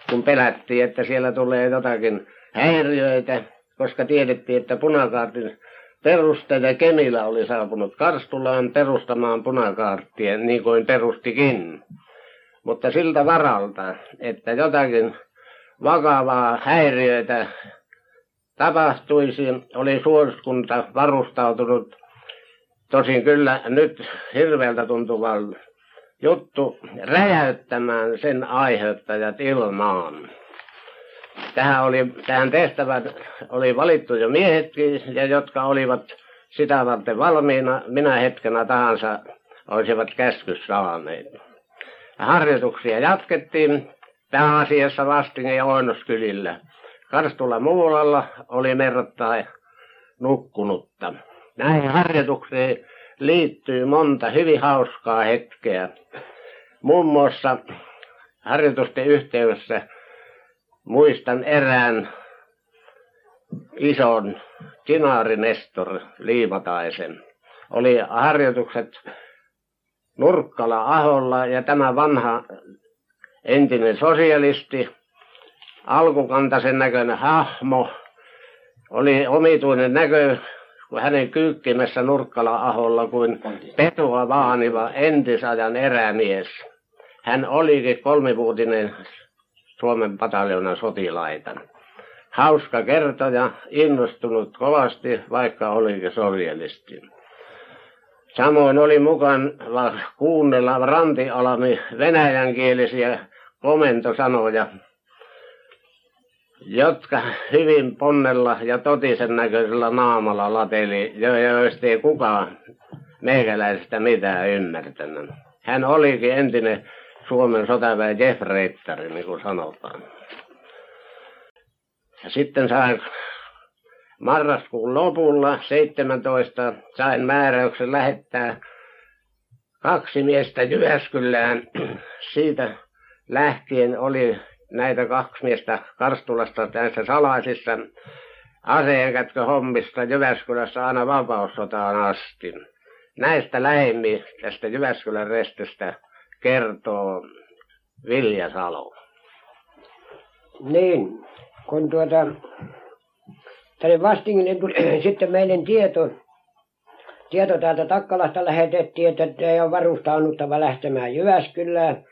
kun pelättiin, että siellä tulee jotakin häiriöitä, koska tiedettiin, että punakaartin perustaja Kemilä oli saapunut Karstulaan perustamaan punakaartien, niin kuin perustikin. Mutta siltä varalta, että jotakin vakavaa häiriöitä tapahtuisi, oli suojeluskunta varustautunut tosin kyllä nyt hirveältä tuntuvan juttu räjäyttämään sen aiheuttajat ilmaan. Tähän, oli, tähän tehtävät oli valittu jo miehetkin, ja jotka olivat sitä varten valmiina, minä hetkenä tahansa olisivat käskys saaneet. Harjoituksia jatkettiin pääasiassa Vastingen ja Oinoskylillä. Karstulla Muulalla oli merrattain nukkunutta. Näihin harjoituksiin liittyy monta hyvin hauskaa hetkeä. Muun muassa harjoitusten yhteydessä muistan erään ison Nestor Liimataisen. Oli harjoitukset Nurkkala-aholla ja tämä vanha entinen sosialisti, alkukantaisen näköinen hahmo, oli omituinen näkö, kun hänen kyykkimessä Nurkkala-aholla kuin petua vaaniva entisajan erämies. Hän olikin kolmivuotinen Suomen pataljonan sotilaita. Hauska kertoja, innostunut kovasti, vaikka olikin sosialisti. Samoin oli mukaan kuunnella rantialami venäjänkielisiä komentosanoja, jotka hyvin ponnella ja totisen näköisellä naamalla lateli, joista ei kukaan meikäläisestä mitään ymmärtänyt. Hän olikin entinen Suomen sotaväen Jeff niin kuin sanotaan. Ja sitten sain marraskuun lopulla 17 sain määräyksen lähettää kaksi miestä Jyväskylään. Siitä lähtien oli näitä kaksi miestä Karstulasta näissä salaisissa aseenkätköhommista Jyväskylässä aina vapaussotaan asti. Näistä lähemmin tästä Jyväskylän restistä kertoo Vilja Salo. Niin, kun tuota, tänne Vastingille tuli sitten meidän tieto, tieto täältä Takkalasta lähetettiin, että te on varustaunuttava lähtemään Jyväskylään.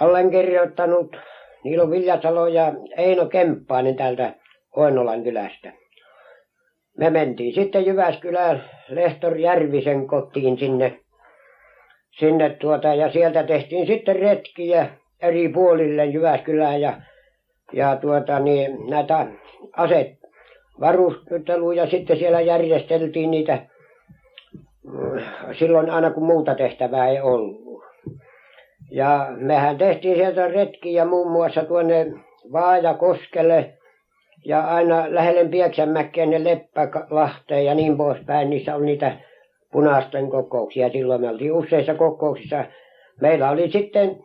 Allenkirjoittanut Niilo Viljasalo ja Eino Kemppainen täältä Oinolan kylästä. Me mentiin sitten Jyväskylään Lehtor Järvisen kotiin sinne sinne tuota ja sieltä tehtiin sitten retkiä eri puolille Jyväskylään ja ja tuota niin näitä aset varusteluja sitten siellä järjesteltiin niitä silloin aina kun muuta tehtävää ei ollut. Ja mehän tehtiin sieltä retkiä muun muassa tuonne Vaajakoskelle ja aina lähelle Pieksämäkeen ne Leppälahteen ja niin poispäin. Niissä oli niitä punaisten kokouksia. Silloin me oltiin useissa kokouksissa. Meillä oli sitten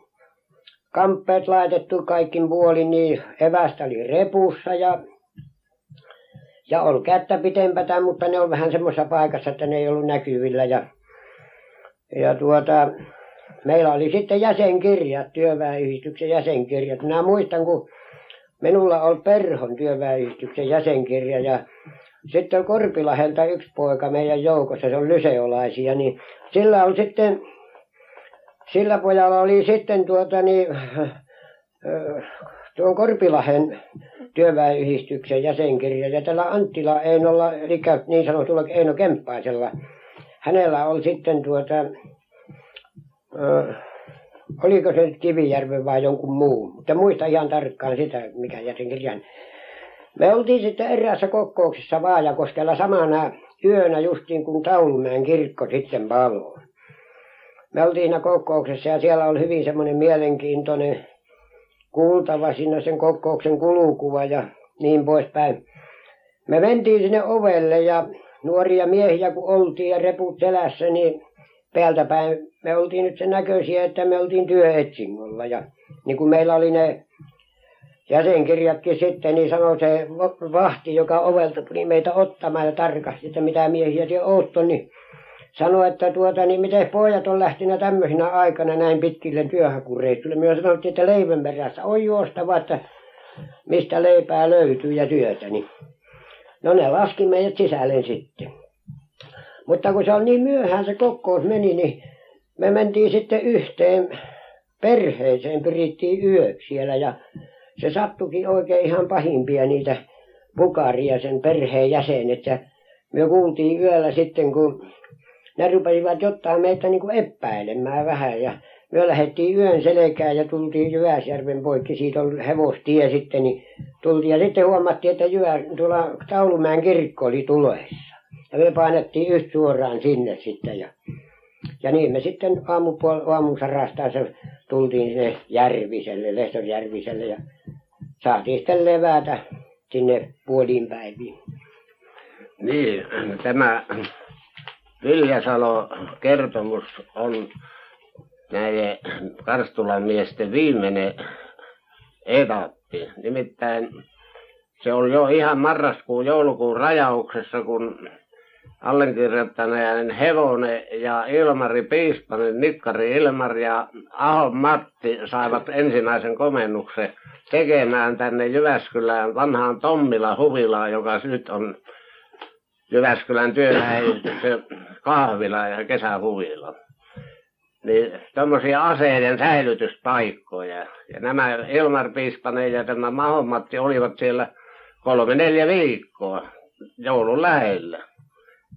kamppeet laitettu kaikin puolin, niin evästä oli repussa ja, ja oli kättä pitempätä, mutta ne on vähän semmoisessa paikassa, että ne ei ollut näkyvillä. Ja, ja tuota, meillä oli sitten jäsenkirjat, työväenyhdistyksen jäsenkirjat. Minä muistan, kun minulla oli Perhon työväenyhdistyksen jäsenkirja ja sitten Korpilahelta yksi poika meidän joukossa, se on lyseolaisia, niin sillä on sitten, sillä pojalla oli sitten tuota niin, tuon Korpilahen työväenyhdistyksen jäsenkirja ja tällä Anttila Einolla, eli niin sanotulla Eino Kemppaisella, hänellä oli sitten tuota, oliko se Kivijärven vai jonkun muun, mutta muista ihan tarkkaan sitä, mikä jäsenkirjan me oltiin sitten eräässä kokouksessa Vaajakoskella samana yönä justiin kun Taulumäen kirkko sitten paloi. Me oltiin siinä kokouksessa ja siellä oli hyvin semmoinen mielenkiintoinen kuultava siinä sen kokouksen kulukuva ja niin poispäin. Me mentiin sinne ovelle ja nuoria miehiä kun oltiin ja reput selässä, niin päältä päin me oltiin nyt sen näköisiä, että me oltiin työetsingolla. Ja niin kuin meillä oli ne jäsenkirjatkin sitten, niin sanoi se vahti, joka ovelta tuli meitä ottamaan ja tarkasti, että mitä miehiä te ootte, niin sanoi, että tuota, niin miten pojat on lähtenyt tämmöisenä aikana näin pitkille työhakureissuille. Me sanottiin, että leivän perässä on juostava, että mistä leipää löytyy ja työtä. Niin. No ne laski meidät sisälle sitten. Mutta kun se on niin myöhään se kokous meni, niin me mentiin sitten yhteen perheeseen, pyrittiin yöksi siellä ja se sattukin oikein ihan pahimpia niitä pukaria sen perheen jäsenet. Ja me kuultiin yöllä sitten kun ne rupesivat jotain meitä niin kuin epäilemään vähän. Ja me lähdettiin yön selkään ja tultiin Jyväsjärven poikki, siitä on hevostie sitten, niin tultiin. Ja sitten huomattiin, että Jyvä, tuolla Taulumäen kirkko oli tuloissa. Ja me painettiin yhtä suoraan sinne sitten ja, ja niin me sitten aamupuol- aamusarastaan se tultiin sinne Järviselle, Lehtorjärviselle ja saatiin sitten levätä sinne puoliin päiviin. Niin, tämä Viljasalo kertomus on näiden Karstulan miesten viimeinen etappi. Nimittäin se oli jo ihan marraskuun joulukuun rajauksessa, kun allekirjoittaneen hevonen ja Ilmari Piispanen, Nikkari Ilmari ja Ahon Matti saivat ensimmäisen komennuksen tekemään tänne Jyväskylään vanhaan Tommila huvilaan, joka nyt on Jyväskylän työlähetyksen kahvila ja kesähuvila. Niin tämmöisiä aseiden säilytyspaikkoja. Ja nämä Ilmar Piispanen ja tämä Mahomatti olivat siellä kolme neljä viikkoa joulun lähellä.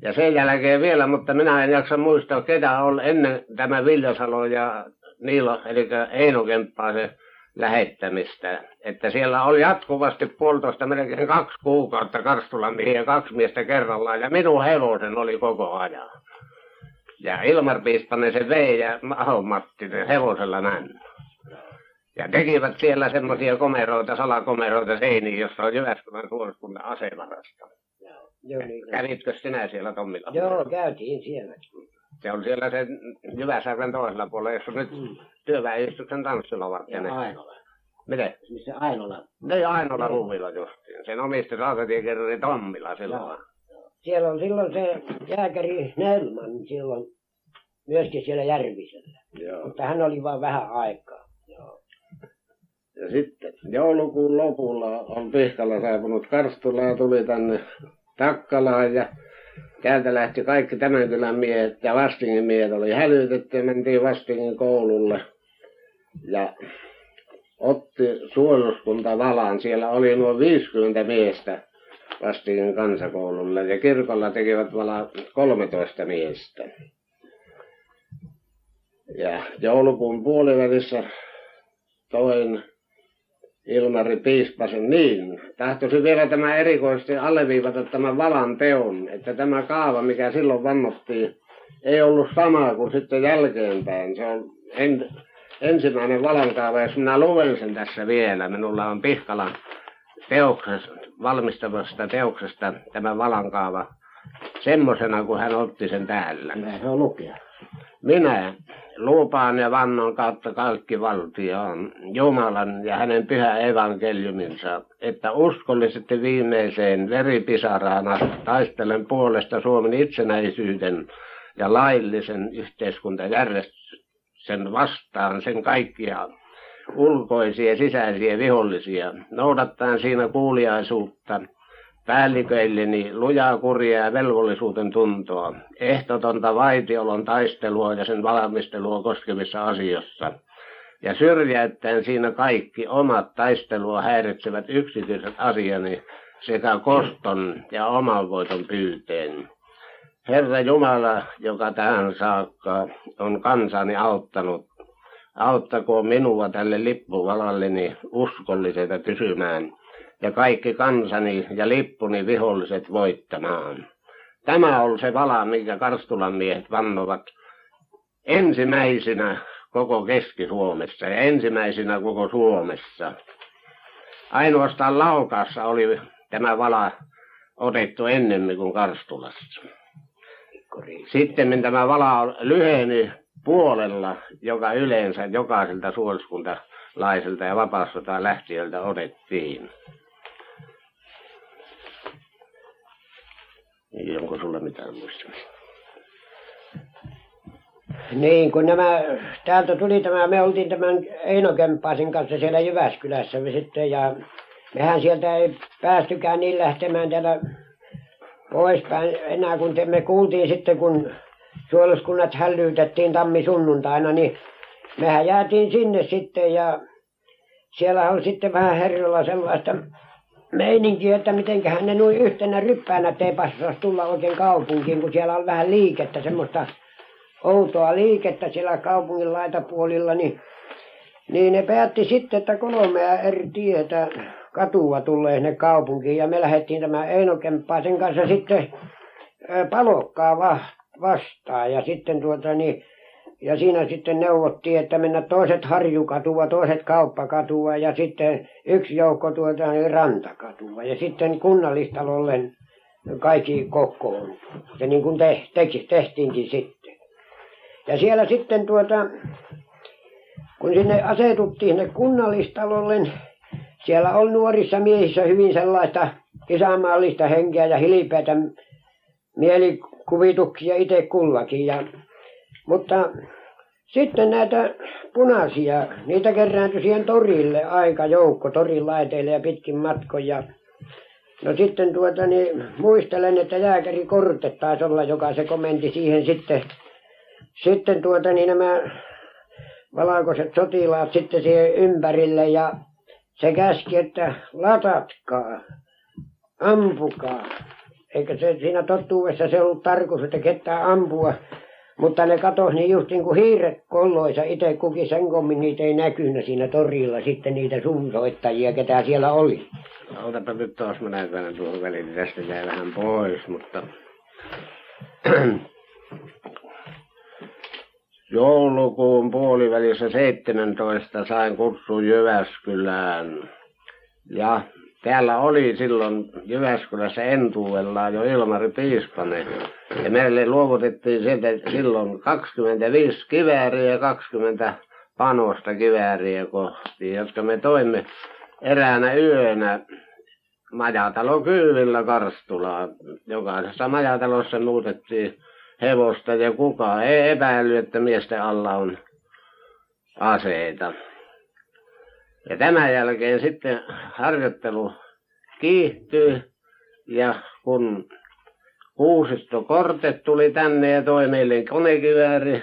Ja sen jälkeen vielä, mutta minä en jaksa muistaa, ketä on ennen tämä Viljasalo ja Niilo, eli Eino Kemppaisen lähettämistä. Että siellä oli jatkuvasti puolitoista, melkein kaksi kuukautta Karstulan ja kaksi miestä kerrallaan, ja minun hevosen oli koko ajan. Ja Ilmar Piispanen se vei ja Ahon Matti hevosella näin. Ja tekivät siellä semmoisia komeroita, salakomeroita seiniin, jossa on Jyväskylän suoriskunnan asevarasta. Joo, niin. Kävitkö sinä siellä Tommilla? Joo, käytiin siellä. Se on siellä sen Jyväsärven toisella puolella, jossa nyt Mm. työväenystyksen tanssilavat. Ja ne. Ainola. Miten? Missä Ainola? Ne Ainola Ruvila justiin. Sen omisti rautatiekerri Tommila silloin. Siellä on silloin se jääkäri Snellman silloin myöskin siellä Järvisellä. Joo. Mutta hän oli vain vähän aikaa. Joo. Ja sitten joulukuun lopulla on Pihkala saapunut Karstulaan ja tuli tänne Takkalaan ja täältä lähti kaikki tämän kylän miehet ja Vastingin miehet oli hälytetty ja mentiin Vastingin koululle. Ja otti suojeluskunta valaan. Siellä oli nuo 50 miestä Vastingin kansakoululle ja kirkolla tekivät valaa 13 miestä. Ja joulukuun puolivälissä toin Ilmari Piispasen niin. Tahtoisin vielä tämä erikoisesti alleviivata tämän valan teon, että tämä kaava, mikä silloin vannottiin, ei ollut sama kuin sitten jälkeenpäin. Se on en, ensimmäinen valankaava, jos minä luen sen tässä vielä. Minulla on Pihkalan teoksesta, valmistavasta teoksesta tämä valankaava semmoisena kuin hän otti sen täällä. Kyllä se on lukea. Minä lupaan ja vannon kautta kaikki valtioon Jumalan ja hänen pyhä evankeliuminsa, että uskollisesti viimeiseen veripisaraan taistelen puolesta Suomen itsenäisyyden ja laillisen yhteiskuntajärjestyksen vastaan sen kaikkia ulkoisia ja sisäisiä vihollisia, noudattaen siinä kuuliaisuutta, päälliköilleni lujaa kuria ja velvollisuuden tuntoa, ehtotonta vaitiolon taistelua ja sen valmistelua koskevissa asioissa, ja syrjäyttäen siinä kaikki omat taistelua häiritsevät yksityiset asiani sekä koston ja oman voiton pyyteen. Herra Jumala, joka tähän saakka on kansani auttanut, auttakoon minua tälle lippuvalalleni uskollisena pysymään ja kaikki kansani ja lippuni viholliset voittamaan. Tämä on se vala, minkä Karstulan miehet vannovat ensimmäisenä koko Keski-Suomessa ja ensimmäisenä koko Suomessa. Ainoastaan Laukassa oli tämä vala otettu ennemmin kuin Karstulassa. Sitten tämä vala lyheni puolella, joka yleensä jokaiselta suoluskuntalaiselta ja vapaussotaan lähtiöltä otettiin. Niin, onko sulla mitään muistamista? Niin, kun nämä, täältä tuli tämä, me oltiin tämän Eino Kemppaisen kanssa siellä Jyväskylässä sitten ja mehän sieltä ei päästykään niin lähtemään täällä poispäin enää kun te, me kuultiin sitten kun suojeluskunnat hälytettiin tammi-sunnuntaina niin mehän jäätiin sinne sitten ja siellä on sitten vähän herrolla sellaista meininkiä että mitenkähän ne noin yhtenä ryppäänä teipassasi tulla oikein kaupunkiin kun siellä on vähän liikettä semmoista outoa liikettä siellä kaupungin laitapuolilla niin niin ne päätti sitten että kolmea eri tietä katua tulee sinne kaupunkiin ja me lähdettiin tämä Eino Kemppaisen kanssa sitten palokkaa vastaan ja sitten tuota niin ja siinä sitten neuvottiin että mennä toiset harjukatua toiset kauppakatua ja sitten yksi joukko tuota niin rantakatua ja sitten kunnallistalolle kaikki kokoon. Se niin kuin te, teki, tehtiinkin sitten. Ja siellä sitten tuota kun sinne asetuttiin sinne kunnallistalolle siellä on nuorissa miehissä hyvin sellaista isänmaallista henkeä ja hilpeätä mielikuvituksia itse kullakin. Ja mutta sitten näitä punaisia niitä kerääntyi siihen torille aika joukko torin ja pitkin matkoja no sitten tuota niin muistelen että jääkäri Korte taisi olla joka se komenti siihen sitten. Sitten tuota niin nämä valkoiset sotilaat sitten siihen ympärille ja se käski että latatkaa ampukaa. Eikä se siinä totuudessa se ollut tarkoitus että ketään ampua mutta ne katosi niin just niin kuin hiiret kolloissa itse kukin sen kommin niitä ei näkynyt siinä torilla sitten niitä suunsoittajia ketä siellä oli. Otapa nyt taas mä näytän tuohon väliin tästä jäi vähän pois mutta joulukuun puolivälissä seitsemäntoista sain kutsun Jyväskylään. Ja täällä oli silloin Jyväskylässä entuudellaan jo Ilmari Piispanen. Ja meille luovutettiin sieltä silloin kaksikymmentäviisi kivääriä ja kaksikymmentä panosta kivääriä kohti jotka me toimme eräänä yönä majatalon kyydillä Karstulaan. Jokaisessa majatalossa muutettiin hevosta ja kukaan ei epäillyt että miesten alla on aseita ja tämän jälkeen sitten harjoittelu kiihtyi ja kun Kuusisto Korte tuli tänne ja toi meille konekivääri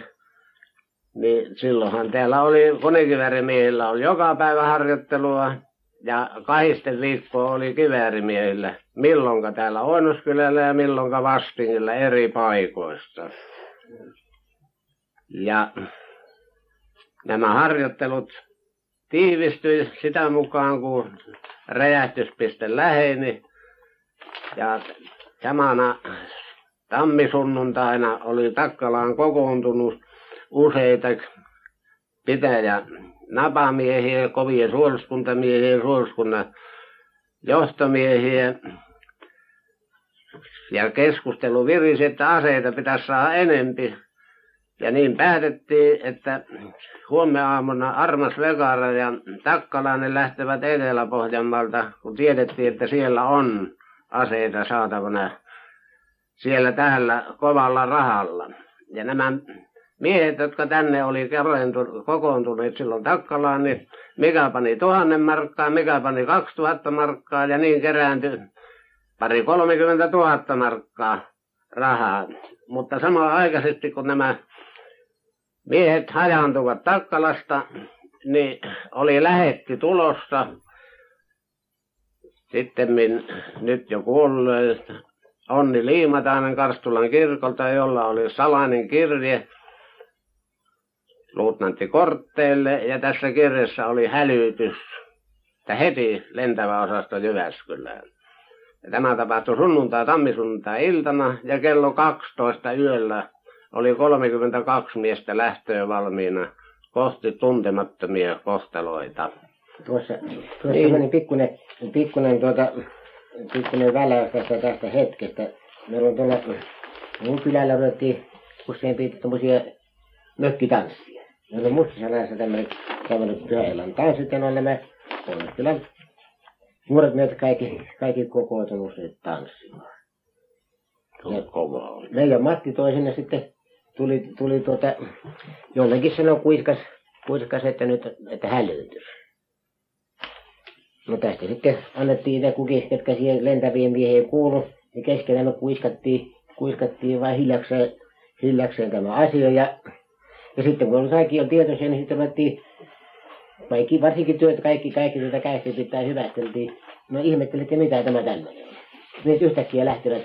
niin silloinhan täällä oli konekiväärimieillä oli joka päivä harjoittelua. Ja kahdesti viikkoa oli kiväärimiehillä. Milloinka täällä Oinoskylällä ja milloinka Vastingilla eri paikoissa ja nämä harjoittelut tiivistyi sitä mukaan kun räjähdyspiste läheni. Ja samana tammisunnuntaina oli Takkalaan kokoontunut useita pitäjä napamiehiä kovia suoluskuntamiehiä suoluskunnan johtomiehiä. Ja keskustelu virisi että aseita pitäisi saada enempi ja niin päätettiin että huomenaamuna Armas Vekara ja Takkalainen lähtevät Etelä-Pohjanmaalta kun tiedettiin että siellä on aseita saatavana siellä täällä kovalla rahalla. Ja nämä miehet jotka tänne oli kokoontuneet silloin Takkalaan niin mikä pani tuhannen markkaa mikä pani kaksituhatta markkaa ja niin kerääntyi pari kolmekymmentä tuhatta markkaa rahaa. Mutta samanaikaisesti kun nämä miehet hajaantuivat Takkalasta niin oli lähetti tulossa. Sittemmin nyt jo kuollut Onni Liimatainen Karstulan kirkolta jolla oli salainen kirje luutnantti Kortteelle ja tässä kirjassa oli hälytys että heti lentävä osasto Jyväskylään. Ja tämä tapahtui sunnuntai tammisunnuntai iltana ja kello kaksitoista yöllä oli kolmekymmentäkaksi miestä lähtöön valmiina kosti tuntemattomia kosteloita. Tuossa, tuossa niin. pikkuinen, pikkuinen, tuota, pikkuinen väläys tästä, tästä hetkestä. Meillä on tuolla mun kylällä ruvettiin useampi tuommoisia mökkitanssia. Meillä on Mustasalässä tämmöinen, tämmöinen pyhäillan tanssit ja noille me kyllä nuoret miehet kaikki, kaikki kokoutunut tanssimaan. Ja kovaa. Meidän Matti toi sinne sitten, tuli, tuli tuota, jollekin sanoi kuiskas, kuiskas, että nyt, että hän löytyisi. No tästä sitten annettiin ne kukin, ketkä siihen lentävien mieheen kuulu, niin keskellä me kuiskattiin, kuiskattiin vain hiljakseen, hiljakseen tämä asia. Ja, ja sitten kun saikin jo tietoisia, niin sitten ruvettiin kaikki, varsinkin työt, kaikki, kaikki tätä käsiä pitää hyvästeltiin. No ihmettelitte, mitä tämä tämmöinen on. Niin yhtäkkiä lähtivät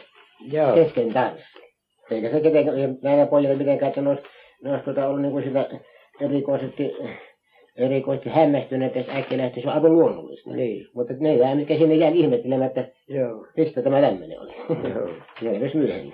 Joo. kesken tanssi. Eikä se ketenkään, näillä pojilla mitenkään, että ne olisi, ne olisi tuota, ollut niin kuin sitä erikoisesti erikoisesti hämmästyneet, että äkkiä lähti, se on aivan luonnollista. Niin. Mutta ne jää, mikä sinne jää ihmettelemään, että Joo. mistä tämä tämmöinen oli. Joo. ne edes myöhemmin.